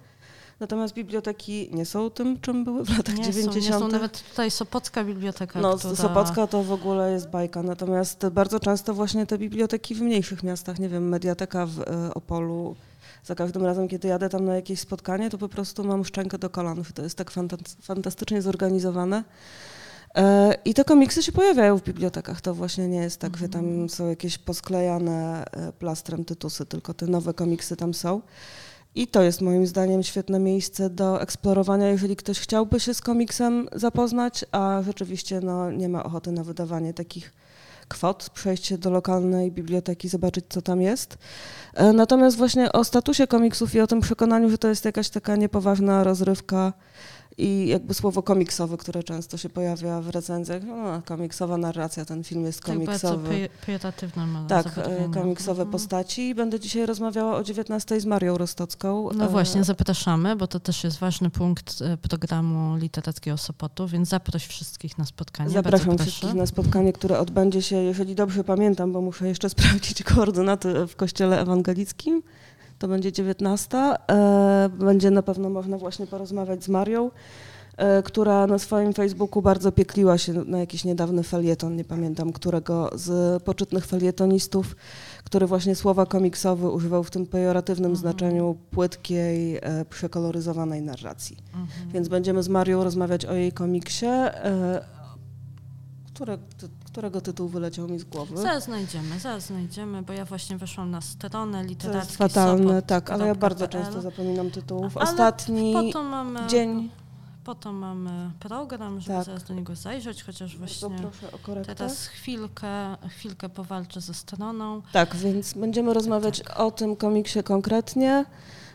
Speaker 4: Natomiast biblioteki nie są tym, czym były w latach
Speaker 1: Nie są,
Speaker 4: 90.
Speaker 1: nie są nawet tutaj Sopocka Biblioteka,
Speaker 4: No,
Speaker 1: która...
Speaker 4: Sopocka to w ogóle jest bajka, natomiast bardzo często właśnie te biblioteki w mniejszych miastach, nie wiem, Mediateka w e, Opolu, za każdym razem, kiedy jadę tam na jakieś spotkanie, to po prostu mam szczękę do kolan, to jest tak fanta- fantastycznie zorganizowane. E, I te komiksy się pojawiają w bibliotekach. To właśnie nie jest tak, że tam są jakieś posklejane e, plastrem tytusy, tylko te nowe komiksy tam są. I to jest moim zdaniem świetne miejsce do eksplorowania, jeżeli ktoś chciałby się z komiksem zapoznać, a rzeczywiście no, nie ma ochoty na wydawanie takich kwot, przejść się do lokalnej biblioteki, zobaczyć co tam jest. E, Natomiast właśnie o statusie komiksów i o tym przekonaniu, że to jest jakaś taka niepoważna rozrywka i jakby słowo komiksowe, które często się pojawia w recenzjach. No, komiksowa narracja, ten film jest
Speaker 1: Tak bardzo
Speaker 4: komiksowy.
Speaker 1: peje- pejoratywne ma
Speaker 4: Tak, e, komiksowe
Speaker 1: Mhm.
Speaker 4: postaci. Będę dzisiaj rozmawiała o 19 z Marią Rostocką.
Speaker 1: No
Speaker 4: E,
Speaker 1: właśnie, zapraszamy, bo to też jest ważny punkt e, programu literackiego Sopotu, więc zaproś wszystkich na spotkanie.
Speaker 4: Zapraszam
Speaker 1: Bardzo
Speaker 4: wszystkich na spotkanie, które odbędzie się, jeżeli dobrze pamiętam, bo muszę jeszcze sprawdzić koordynaty w Kościele Ewangelickim. To będzie 19. E, Będzie na pewno można właśnie porozmawiać z Marią, e, która na swoim Facebooku bardzo piekliła się na jakiś niedawny felieton, nie pamiętam którego z poczytnych felietonistów, który właśnie słowa komiksowe używał w tym pejoratywnym
Speaker 1: Mhm.
Speaker 4: znaczeniu płytkiej, e, przekoloryzowanej narracji.
Speaker 1: Mhm.
Speaker 4: Więc będziemy z Marią rozmawiać o jej komiksie. Które, ty, którego tytuł wyleciał mi z głowy?
Speaker 1: Zaraz znajdziemy, zaraz znajdziemy, bo ja właśnie weszłam na stronę
Speaker 4: To
Speaker 1: literacki
Speaker 4: jest fatalne,
Speaker 1: Sopot
Speaker 4: tak, ale ja bardzo często zapominam tytułów. Ostatni
Speaker 1: to mamy,
Speaker 4: dzień.
Speaker 1: po to mamy program, żeby
Speaker 4: Tak.
Speaker 1: zaraz do niego zajrzeć, chociaż właśnie teraz chwilkę, chwilkę powalczę ze stroną.
Speaker 4: Tak, więc będziemy rozmawiać o tym komiksie konkretnie.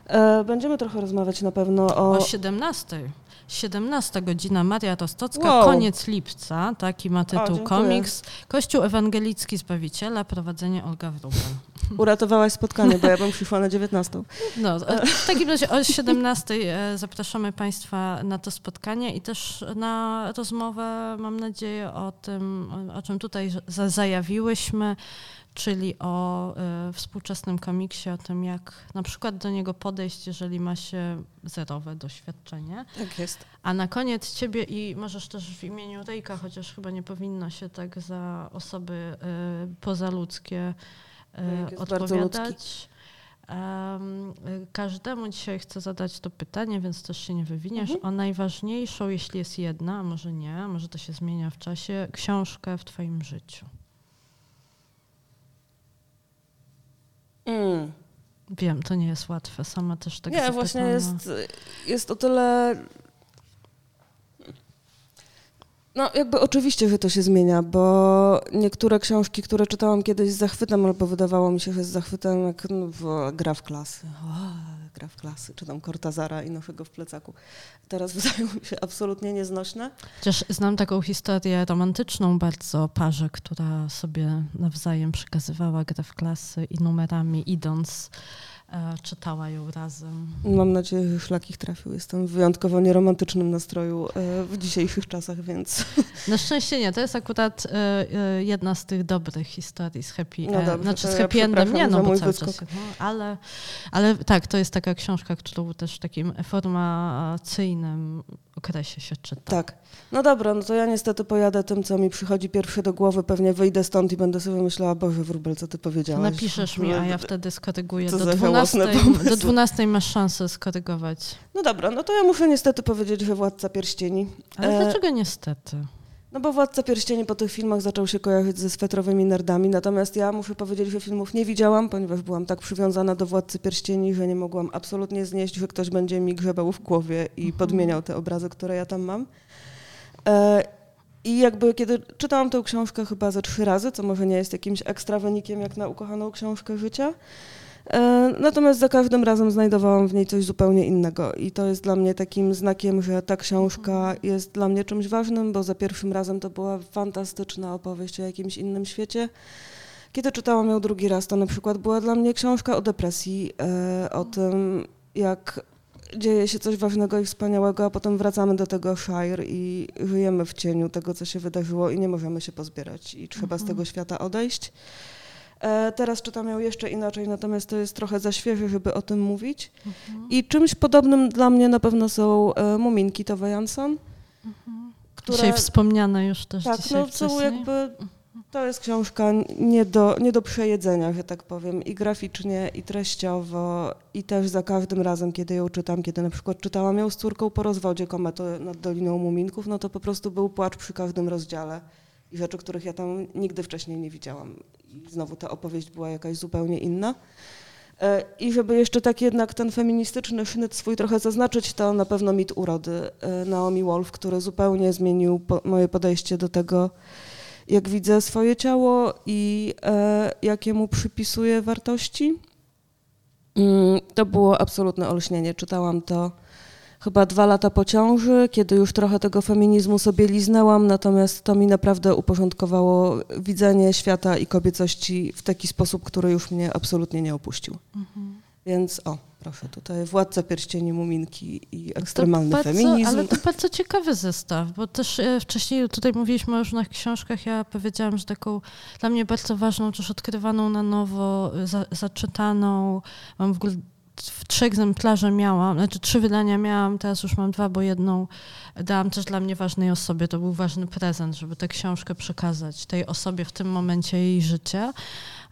Speaker 4: E, będziemy trochę rozmawiać na pewno o...
Speaker 1: O 17. 17 godzina, Maria Rostocka,
Speaker 4: Wow.
Speaker 1: koniec lipca, taki ma tytuł komiks. Kościół Ewangelicki Zbawiciela, prowadzenie Olga Wróbel.
Speaker 4: Uratowałaś spotkanie, bo ja bym przyszła na 19.
Speaker 1: No, w takim razie o 17 e, zapraszamy Państwa na to spotkanie i też na rozmowę, mam nadzieję, o tym, o czym tutaj zajawiłyśmy, czyli o y, współczesnym komiksie, o tym, jak na przykład do niego podejść, jeżeli ma się zerowe doświadczenie.
Speaker 4: Tak jest.
Speaker 1: A na koniec ciebie i możesz też w imieniu Rejka, chociaż chyba nie powinno się tak za osoby y, pozaludzkie y, odpowiadać. Um, każdemu dzisiaj chcę zadać to pytanie, więc też się nie wywiniesz. Mhm. O najważniejszą, jeśli jest jedna, a może nie, może to się zmienia w czasie, książkę w Twoim życiu. Mm. Wiem, to nie jest łatwe. Sama też tak
Speaker 4: Nie, zapytana. właśnie jest, jest o tyle no, jakby oczywiście, że to się zmienia, bo niektóre książki, które czytałam kiedyś z zachwytem, albo wydawało mi się, że z zachwytem, jak no, gra w klasy. O, gra w klasy, czytam Cortazara i noszę go w plecaku. Teraz wydają mi się absolutnie nieznośne.
Speaker 1: Chociaż znam taką historię romantyczną bardzo parze, która sobie nawzajem przekazywała grę w klasy i numerami idąc czytała ją razem.
Speaker 4: Mam nadzieję, że szlak ich trafił. Jestem w wyjątkowo nieromantycznym nastroju e, w dzisiejszych czasach, więc...
Speaker 1: Na szczęście nie. To jest akurat e, jedna z tych dobrych historii z happy
Speaker 4: no dobrze,
Speaker 1: Znaczy z happy endem nie, no bo cały czas... No, ale, ale tak, to jest taka książka, którą też w takim formacyjnym okresie się czyta.
Speaker 4: Tak. No dobra, no to ja niestety pojadę tym, co mi przychodzi pierwsze do głowy. Pewnie wyjdę stąd i będę sobie myślała, Boże, wróbel, co ty powiedziałaś.
Speaker 1: Napiszesz mi, a ja wtedy skoryguję. Do 12, do 12 masz szansę skorygować.
Speaker 4: No dobra, no to ja muszę niestety powiedzieć, że Władca Pierścieni.
Speaker 1: Ale e... dlaczego niestety?
Speaker 4: No bo Władca Pierścieni po tych filmach zaczął się kojarzyć ze swetrowymi nerdami, natomiast ja muszę powiedzieć, że filmów nie widziałam, ponieważ byłam tak przywiązana do Władcy Pierścieni, że nie mogłam absolutnie znieść, że ktoś będzie mi grzebał w głowie i mhm. podmieniał te obrazy, które ja tam mam. E, I jakby kiedy czytałam tę książkę chyba ze trzy razy, co może nie jest jakimś ekstra wynikiem jak na ukochaną książkę życia, natomiast za każdym razem znajdowałam w niej coś zupełnie innego i to jest dla mnie takim znakiem, że ta książka jest dla mnie czymś ważnym, bo za pierwszym razem to była fantastyczna opowieść o jakimś innym świecie. Kiedy czytałam ją drugi raz, to na przykład była dla mnie książka o depresji, e, o tym, jak dzieje się coś ważnego i wspaniałego, a potem wracamy do tego Shire i żyjemy w cieniu tego, co się wydarzyło i nie możemy się pozbierać i trzeba z mhm. tego świata odejść. E, teraz czytam ją jeszcze inaczej, natomiast to jest trochę za świeże, żeby o tym mówić. Mhm. I czymś podobnym dla mnie na pewno są e, Muminki Tove Jansson.
Speaker 1: Mhm. Które, dzisiaj wspomniane już też
Speaker 4: Tak,
Speaker 1: dzisiaj
Speaker 4: no
Speaker 1: wcześniej.
Speaker 4: jakby to jest książka nie do, nie do przejedzenia, że tak powiem, i graficznie, i treściowo, i też za każdym razem, kiedy ją czytam, kiedy na przykład czytałam ją z córką po rozwodzie Kometo nad Doliną Muminków, no to po prostu był płacz przy każdym rozdziale i rzeczy, których ja tam nigdy wcześniej nie widziałam i znowu ta opowieść była jakaś zupełnie inna. E, I żeby jeszcze tak jednak ten feministyczny sznyt swój trochę zaznaczyć, to na pewno mit urody e, Naomi Wolf, który zupełnie zmienił po, moje podejście do tego, jak widzę swoje ciało i e, jakie mu przypisuję wartości. Mm, to było absolutne olśnienie. Czytałam to chyba dwa lata po ciąży, kiedy już trochę tego feminizmu sobie liznęłam, natomiast to mi naprawdę uporządkowało widzenie świata i kobiecości w taki sposób, który już mnie absolutnie nie opuścił. Mhm. Więc o, proszę, tutaj Władca Pierścieni, Muminki i ekstremalny
Speaker 1: bardzo,
Speaker 4: feminizm.
Speaker 1: Ale to bardzo ciekawy zestaw, bo też e, wcześniej tutaj mówiliśmy o różnych książkach, ja powiedziałam, że taką dla mnie bardzo ważną, też odkrywaną na nowo, za, zaczytaną, mam w ogóle trzy egzemplarze miałam, znaczy trzy wydania miałam, teraz już mam dwa, bo jedną dałam też dla mnie ważnej osobie. To był ważny prezent, żeby tę książkę przekazać tej osobie w tym momencie jej życia.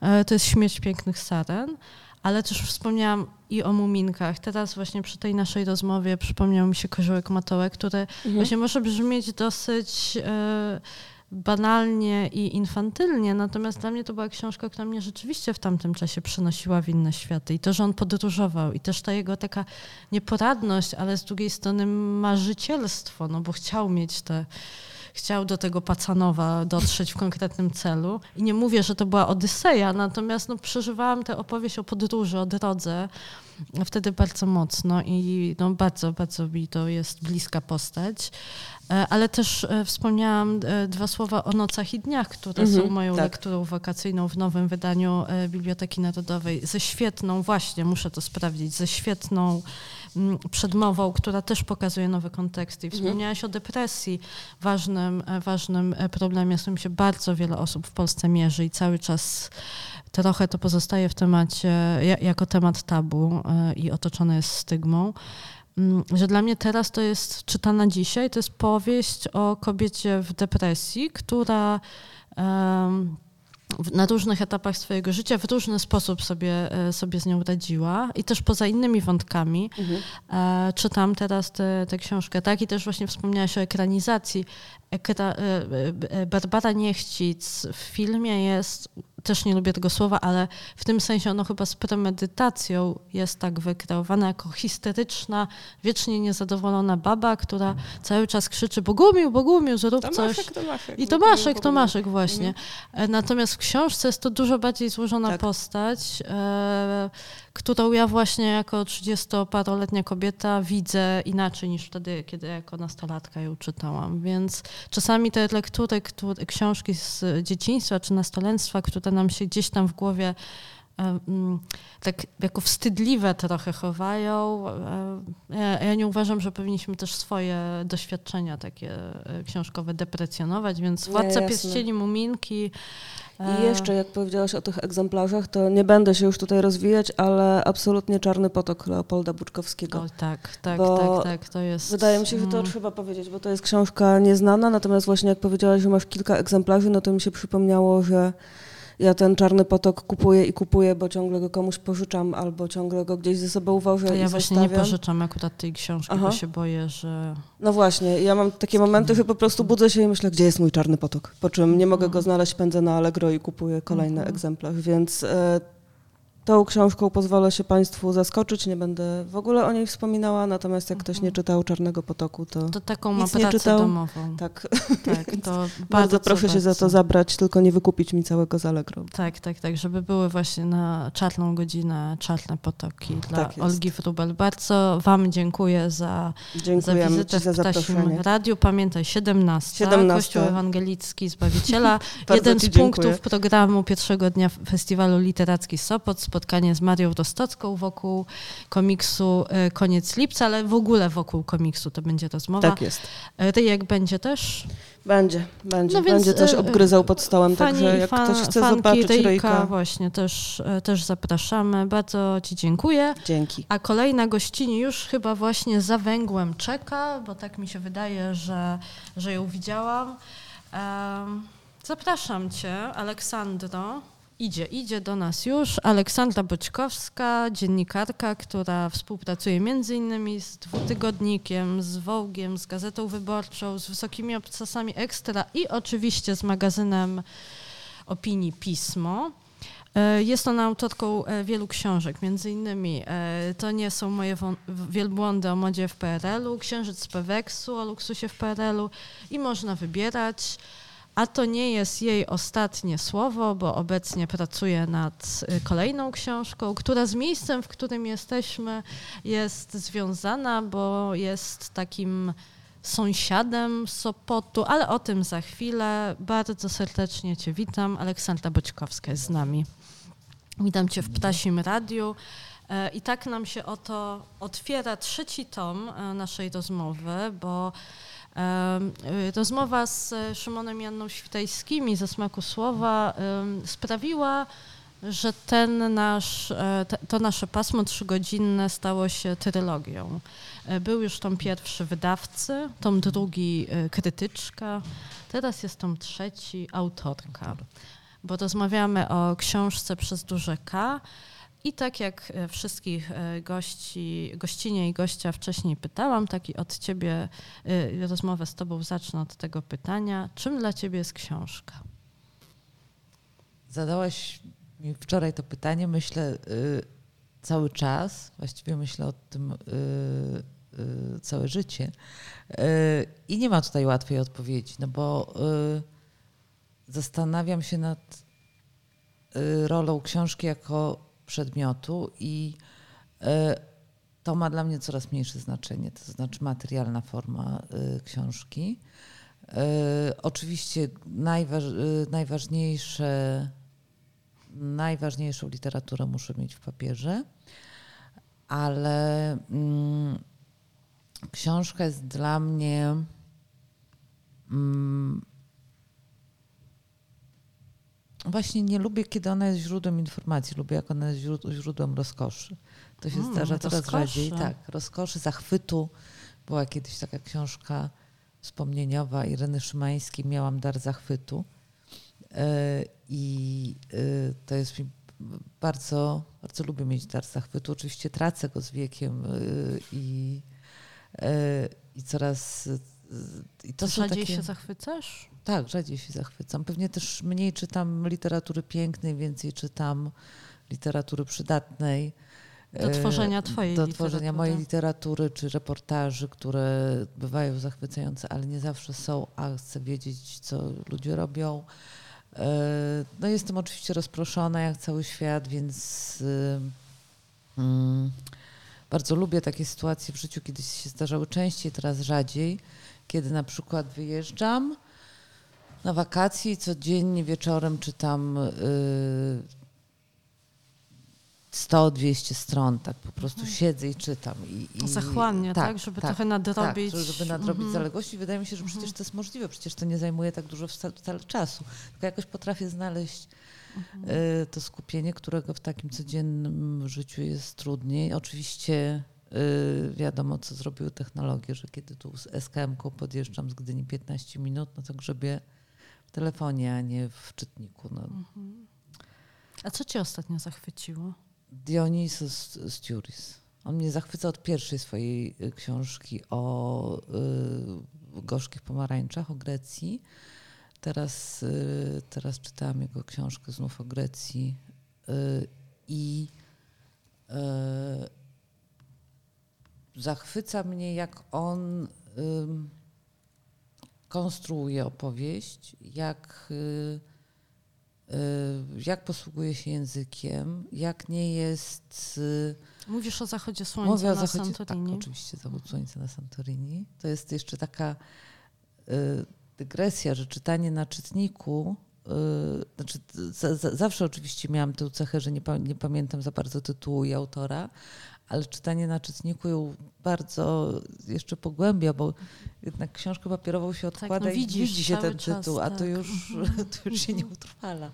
Speaker 1: E, to jest Śmierć pięknych saren, ale też wspomniałam i o muminkach. Teraz właśnie przy tej naszej rozmowie przypomniał mi się Koziołek Matołek, który mhm. właśnie może brzmieć dosyć... Yy, banalnie i infantylnie, natomiast dla mnie to była książka, która mnie rzeczywiście w tamtym czasie przenosiła w inne światy. I to, że on podróżował i też ta jego taka nieporadność, ale z drugiej strony marzycielstwo, no bo chciał mieć te chciał do tego Pacanowa dotrzeć w konkretnym celu. I nie mówię, że to była Odyseja, natomiast no, przeżywałam tę opowieść o podróży, o drodze wtedy bardzo mocno i no, bardzo, bardzo mi to jest bliska postać. E, ale też e, wspomniałam e, dwa słowa o nocach i dniach, które mhm, są moją tak. lekturą wakacyjną w nowym wydaniu Biblioteki Narodowej. Ze świetną, właśnie, muszę to sprawdzić, ze świetną mm, przedmową, która też pokazuje nowe konteksty. I mhm. wspomniałaś mhm. o depresji, ważnym, ważnym problemie, z którym się bardzo wiele osób w Polsce mierzy i cały czas trochę to pozostaje w temacie, jako temat tabu i otoczone jest stygmą. Mm, że dla mnie teraz to jest czytana dzisiaj, to jest powieść o kobiecie w depresji, która na różnych etapach swojego życia w różny sposób sobie, e, sobie z nią radziła i też poza innymi wątkami mhm. e, czytam teraz tę książkę, tak? I też właśnie wspomniałaś o ekranizacji. Ekra, e, Barbara Niechcic w filmie jest też nie lubię tego słowa, ale w tym sensie ono chyba z premedytacją jest tak wykreowane jako histeryczna, wiecznie niezadowolona baba, która cały czas krzyczy Bogumił, Bogumił, zrób
Speaker 4: to
Speaker 1: coś.
Speaker 4: Maszek, Tomaszek,
Speaker 1: I Tomaszek, Tomaszek właśnie. Mhm. Natomiast w książce jest to dużo bardziej złożona tak. postać, e, którą ja właśnie jako 30-paroletnia kobieta widzę inaczej niż wtedy, kiedy jako nastolatka ją czytałam. Więc czasami te lektury, które, książki z dzieciństwa czy nastolenstwa, które nam się gdzieś tam w głowie e, mm, tak jako wstydliwe trochę chowają. E, ja, ja, nie uważam, że powinniśmy też swoje doświadczenia takie e, książkowe deprecjonować, więc Władca nie, Pierścieni, Muminki,
Speaker 4: i jeszcze, jak powiedziałaś o tych egzemplarzach, to nie będę się już tutaj rozwijać, ale absolutnie Czarny Potok Leopolda Buczkowskiego. O,
Speaker 1: tak, tak, tak, tak, to jest...
Speaker 4: Wydaje mi się, że to mm. trzeba powiedzieć, bo to jest książka nieznana, natomiast właśnie jak powiedziałaś, że masz kilka egzemplarzy, no to mi się przypomniało, że ja ten czarny potok kupuję i kupuję, bo ciągle go komuś pożyczam albo ciągle go gdzieś ze sobą uważę
Speaker 1: to
Speaker 4: ja
Speaker 1: właśnie
Speaker 4: zostawiam.
Speaker 1: nie pożyczam akurat tej książki, Aha. bo się boję, że...
Speaker 4: No właśnie, ja mam takie momenty, że po prostu budzę się i myślę, gdzie jest mój czarny potok, po czym nie mogę go mhm. znaleźć, pędzę na Allegro i kupuję kolejny mhm. egzemplarz, więc e, Tą książką pozwolę się Państwu zaskoczyć, nie będę w ogóle o niej wspominała, natomiast jak ktoś nie mhm. czytał Czarnego Potoku, to,
Speaker 1: to taką ma pracę nie czytał. domową.
Speaker 4: Tak,
Speaker 1: tak to bardzo,
Speaker 4: bardzo proszę się za to zabrać, tylko nie wykupić mi całego z Allegro.
Speaker 1: Tak, tak, tak, żeby były właśnie na czarną godzinę czarne potoki dla tak Olgi Frubel. Bardzo Wam dziękuję za, za wizytę w Ptasim Radiu. Pamiętaj, 17, 17. Kościół Ewangelicki Zbawiciela. Jeden z punktów dziękuję. programu pierwszego dnia Festiwalu Literacki Sopot spotkanie z Marią Rostocką wokół komiksu e, Koniec Lipca, ale w ogóle wokół komiksu to będzie rozmowa.
Speaker 4: Tak jest.
Speaker 1: Ryjek będzie też?
Speaker 4: Będzie, będzie. No będzie też e, obgryzał pod stołem, fani, także jak fan, ktoś chce zobaczyć Ryjka, Ryjka...
Speaker 1: właśnie, też, e, też zapraszamy. Bardzo Ci dziękuję.
Speaker 4: Dzięki.
Speaker 1: A kolejna gościni już chyba właśnie za węgłem czeka, bo tak mi się wydaje, że, że ją widziałam. zapraszam Cię, Aleksandro. Idzie, idzie do nas już Aleksandra Boćkowska, dziennikarka, która współpracuje między innymi z dwutygodnikiem, z Wołgiem, z Gazetą Wyborczą, z Wysokimi Obcasami Ekstra i oczywiście z magazynem opinii Pismo. E, jest ona autorką e, wielu książek, między innymi e, To nie są moje wielbłądy o modzie w PRL-u, Księżyc z Peweksu o luksusie w PRL-u i można wybierać. A to nie jest jej ostatnie słowo, bo obecnie pracuje nad y, kolejną książką, która z miejscem, w którym jesteśmy, jest związana, bo jest takim sąsiadem Sopotu, ale o tym za chwilę. Bardzo serdecznie Cię witam. Aleksandra Boćkowska jest z nami. Witam Cię w Ptasim Radiu. E, I tak nam się oto otwiera trzeci tom e, naszej rozmowy, bo rozmowa z e, Szymonem Janną Świtajskimi ze Smaku Słowa sprawiła, że ten nasz, e, to nasze pasmo trzygodzinne stało się trylogią. E, był już tom pierwszy wydawcy, tom drugi krytyczka, teraz jest tom trzeci autorka, bo rozmawiamy o książce przez duże K, i tak jak e, wszystkich e, gości, gościnie i gościa wcześniej pytałam, tak i od ciebie e, rozmowę z tobą zacznę od tego pytania. Czym dla ciebie jest książka?
Speaker 5: Zadałaś mi wczoraj to pytanie, myślę cały czas, właściwie myślę o tym całe życie. I nie ma tutaj łatwej odpowiedzi, no bo zastanawiam się nad rolą książki jako przedmiotu i y, to ma dla mnie coraz mniejsze znaczenie, to znaczy materialna forma y, książki. Y, Oczywiście najważ, najważniejsze, najważniejszą literaturę muszę mieć w papierze, ale mm, książka jest dla mnie mm, właśnie nie lubię, kiedy ona jest źródłem informacji, lubię, jak ona jest źród- źródłem rozkoszy. To się
Speaker 1: Mm,
Speaker 5: zdarza coraz
Speaker 1: rozkoszy.
Speaker 5: rzadziej. Tak, rozkoszy, zachwytu. Była kiedyś taka książka wspomnieniowa Ireny Szymańskiej, Miałam dar zachwytu. E, I e, to jest mi bardzo, bardzo lubię mieć dar zachwytu. Oczywiście tracę go z wiekiem e, i, i coraz. I to
Speaker 1: rzadziej
Speaker 5: takie...
Speaker 1: się zachwycasz?
Speaker 5: Tak, rzadziej się zachwycam. Pewnie też mniej czytam literatury pięknej, więcej czytam literatury przydatnej.
Speaker 1: Do
Speaker 5: E,
Speaker 1: tworzenia twojej
Speaker 5: Do
Speaker 1: literatury.
Speaker 5: tworzenia mojej literatury czy reportaży, które bywają zachwycające, ale nie zawsze są, a chcę wiedzieć, co ludzie robią. E, No jestem oczywiście rozproszona jak cały świat, więc y, mm, bardzo lubię takie sytuacje w życiu, kiedy się zdarzały częściej, teraz rzadziej, kiedy na przykład wyjeżdżam na wakacje i codziennie wieczorem czytam y, 100-200 stron, tak po prostu siedzę i czytam. I, i,
Speaker 1: Zachłannie, tak? Żeby trochę nadrobić.
Speaker 5: Tak, żeby nadrobić
Speaker 1: Mhm.
Speaker 5: zaległości. Wydaje mi się, że przecież to jest możliwe, przecież to nie zajmuje tak dużo wca- wcale czasu. Tylko jakoś potrafię znaleźć y, to skupienie, którego w takim codziennym życiu jest trudniej. Oczywiście y, wiadomo, co zrobiły technologie, że kiedy tu z SKM-ką podjeżdżam z Gdyni 15 minut, no to grzebię w telefonie, a nie w czytniku. No.
Speaker 1: A co cię ostatnio zachwyciło?
Speaker 5: Dionysus Sturis. On mnie zachwyca od pierwszej swojej y, książki o y, gorzkich pomarańczach, o Grecji. Teraz, y, teraz czytałam jego książkę znów o Grecji y, i y, zachwyca mnie, jak on ym, konstruuje opowieść, jak, y, y, jak posługuje się językiem, jak nie jest. y,
Speaker 1: Mówisz o zachodzie słońca
Speaker 5: Mówię o
Speaker 1: na
Speaker 5: zachodzie,
Speaker 1: Santorini.
Speaker 5: Tak, oczywiście, zachód słońca na Santorini. To jest jeszcze taka y, dygresja, że czytanie na czytniku, y, znaczy za, za, zawsze oczywiście miałam tę cechę, że nie, pa, nie pamiętam za bardzo tytułu i autora, ale czytanie na czytniku ją bardzo jeszcze pogłębia, bo jednak książkę papierową się odkłada
Speaker 1: no
Speaker 5: i
Speaker 1: widzisz
Speaker 5: widzi się ten
Speaker 1: czas,
Speaker 5: tytuł, a to
Speaker 1: tak.
Speaker 5: już, to już się nie utrwala.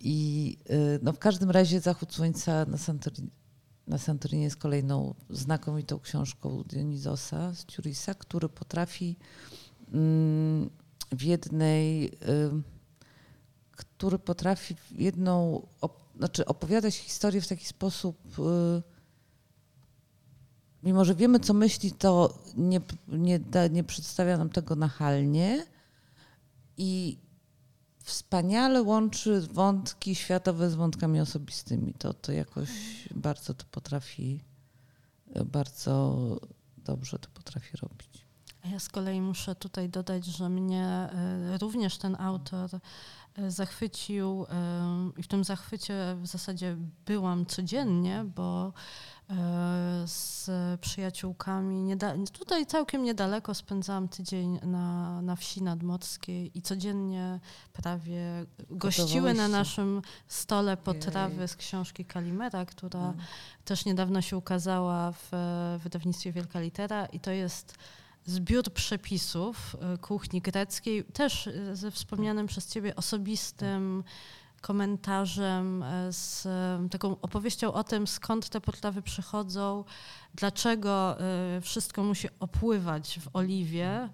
Speaker 5: I y, no, w każdym razie Zachód Słońca na Santorini, na Santorini jest kolejną znakomitą książką Dionizosa z Ciurisa, który potrafi mm, w jednej, ym, który potrafi w jedną, op, znaczy opowiadać historię w taki sposób, y, mimo że wiemy, co myśli, to nie, nie, da, nie przedstawia nam tego nachalnie i wspaniale łączy wątki światowe z wątkami osobistymi. To, to jakoś bardzo to potrafi, bardzo dobrze to potrafi robić.
Speaker 1: Ja z kolei muszę tutaj dodać, że mnie e, również ten autor e, zachwycił e, i w tym zachwycie w zasadzie byłam codziennie, bo z przyjaciółkami nieda- tutaj całkiem niedaleko spędzałam tydzień na, na wsi nadmorskiej i codziennie prawie gościły na naszym stole potrawy
Speaker 5: Jej.
Speaker 1: z książki Kalimera, która
Speaker 5: No.
Speaker 1: też niedawno się ukazała w wydawnictwie Wielka Litera i to jest zbiór przepisów e, kuchni greckiej, też e, ze wspomnianym przez ciebie osobistym komentarzem, e, z e, taką opowieścią o tym, skąd te potrawy przychodzą, dlaczego e, wszystko musi opływać w oliwie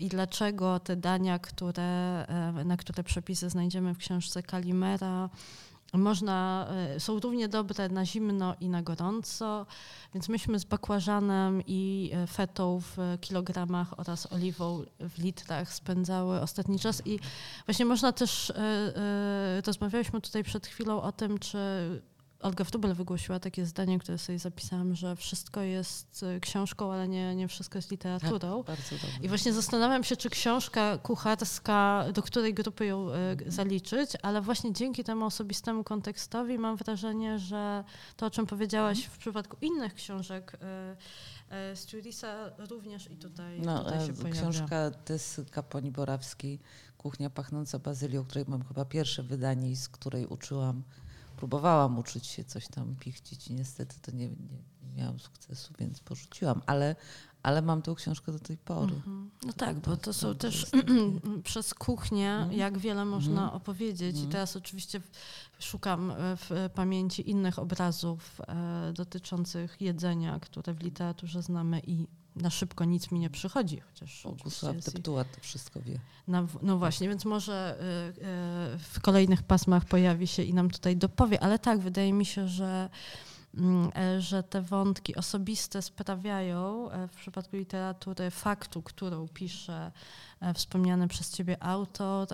Speaker 1: i dlaczego te dania, które, na które przepisy znajdziemy w książce Kalimera, można, e, są równie dobre na zimno i na gorąco, więc myśmy z bakłażanem i e, fetą w kilogramach oraz oliwą w litrach spędzały ostatni czas. I właśnie można też, e, rozmawialiśmy tutaj przed chwilą o tym, czy Olga Wtubel wygłosiła takie zdanie, które sobie zapisałam, że wszystko jest y, książką, ale nie, nie wszystko jest literaturą.
Speaker 5: Tak, bardzo dobrze.
Speaker 1: I właśnie zastanawiam się, czy książka kucharska, do której grupy ją y, zaliczyć, ale właśnie dzięki temu osobistemu kontekstowi mam wrażenie, że to, o czym powiedziałaś w przypadku innych książek y, Stewardisa również i tutaj,
Speaker 5: No,
Speaker 1: tutaj się
Speaker 5: e,
Speaker 1: pojawia.
Speaker 5: książka Tys Kaponi Borawskiej, Kuchnia pachnąca bazylią, której mam chyba pierwsze wydanie i z której uczyłam, próbowałam uczyć się coś tam pichcić i niestety to nie, nie, nie miałam sukcesu, więc porzuciłam, ale, ale mam tę książkę do tej pory.
Speaker 1: Mhm. No tak, bo to są też przez kuchnię,
Speaker 5: Mhm.
Speaker 1: jak wiele można
Speaker 5: Mhm.
Speaker 1: opowiedzieć. I
Speaker 5: Mhm.
Speaker 1: teraz oczywiście szukam e, w pamięci innych obrazów e, dotyczących jedzenia, które w literaturze znamy i na szybko nic mi nie przychodzi, chociaż ich-
Speaker 5: Deptuła to wszystko wie.
Speaker 1: na, no właśnie, więc może y, y, w kolejnych pasmach pojawi się i nam tutaj dopowie, ale tak, wydaje mi się, że, mm, e, że te wątki osobiste sprawiają e, w przypadku literatury faktu, którą pisze e, wspomniany przez ciebie autor,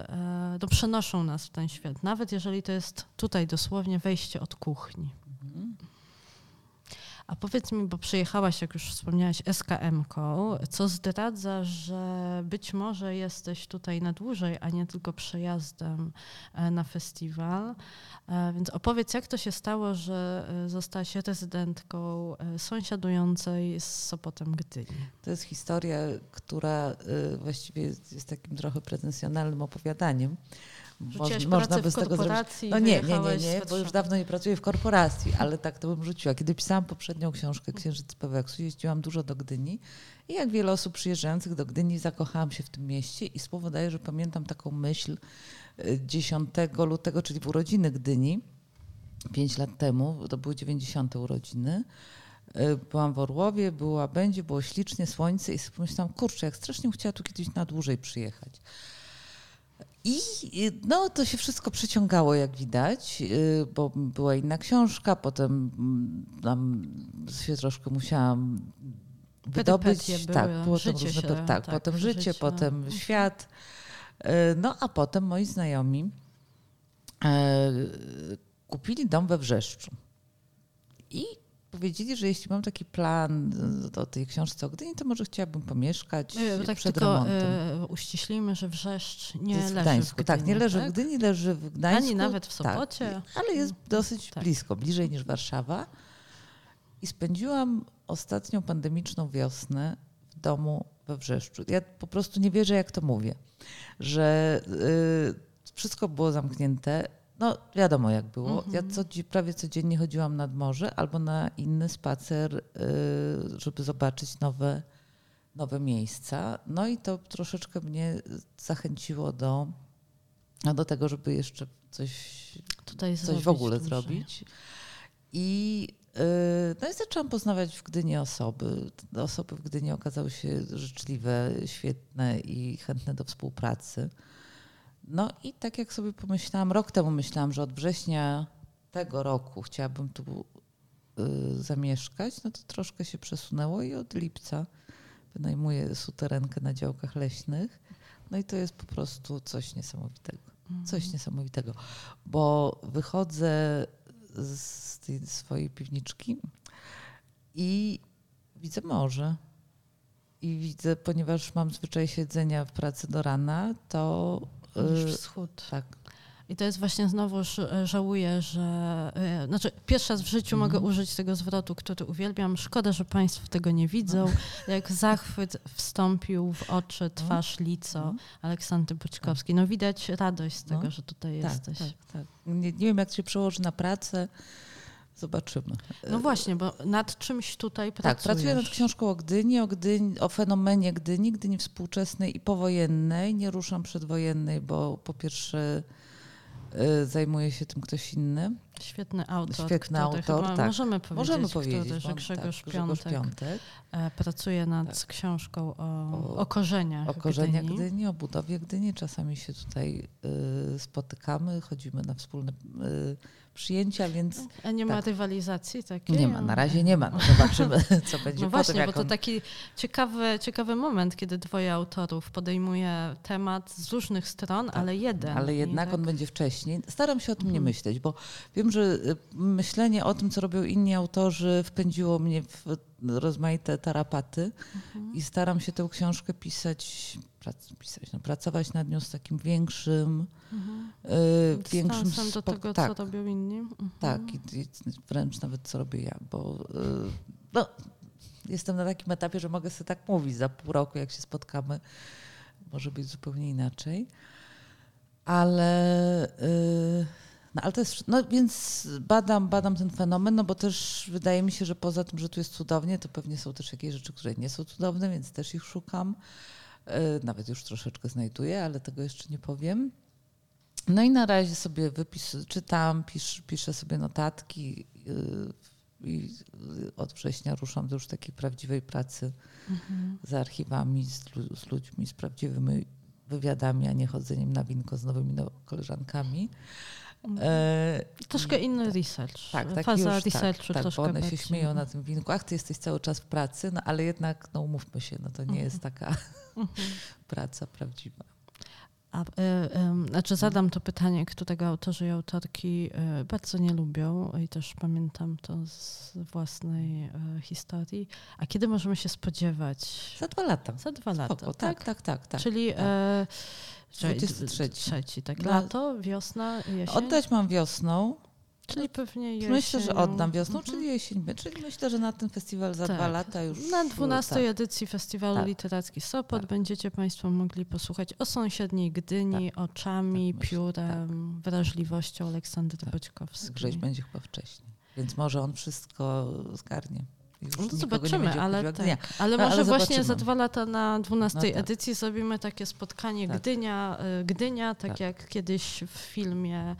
Speaker 1: no przenoszą nas w ten świat, nawet jeżeli to jest tutaj dosłownie wejście od kuchni. A powiedz mi, bo przyjechałaś, jak już wspomniałaś, SKM-ką, co zdradza, że być może jesteś tutaj na dłużej, a nie tylko przejazdem e, na festiwal. E, Więc opowiedz, jak to się stało, że e, zostałaś rezydentką sąsiadującej z Sopotem Gdyni.
Speaker 5: To jest historia, która właściwie jest takim trochę pretensjonalnym opowiadaniem.
Speaker 1: Rzuciłaś
Speaker 5: Moż-
Speaker 1: pracę w
Speaker 5: zrobić-
Speaker 1: korporacji i
Speaker 5: No nie, nie, nie,
Speaker 1: z
Speaker 5: nie, bo już dawno nie pracuję w korporacji, ale tak to bym rzuciła. Kiedy pisałam poprzednią książkę Księżyc Peweksu, jeździłam dużo do Gdyni i jak wiele osób przyjeżdżających do Gdyni zakochałam się w tym mieście i słowo że pamiętam taką myśl y, 10 lutego, czyli w urodziny Gdyni, pięć lat temu, to były 90. urodziny. Y, Byłam w Orłowie, była będzie, było ślicznie, słońce i sobie pomyślałam, kurczę, jak strasznie chciała tu kiedyś na dłużej przyjechać. I y, no, to się wszystko przeciągało, jak widać, y, bo była inna książka, potem mm, tam się troszkę musiałam wydobyć. Tak, potem
Speaker 1: życie
Speaker 5: różne,
Speaker 1: się,
Speaker 5: tak,
Speaker 1: tak,
Speaker 5: potem życie,
Speaker 1: życie.
Speaker 5: potem
Speaker 1: Mhm.
Speaker 5: świat. Y, No, a potem moi znajomi e, kupili dom we Wrzeszczu. I powiedzieli, że jeśli mam taki plan y, o tej książce o Gdyni, to może chciałabym pomieszkać
Speaker 1: E, Tak
Speaker 5: przed
Speaker 1: tylko
Speaker 5: remontem.
Speaker 1: e, uściślimy, że Wrzeszcz nie
Speaker 5: jest w
Speaker 1: leży
Speaker 5: Gdańsku.
Speaker 1: w Gdyni,
Speaker 5: tak, nie leży
Speaker 1: tak?
Speaker 5: w Gdyni, leży w Gdańsku.
Speaker 1: Ani nawet w
Speaker 5: Tak,
Speaker 1: Sopocie.
Speaker 5: ale jest dosyć
Speaker 1: Tak.
Speaker 5: blisko, bliżej niż Warszawa. I spędziłam ostatnią pandemiczną wiosnę w domu we Wrzeszczu. Ja po prostu nie wierzę, jak to mówię, że y, wszystko było zamknięte. No wiadomo, jak było. Ja co, prawie codziennie chodziłam nad morze albo na inny spacer, y, żeby zobaczyć nowe, nowe miejsca. No i to troszeczkę mnie zachęciło do, no, do tego, żeby jeszcze coś
Speaker 1: Tutaj
Speaker 5: coś w ogóle zrobić. I, yy, no i zaczęłam poznawać w Gdyni osoby. Osoby w Gdyni okazały się życzliwe, świetne i chętne do współpracy. No i tak jak sobie pomyślałam, rok temu myślałam, że od września tego roku chciałabym tu yy, zamieszkać, no to troszkę się przesunęło i od lipca wynajmuję suterenkę na działkach leśnych. No i to jest po prostu coś niesamowitego. Coś niesamowitego, bo wychodzę z tej swojej piwniczki i widzę morze. I widzę, ponieważ mam zwyczaj siedzenia w pracy do rana, to
Speaker 1: Widzisz
Speaker 5: y,
Speaker 1: wschód.
Speaker 5: tak,
Speaker 1: I to jest właśnie znowuż e, żałuję, że. e, Znaczy, pierwszy raz w życiu
Speaker 5: Mhm.
Speaker 1: mogę użyć tego zwrotu, który uwielbiam. Szkoda, że Państwo tego nie widzą. Jak zachwyt wstąpił w oczy, twarz, lico
Speaker 5: Mhm.
Speaker 1: Aleksandry Bućkowskiej. No widać radość z tego,
Speaker 5: No.
Speaker 1: że tutaj
Speaker 5: tak,
Speaker 1: jesteś.
Speaker 5: tak, tak. Nie, nie wiem, jak się przełoży na pracę. Zobaczymy.
Speaker 1: No właśnie, bo nad czymś tutaj
Speaker 5: Tak,
Speaker 1: pracujesz.
Speaker 5: pracuję nad książką o Gdyni, o, Gdyni, o fenomenie Gdyni, Gdyni współczesnej i powojennej. Nie ruszam przedwojennej, bo po pierwsze y, zajmuje się tym ktoś inny.
Speaker 1: Świetny autor.
Speaker 5: Świetny
Speaker 1: który
Speaker 5: autor, tak.
Speaker 1: Możemy powiedzieć,
Speaker 5: Możemy
Speaker 1: który,
Speaker 5: powiedzieć.
Speaker 1: że
Speaker 5: mam-
Speaker 1: Grzegorz,
Speaker 5: tak,
Speaker 1: Piątek,
Speaker 5: Piątek.
Speaker 1: e, pracuje nad
Speaker 5: Tak.
Speaker 1: książką o,
Speaker 5: O-
Speaker 1: o korzeniach
Speaker 5: O korzeniach
Speaker 1: Gdyni.
Speaker 5: Gdyni, o budowie Gdyni. Czasami się tutaj y, spotykamy, chodzimy na wspólne y, przyjęcia, więc
Speaker 1: A nie ma
Speaker 5: Tak.
Speaker 1: rywalizacji takiej?
Speaker 5: nie ma, na razie nie ma. No zobaczymy, co będzie
Speaker 1: No
Speaker 5: potem.
Speaker 1: właśnie,
Speaker 5: jak
Speaker 1: bo to
Speaker 5: on...
Speaker 1: taki ciekawy, ciekawy moment, kiedy dwoje autorów podejmuje temat z różnych stron, ale jeden.
Speaker 5: Tak, Ale jednak
Speaker 1: tak,
Speaker 5: on będzie wcześniej. Staram się o tym nie
Speaker 1: Mhm.
Speaker 5: myśleć, bo wiem, wiem, że y, myślenie o tym, co robią inni autorzy, wpędziło mnie w rozmaite tarapaty
Speaker 1: Mhm.
Speaker 5: i staram się tę książkę pisać, prac, pisać no, pracować nad nią z takim większym, y, większym
Speaker 1: do tego,
Speaker 5: tak,
Speaker 1: co robią inni. Mhm.
Speaker 5: tak, i, i wręcz nawet co robię ja, bo y, no, jestem na takim etapie, że mogę sobie tak mówić. Za pół roku, jak się spotkamy, może być zupełnie inaczej. Ale, y, no, ale to jest, no więc badam, badam ten fenomen, no bo też wydaje mi się, że poza tym, że tu jest cudownie, to pewnie są też jakieś rzeczy, które nie są cudowne, więc też ich szukam. Y, Nawet już troszeczkę znajduję, ale tego jeszcze nie powiem. No i na razie sobie wypis, czytam, pisz, piszę sobie notatki yy, i od września ruszam do już takiej prawdziwej pracy z archiwami, z, z ludźmi, z prawdziwymi wywiadami, a nie chodzeniem na winko z nowymi no, koleżankami. E,
Speaker 1: Troszkę inny research.
Speaker 5: tak, taki
Speaker 1: Faza
Speaker 5: już,
Speaker 1: researchu
Speaker 5: tak, tak,
Speaker 1: troszkę
Speaker 5: bo one się
Speaker 1: bardziej.
Speaker 5: śmieją na tym winku. Ach, ty jesteś cały czas w pracy, no ale jednak, no umówmy się, no to nie jest taka praca prawdziwa.
Speaker 1: A, y, y, znaczy zadam to pytanie, którego autorzy i autorki y, bardzo nie lubią i też pamiętam to z własnej historii. A kiedy możemy się spodziewać?
Speaker 5: Za dwa lata.
Speaker 1: Za dwa lata,
Speaker 5: Spoko,
Speaker 1: tak?
Speaker 5: tak, tak, tak, tak.
Speaker 1: Czyli
Speaker 5: tak.
Speaker 1: E, czekaj,
Speaker 5: 23.
Speaker 1: trzeci, tak.
Speaker 5: Dla-
Speaker 1: Lato, wiosna, jesień?
Speaker 5: Oddać mam wiosną.
Speaker 1: Czyli pewnie jesień.
Speaker 5: Myślę, że oddam wiosną,
Speaker 1: Mhm.
Speaker 5: czyli jesień. Czyli myślę, że na ten festiwal za
Speaker 1: Tak.
Speaker 5: dwa lata już.
Speaker 1: Na 12
Speaker 5: tak.
Speaker 1: edycji Festiwalu
Speaker 5: Tak.
Speaker 1: Literacki Sopot
Speaker 5: Tak.
Speaker 1: będziecie Państwo mogli posłuchać o sąsiedniej Gdyni, oczami,
Speaker 5: tak
Speaker 1: piórem, wrażliwością Aleksandry
Speaker 5: Tak.
Speaker 1: Boćkowskiej.
Speaker 5: Grześ będzie chyba wcześniej. Więc może on wszystko zgarnie. Już
Speaker 1: No
Speaker 5: nie
Speaker 1: zobaczymy, ale, tak. ale
Speaker 5: No,
Speaker 1: może
Speaker 5: ale
Speaker 1: właśnie za dwa lata na 12
Speaker 5: No tak.
Speaker 1: edycji zrobimy takie spotkanie
Speaker 5: Tak.
Speaker 1: Gdynia, y, Gdynia, tak,
Speaker 5: Tak.
Speaker 1: jak kiedyś w filmie,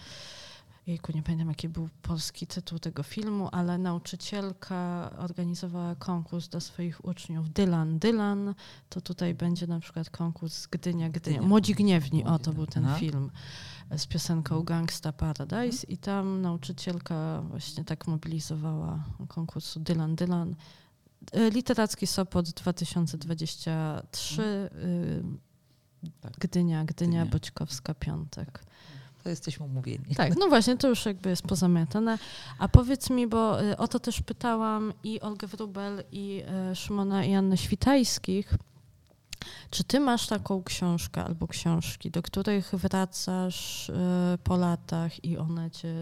Speaker 1: jejku, nie pamiętam jaki był polski tytuł tego filmu, ale nauczycielka organizowała konkurs dla swoich uczniów. Dylan, Dylan, to tutaj będzie na przykład konkurs Gdynia, Gdynia. Młodzi Gniewni, o to był ten film z piosenką Gangsta Paradise i tam nauczycielka właśnie tak mobilizowała konkursu Dylan, Dylan. E, Literacki Sopot 2023, y,
Speaker 5: Tak.
Speaker 1: Gdynia, Gdynia,
Speaker 5: Gdynia.
Speaker 1: Boćkowska, piątek.
Speaker 5: To jesteśmy umówieni.
Speaker 1: Tak, no właśnie, to już jakby jest pozamiatane. A powiedz mi, bo y, o to też pytałam i Olgę Wrubel, i y, Szymona i Annę Świtajskich, czy ty masz taką książkę albo książki, do których wracasz y, po latach i one cię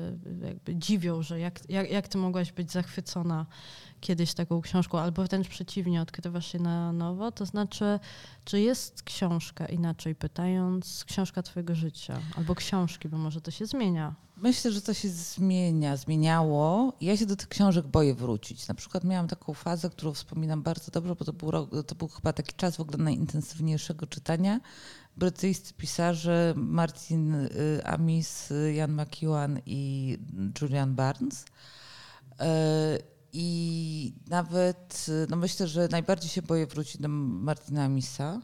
Speaker 1: jakby dziwią, że jak, jak, jak ty mogłaś być zachwycona kiedyś taką książką, albo wręcz przeciwnie, odkrywasz się na nowo? To znaczy, czy jest książka, inaczej pytając, książka twojego życia, albo książki, bo może to się zmienia.
Speaker 5: Myślę, że to się zmienia, zmieniało. Ja się do tych książek boję wrócić. Na przykład miałam taką fazę, którą wspominam bardzo dobrze, bo to był, rok, to był chyba taki czas w ogóle najintensywniejszego czytania. Brytyjscy pisarze Martin y, Amis, Jan McEwan i Julian Barnes. Y, I nawet, y, no myślę, że najbardziej się boję wrócić do Martina Amisa.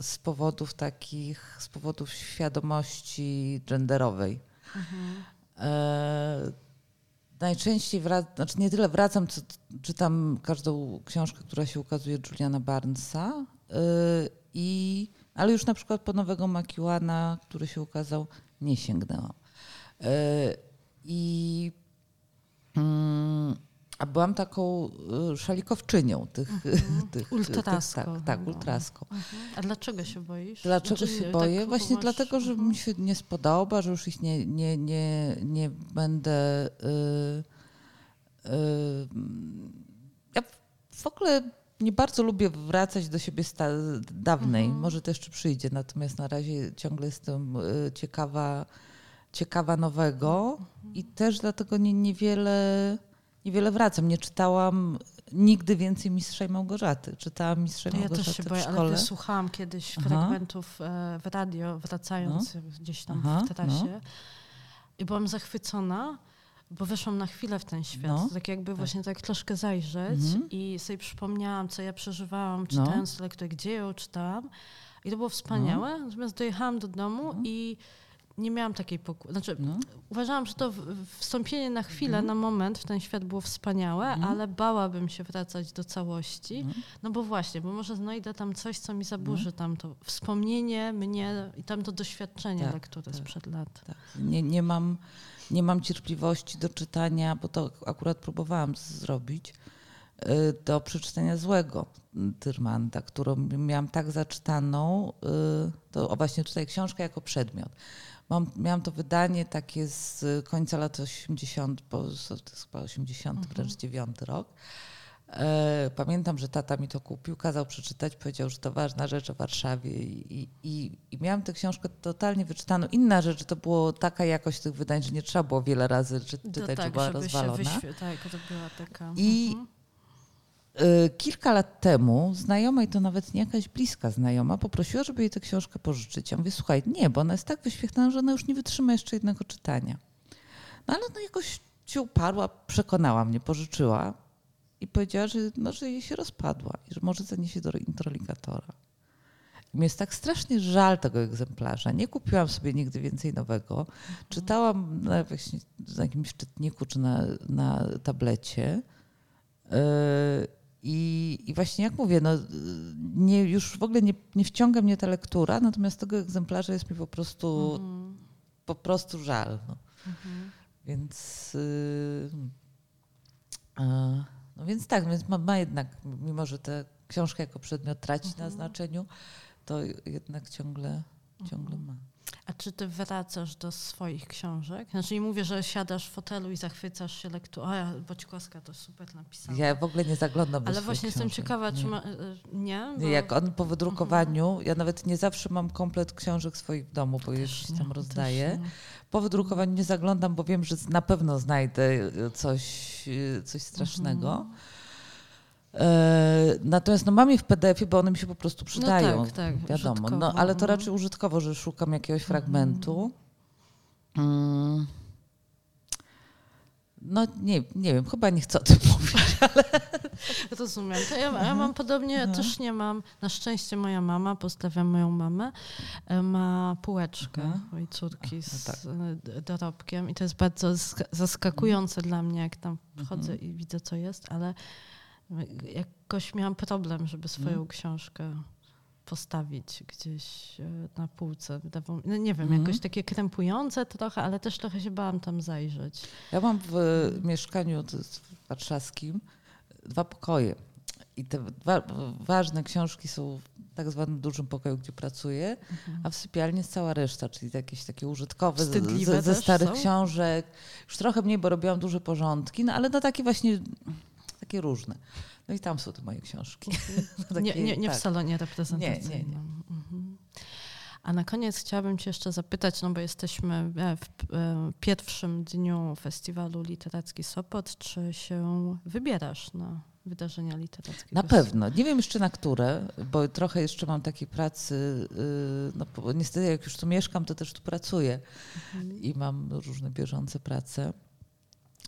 Speaker 5: Z powodów takich, z powodów świadomości genderowej. E, najczęściej wracam, znaczy nie tyle wracam, co czytam każdą książkę, która się ukazuje Juliana Barnesa. e, i, ale już na przykład po nowego Makiłana, który się ukazał, nie sięgnęłam. E, I mm, a byłam taką e, szalikowczynią tych, tych
Speaker 1: Ultraską
Speaker 5: Tych, tak, tak,
Speaker 1: chyba.
Speaker 5: ultraską.
Speaker 1: A dlaczego się boisz?
Speaker 5: Dlaczego
Speaker 1: Znaczy,
Speaker 5: się
Speaker 1: tak
Speaker 5: boję? Właśnie
Speaker 1: masz-
Speaker 5: dlatego, że
Speaker 1: Mhm.
Speaker 5: mi się nie spodoba, że już ich nie, nie, nie, nie będę. y, y, ja w ogóle nie bardzo lubię wracać do siebie dawnej.
Speaker 1: Mhm.
Speaker 5: Może to jeszcze przyjdzie, natomiast na razie ciągle jestem y, ciekawa, ciekawa nowego i też dlatego nie, niewiele, niewiele wracam. Nie czytałam nigdy więcej Mistrza i Małgorzaty. Czytałam Mistrza i
Speaker 1: Ja
Speaker 5: Małgorzaty
Speaker 1: też się
Speaker 5: w
Speaker 1: boję,
Speaker 5: szkole.
Speaker 1: ale wysłuchałam kiedyś
Speaker 5: Aha.
Speaker 1: fragmentów e, w radio, wracając gdzieś tam
Speaker 5: Aha,
Speaker 1: w trasie. I byłam zachwycona, bo weszłam na chwilę w ten świat.
Speaker 5: No.
Speaker 1: Tak jakby właśnie tak troszkę zajrzeć
Speaker 5: Mhm.
Speaker 1: i sobie przypomniałam, co ja przeżywałam,
Speaker 5: No.
Speaker 1: czytając tę lekturę, gdzie ją czytałam. I to było wspaniałe.
Speaker 5: No.
Speaker 1: Natomiast dojechałam do domu i nie miałam takiej pokury. Znaczy,
Speaker 5: No.
Speaker 1: uważałam, że to wstąpienie na chwilę,
Speaker 5: Mhm.
Speaker 1: na moment w ten świat było wspaniałe,
Speaker 5: Mhm.
Speaker 1: ale bałabym się wracać do całości.
Speaker 5: Mhm.
Speaker 1: No bo właśnie, bo może znajdę tam coś, co mi zaburzy tam to wspomnienie mnie i tam to doświadczenie
Speaker 5: Tak,
Speaker 1: lektury
Speaker 5: tak.
Speaker 1: sprzed lat.
Speaker 5: Tak. Nie, nie, mam, nie mam cierpliwości do czytania, bo to akurat próbowałam zrobić, y, do przeczytania złego Tyrmanda, którą miałam tak zaczytaną, y, to właśnie tutaj książka jako przedmiot. Mam, miałam to wydanie takie z końca lat 80, bo to jest chyba 80, wręcz 9 rok. E, Pamiętam, że tata mi to kupił, kazał przeczytać, powiedział, że to ważna rzecz o Warszawie i, i, i miałam tę książkę totalnie wyczytaną. Inna rzecz, że to było taka jakość tych wydań, że nie trzeba było wiele razy czytać,
Speaker 1: tak,
Speaker 5: że była
Speaker 1: żeby
Speaker 5: rozwalona.
Speaker 1: się wyświe- Tak, to była taka...
Speaker 5: I
Speaker 1: mhm.
Speaker 5: Y, kilka lat temu znajoma, i to nawet nie jakaś bliska znajoma, poprosiła, żeby jej tę książkę pożyczyć. Ja mówię, słuchaj, nie, bo ona jest tak wyświetlana, że ona już nie wytrzyma jeszcze jednego czytania. No ale no jakoś się uparła, przekonała mnie, pożyczyła i powiedziała, że, no, że jej się rozpadła i że może zaniesie do introligatora. Mi jest tak strasznie żal tego egzemplarza. Nie kupiłam sobie nigdy więcej nowego. Czytałam na, na jakimś czytniku czy na, na tablecie. Yy, I, I właśnie jak mówię, no, nie, już w ogóle nie, nie wciąga mnie ta lektura, natomiast tego egzemplarza jest mi po prostu,
Speaker 1: Mhm.
Speaker 5: po prostu żal. No.
Speaker 1: Mhm.
Speaker 5: Więc, yy, a, no więc tak, więc ma, ma jednak, mimo że tę książkę jako przedmiot traci na znaczeniu, to jednak ciągle, ciągle ma.
Speaker 1: A czy ty wracasz do swoich książek? Znaczy nie mówię, że siadasz w fotelu i zachwycasz się lekturą. A Boćkowska to super napisała.
Speaker 5: Ja w ogóle nie zaglądam do
Speaker 1: Ale właśnie jestem
Speaker 5: książek.
Speaker 1: ciekawa, czy
Speaker 5: Nie.
Speaker 1: ma, e, nie?
Speaker 5: Nie, jak on po wydrukowaniu, ja nawet nie zawsze mam komplet książek swoich w domu, bo je gdzieś tam rozdaję. Po wydrukowaniu nie zaglądam, bo wiem, że na pewno znajdę coś, coś strasznego. E, natomiast no, mam je w PDF-ie, bo one mi się po prostu przydają.
Speaker 1: tak, tak,
Speaker 5: Wiadomo. No,
Speaker 1: użytkowo,
Speaker 5: ale to
Speaker 1: no.
Speaker 5: raczej użytkowo, że szukam jakiegoś fragmentu. Mm. No nie, nie wiem, chyba nie chcę o tym mówić.
Speaker 1: Rozumiem. To ja, ja mam podobnie, ja też nie mam. Na szczęście moja mama, pozdrawiam moją mamę, e, ma półeczkę
Speaker 5: Mhm.
Speaker 1: mojej córki z
Speaker 5: tak.
Speaker 1: e, dorobkiem i to jest bardzo sk- zaskakujące dla mnie, jak tam wchodzę
Speaker 5: Mhm.
Speaker 1: i widzę, co jest, ale jakoś miałam problem, żeby swoją
Speaker 5: Mhm.
Speaker 1: książkę postawić gdzieś e, na półce. No nie wiem,
Speaker 5: Mhm.
Speaker 1: jakoś takie krępujące trochę, ale też trochę się bałam tam zajrzeć.
Speaker 5: Ja mam w mieszkaniu t- warszawskim dwa pokoje. I te dwa, ważne książki są w tak zwanym dużym pokoju, gdzie pracuję, a w sypialni jest cała reszta, czyli jakieś takie użytkowe
Speaker 1: Wstydliwe
Speaker 5: ze starych
Speaker 1: są?
Speaker 5: książek. Już trochę mniej, bo robiłam duże porządki, no ale no takie właśnie, takie różne. No i tam są te moje książki.
Speaker 1: Nie,
Speaker 5: takie-
Speaker 1: nie, nie w
Speaker 5: tak.
Speaker 1: salonie reprezentacyjnym.
Speaker 5: Nie, nie, nie.
Speaker 1: Mhm. A na koniec chciałabym Cię jeszcze zapytać, no bo jesteśmy e, w e, pierwszym dniu festiwalu Literacki Sopot, czy się wybierasz na wydarzenia literackie?
Speaker 5: Na pewno. Nie wiem jeszcze na które, bo trochę jeszcze mam takiej pracy. yy, No, bo niestety, jak już tu mieszkam, to też tu pracuję
Speaker 1: Mhm.
Speaker 5: i mam różne bieżące prace.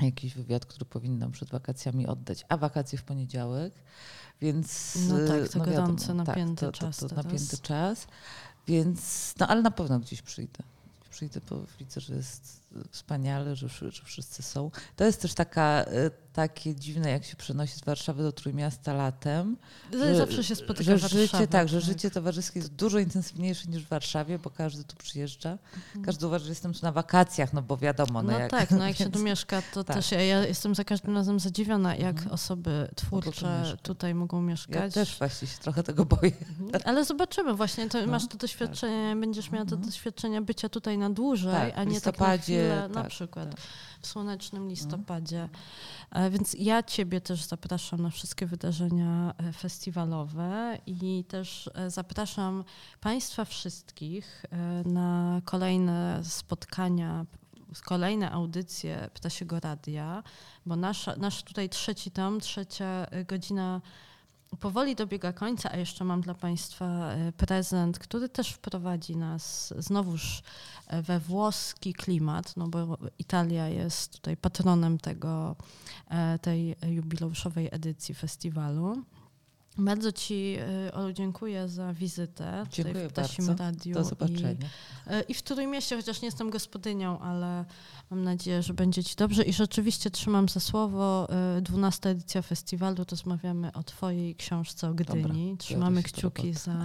Speaker 5: Jakiś wywiad, który powinnam przed wakacjami oddać, a wakacje w poniedziałek, więc.
Speaker 1: No tak,
Speaker 5: yy,
Speaker 1: to
Speaker 5: wiadomo,
Speaker 1: gorący, napięty
Speaker 5: to,
Speaker 1: czas
Speaker 5: To, to napięty czas, więc. No ale na pewno gdzieś przyjdę. Przyjdę, bo widzę, że jest wspaniale, że, że wszyscy są. To jest też taka, y, takie dziwne, jak się przenosi z Warszawy do Trójmiasta latem.
Speaker 1: Że, zawsze się spotyka
Speaker 5: że
Speaker 1: w Warszawie,
Speaker 5: życie, tak, że życie towarzyskie jest dużo intensywniejsze niż w Warszawie, bo każdy tu przyjeżdża. Każdy uważa, że jestem tu na wakacjach, no bo wiadomo. No,
Speaker 1: No
Speaker 5: jak,
Speaker 1: tak, no jak się
Speaker 5: więc-
Speaker 1: tu mieszka, to
Speaker 5: tak.
Speaker 1: też ja, ja jestem za każdym razem zadziwiona, jak
Speaker 5: Mhm.
Speaker 1: osoby twórcze tutaj mogą
Speaker 5: Ja
Speaker 1: mieszkać.
Speaker 5: też właśnie się trochę tego boję.
Speaker 1: Mhm. Ale zobaczymy właśnie, to
Speaker 5: No,
Speaker 1: masz to doświadczenie, będziesz miała to
Speaker 5: Mhm.
Speaker 1: doświadczenie bycia tutaj na dłużej,
Speaker 5: Tak,
Speaker 1: a nie tak na chwilę, na
Speaker 5: tak,
Speaker 1: przykład
Speaker 5: tak.
Speaker 1: w słonecznym listopadzie. E, Więc ja Ciebie też zapraszam na wszystkie wydarzenia e, festiwalowe i też e, zapraszam Państwa wszystkich na kolejne spotkania, kolejne audycje Ptasiego Radia, bo nasza, nasz tutaj trzeci tom, trzecia godzina powoli dobiega końca, a jeszcze mam dla Państwa e, prezent, który też wprowadzi nas znowuż e, we włoski klimat, no bo Italia jest tutaj patronem tego, e, tej jubileuszowej edycji festiwalu. Bardzo Ci, y, Olu, dziękuję za wizytę
Speaker 5: Dziękuję
Speaker 1: tutaj w Ptasim
Speaker 5: bardzo.
Speaker 1: Radiu.
Speaker 5: Do zobaczenia.
Speaker 1: I, y, I w Trójmieście, chociaż nie jestem gospodynią, ale mam nadzieję, że będzie Ci dobrze. I rzeczywiście trzymam za słowo. y, 12 edycja festiwalu. Rozmawiamy o Twojej książce o Gdyni.
Speaker 5: Dobra,
Speaker 1: Trzymamy kciuki za,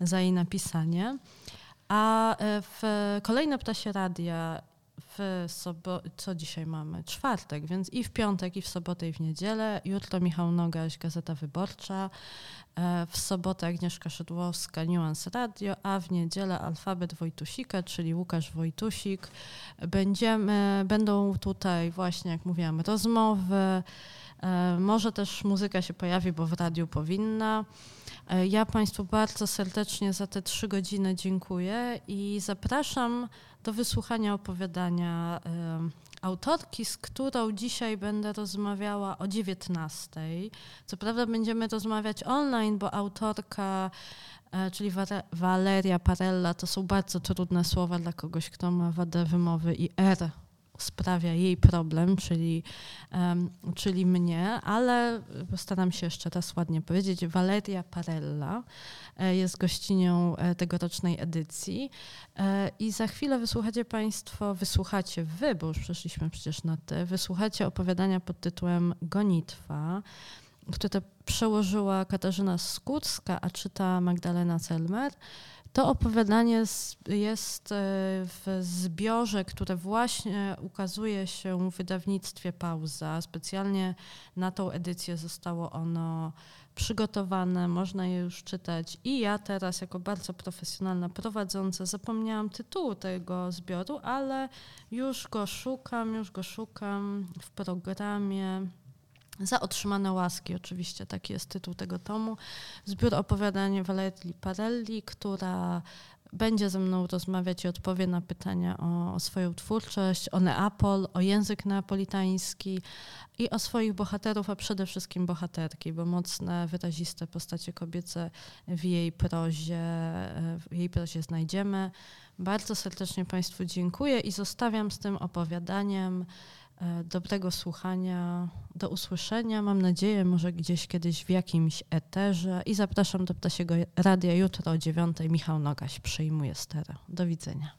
Speaker 1: za jej napisanie. A w kolejne Ptasie Radia w sobo- co dzisiaj mamy? Czwartek, więc i w piątek, i w sobotę, i w niedzielę. Jutro Michał Nogaś, Gazeta Wyborcza. E, W sobotę Agnieszka Szydłowska, Nuance Radio, a w niedzielę Alfabet Wojtusika, czyli Łukasz Wojtusik. Będziemy, będą tutaj właśnie, jak mówiłam, rozmowy. E, Może też muzyka się pojawi, bo w radiu powinna. E, Ja Państwu bardzo serdecznie za te trzy godziny dziękuję i zapraszam do wysłuchania opowiadania em, autorki, z którą dzisiaj będę rozmawiała o 19. Co prawda będziemy rozmawiać online, bo autorka, e, czyli Valeria Parella, to są bardzo trudne słowa dla kogoś, kto ma wadę wymowy i R sprawia jej problem, czyli, em, czyli mnie, ale postaram się jeszcze raz ładnie powiedzieć. Valeria Parella e, jest gościnią e, tegorocznej edycji e, i za chwilę wysłuchacie Państwo, wysłuchacie wy, bo już przeszliśmy przecież na ty, wysłuchacie opowiadania pod tytułem Gonitwa, które przełożyła Katarzyna Skórska, a czyta Magdalena Celmer. To opowiadanie jest e, w zbiorze, które właśnie ukazuje się w wydawnictwie Pauza. Specjalnie na tą edycję zostało ono przygotowane, można je już czytać. I ja teraz, jako bardzo profesjonalna prowadząca, zapomniałam tytułu tego zbioru, ale już go szukam, już go szukam w programie. Za otrzymane łaski, oczywiście, taki jest tytuł tego tomu. Zbiór opowiadań Valerii Parelli, która będzie ze mną rozmawiać i odpowie na pytania o, o swoją twórczość, o Neapol, o język neapolitański i o swoich bohaterów, a przede wszystkim bohaterki, bo mocne, wyraziste postacie kobiece w jej prozie, w jej prozie znajdziemy. Bardzo serdecznie Państwu dziękuję i zostawiam z tym opowiadaniem. E, Dobrego słuchania, do usłyszenia. Mam nadzieję, może gdzieś kiedyś w jakimś eterze. I zapraszam do Ptasiego Radia jutro o dziewiątej. Michał Nogaś przyjmuje stereo. Do widzenia.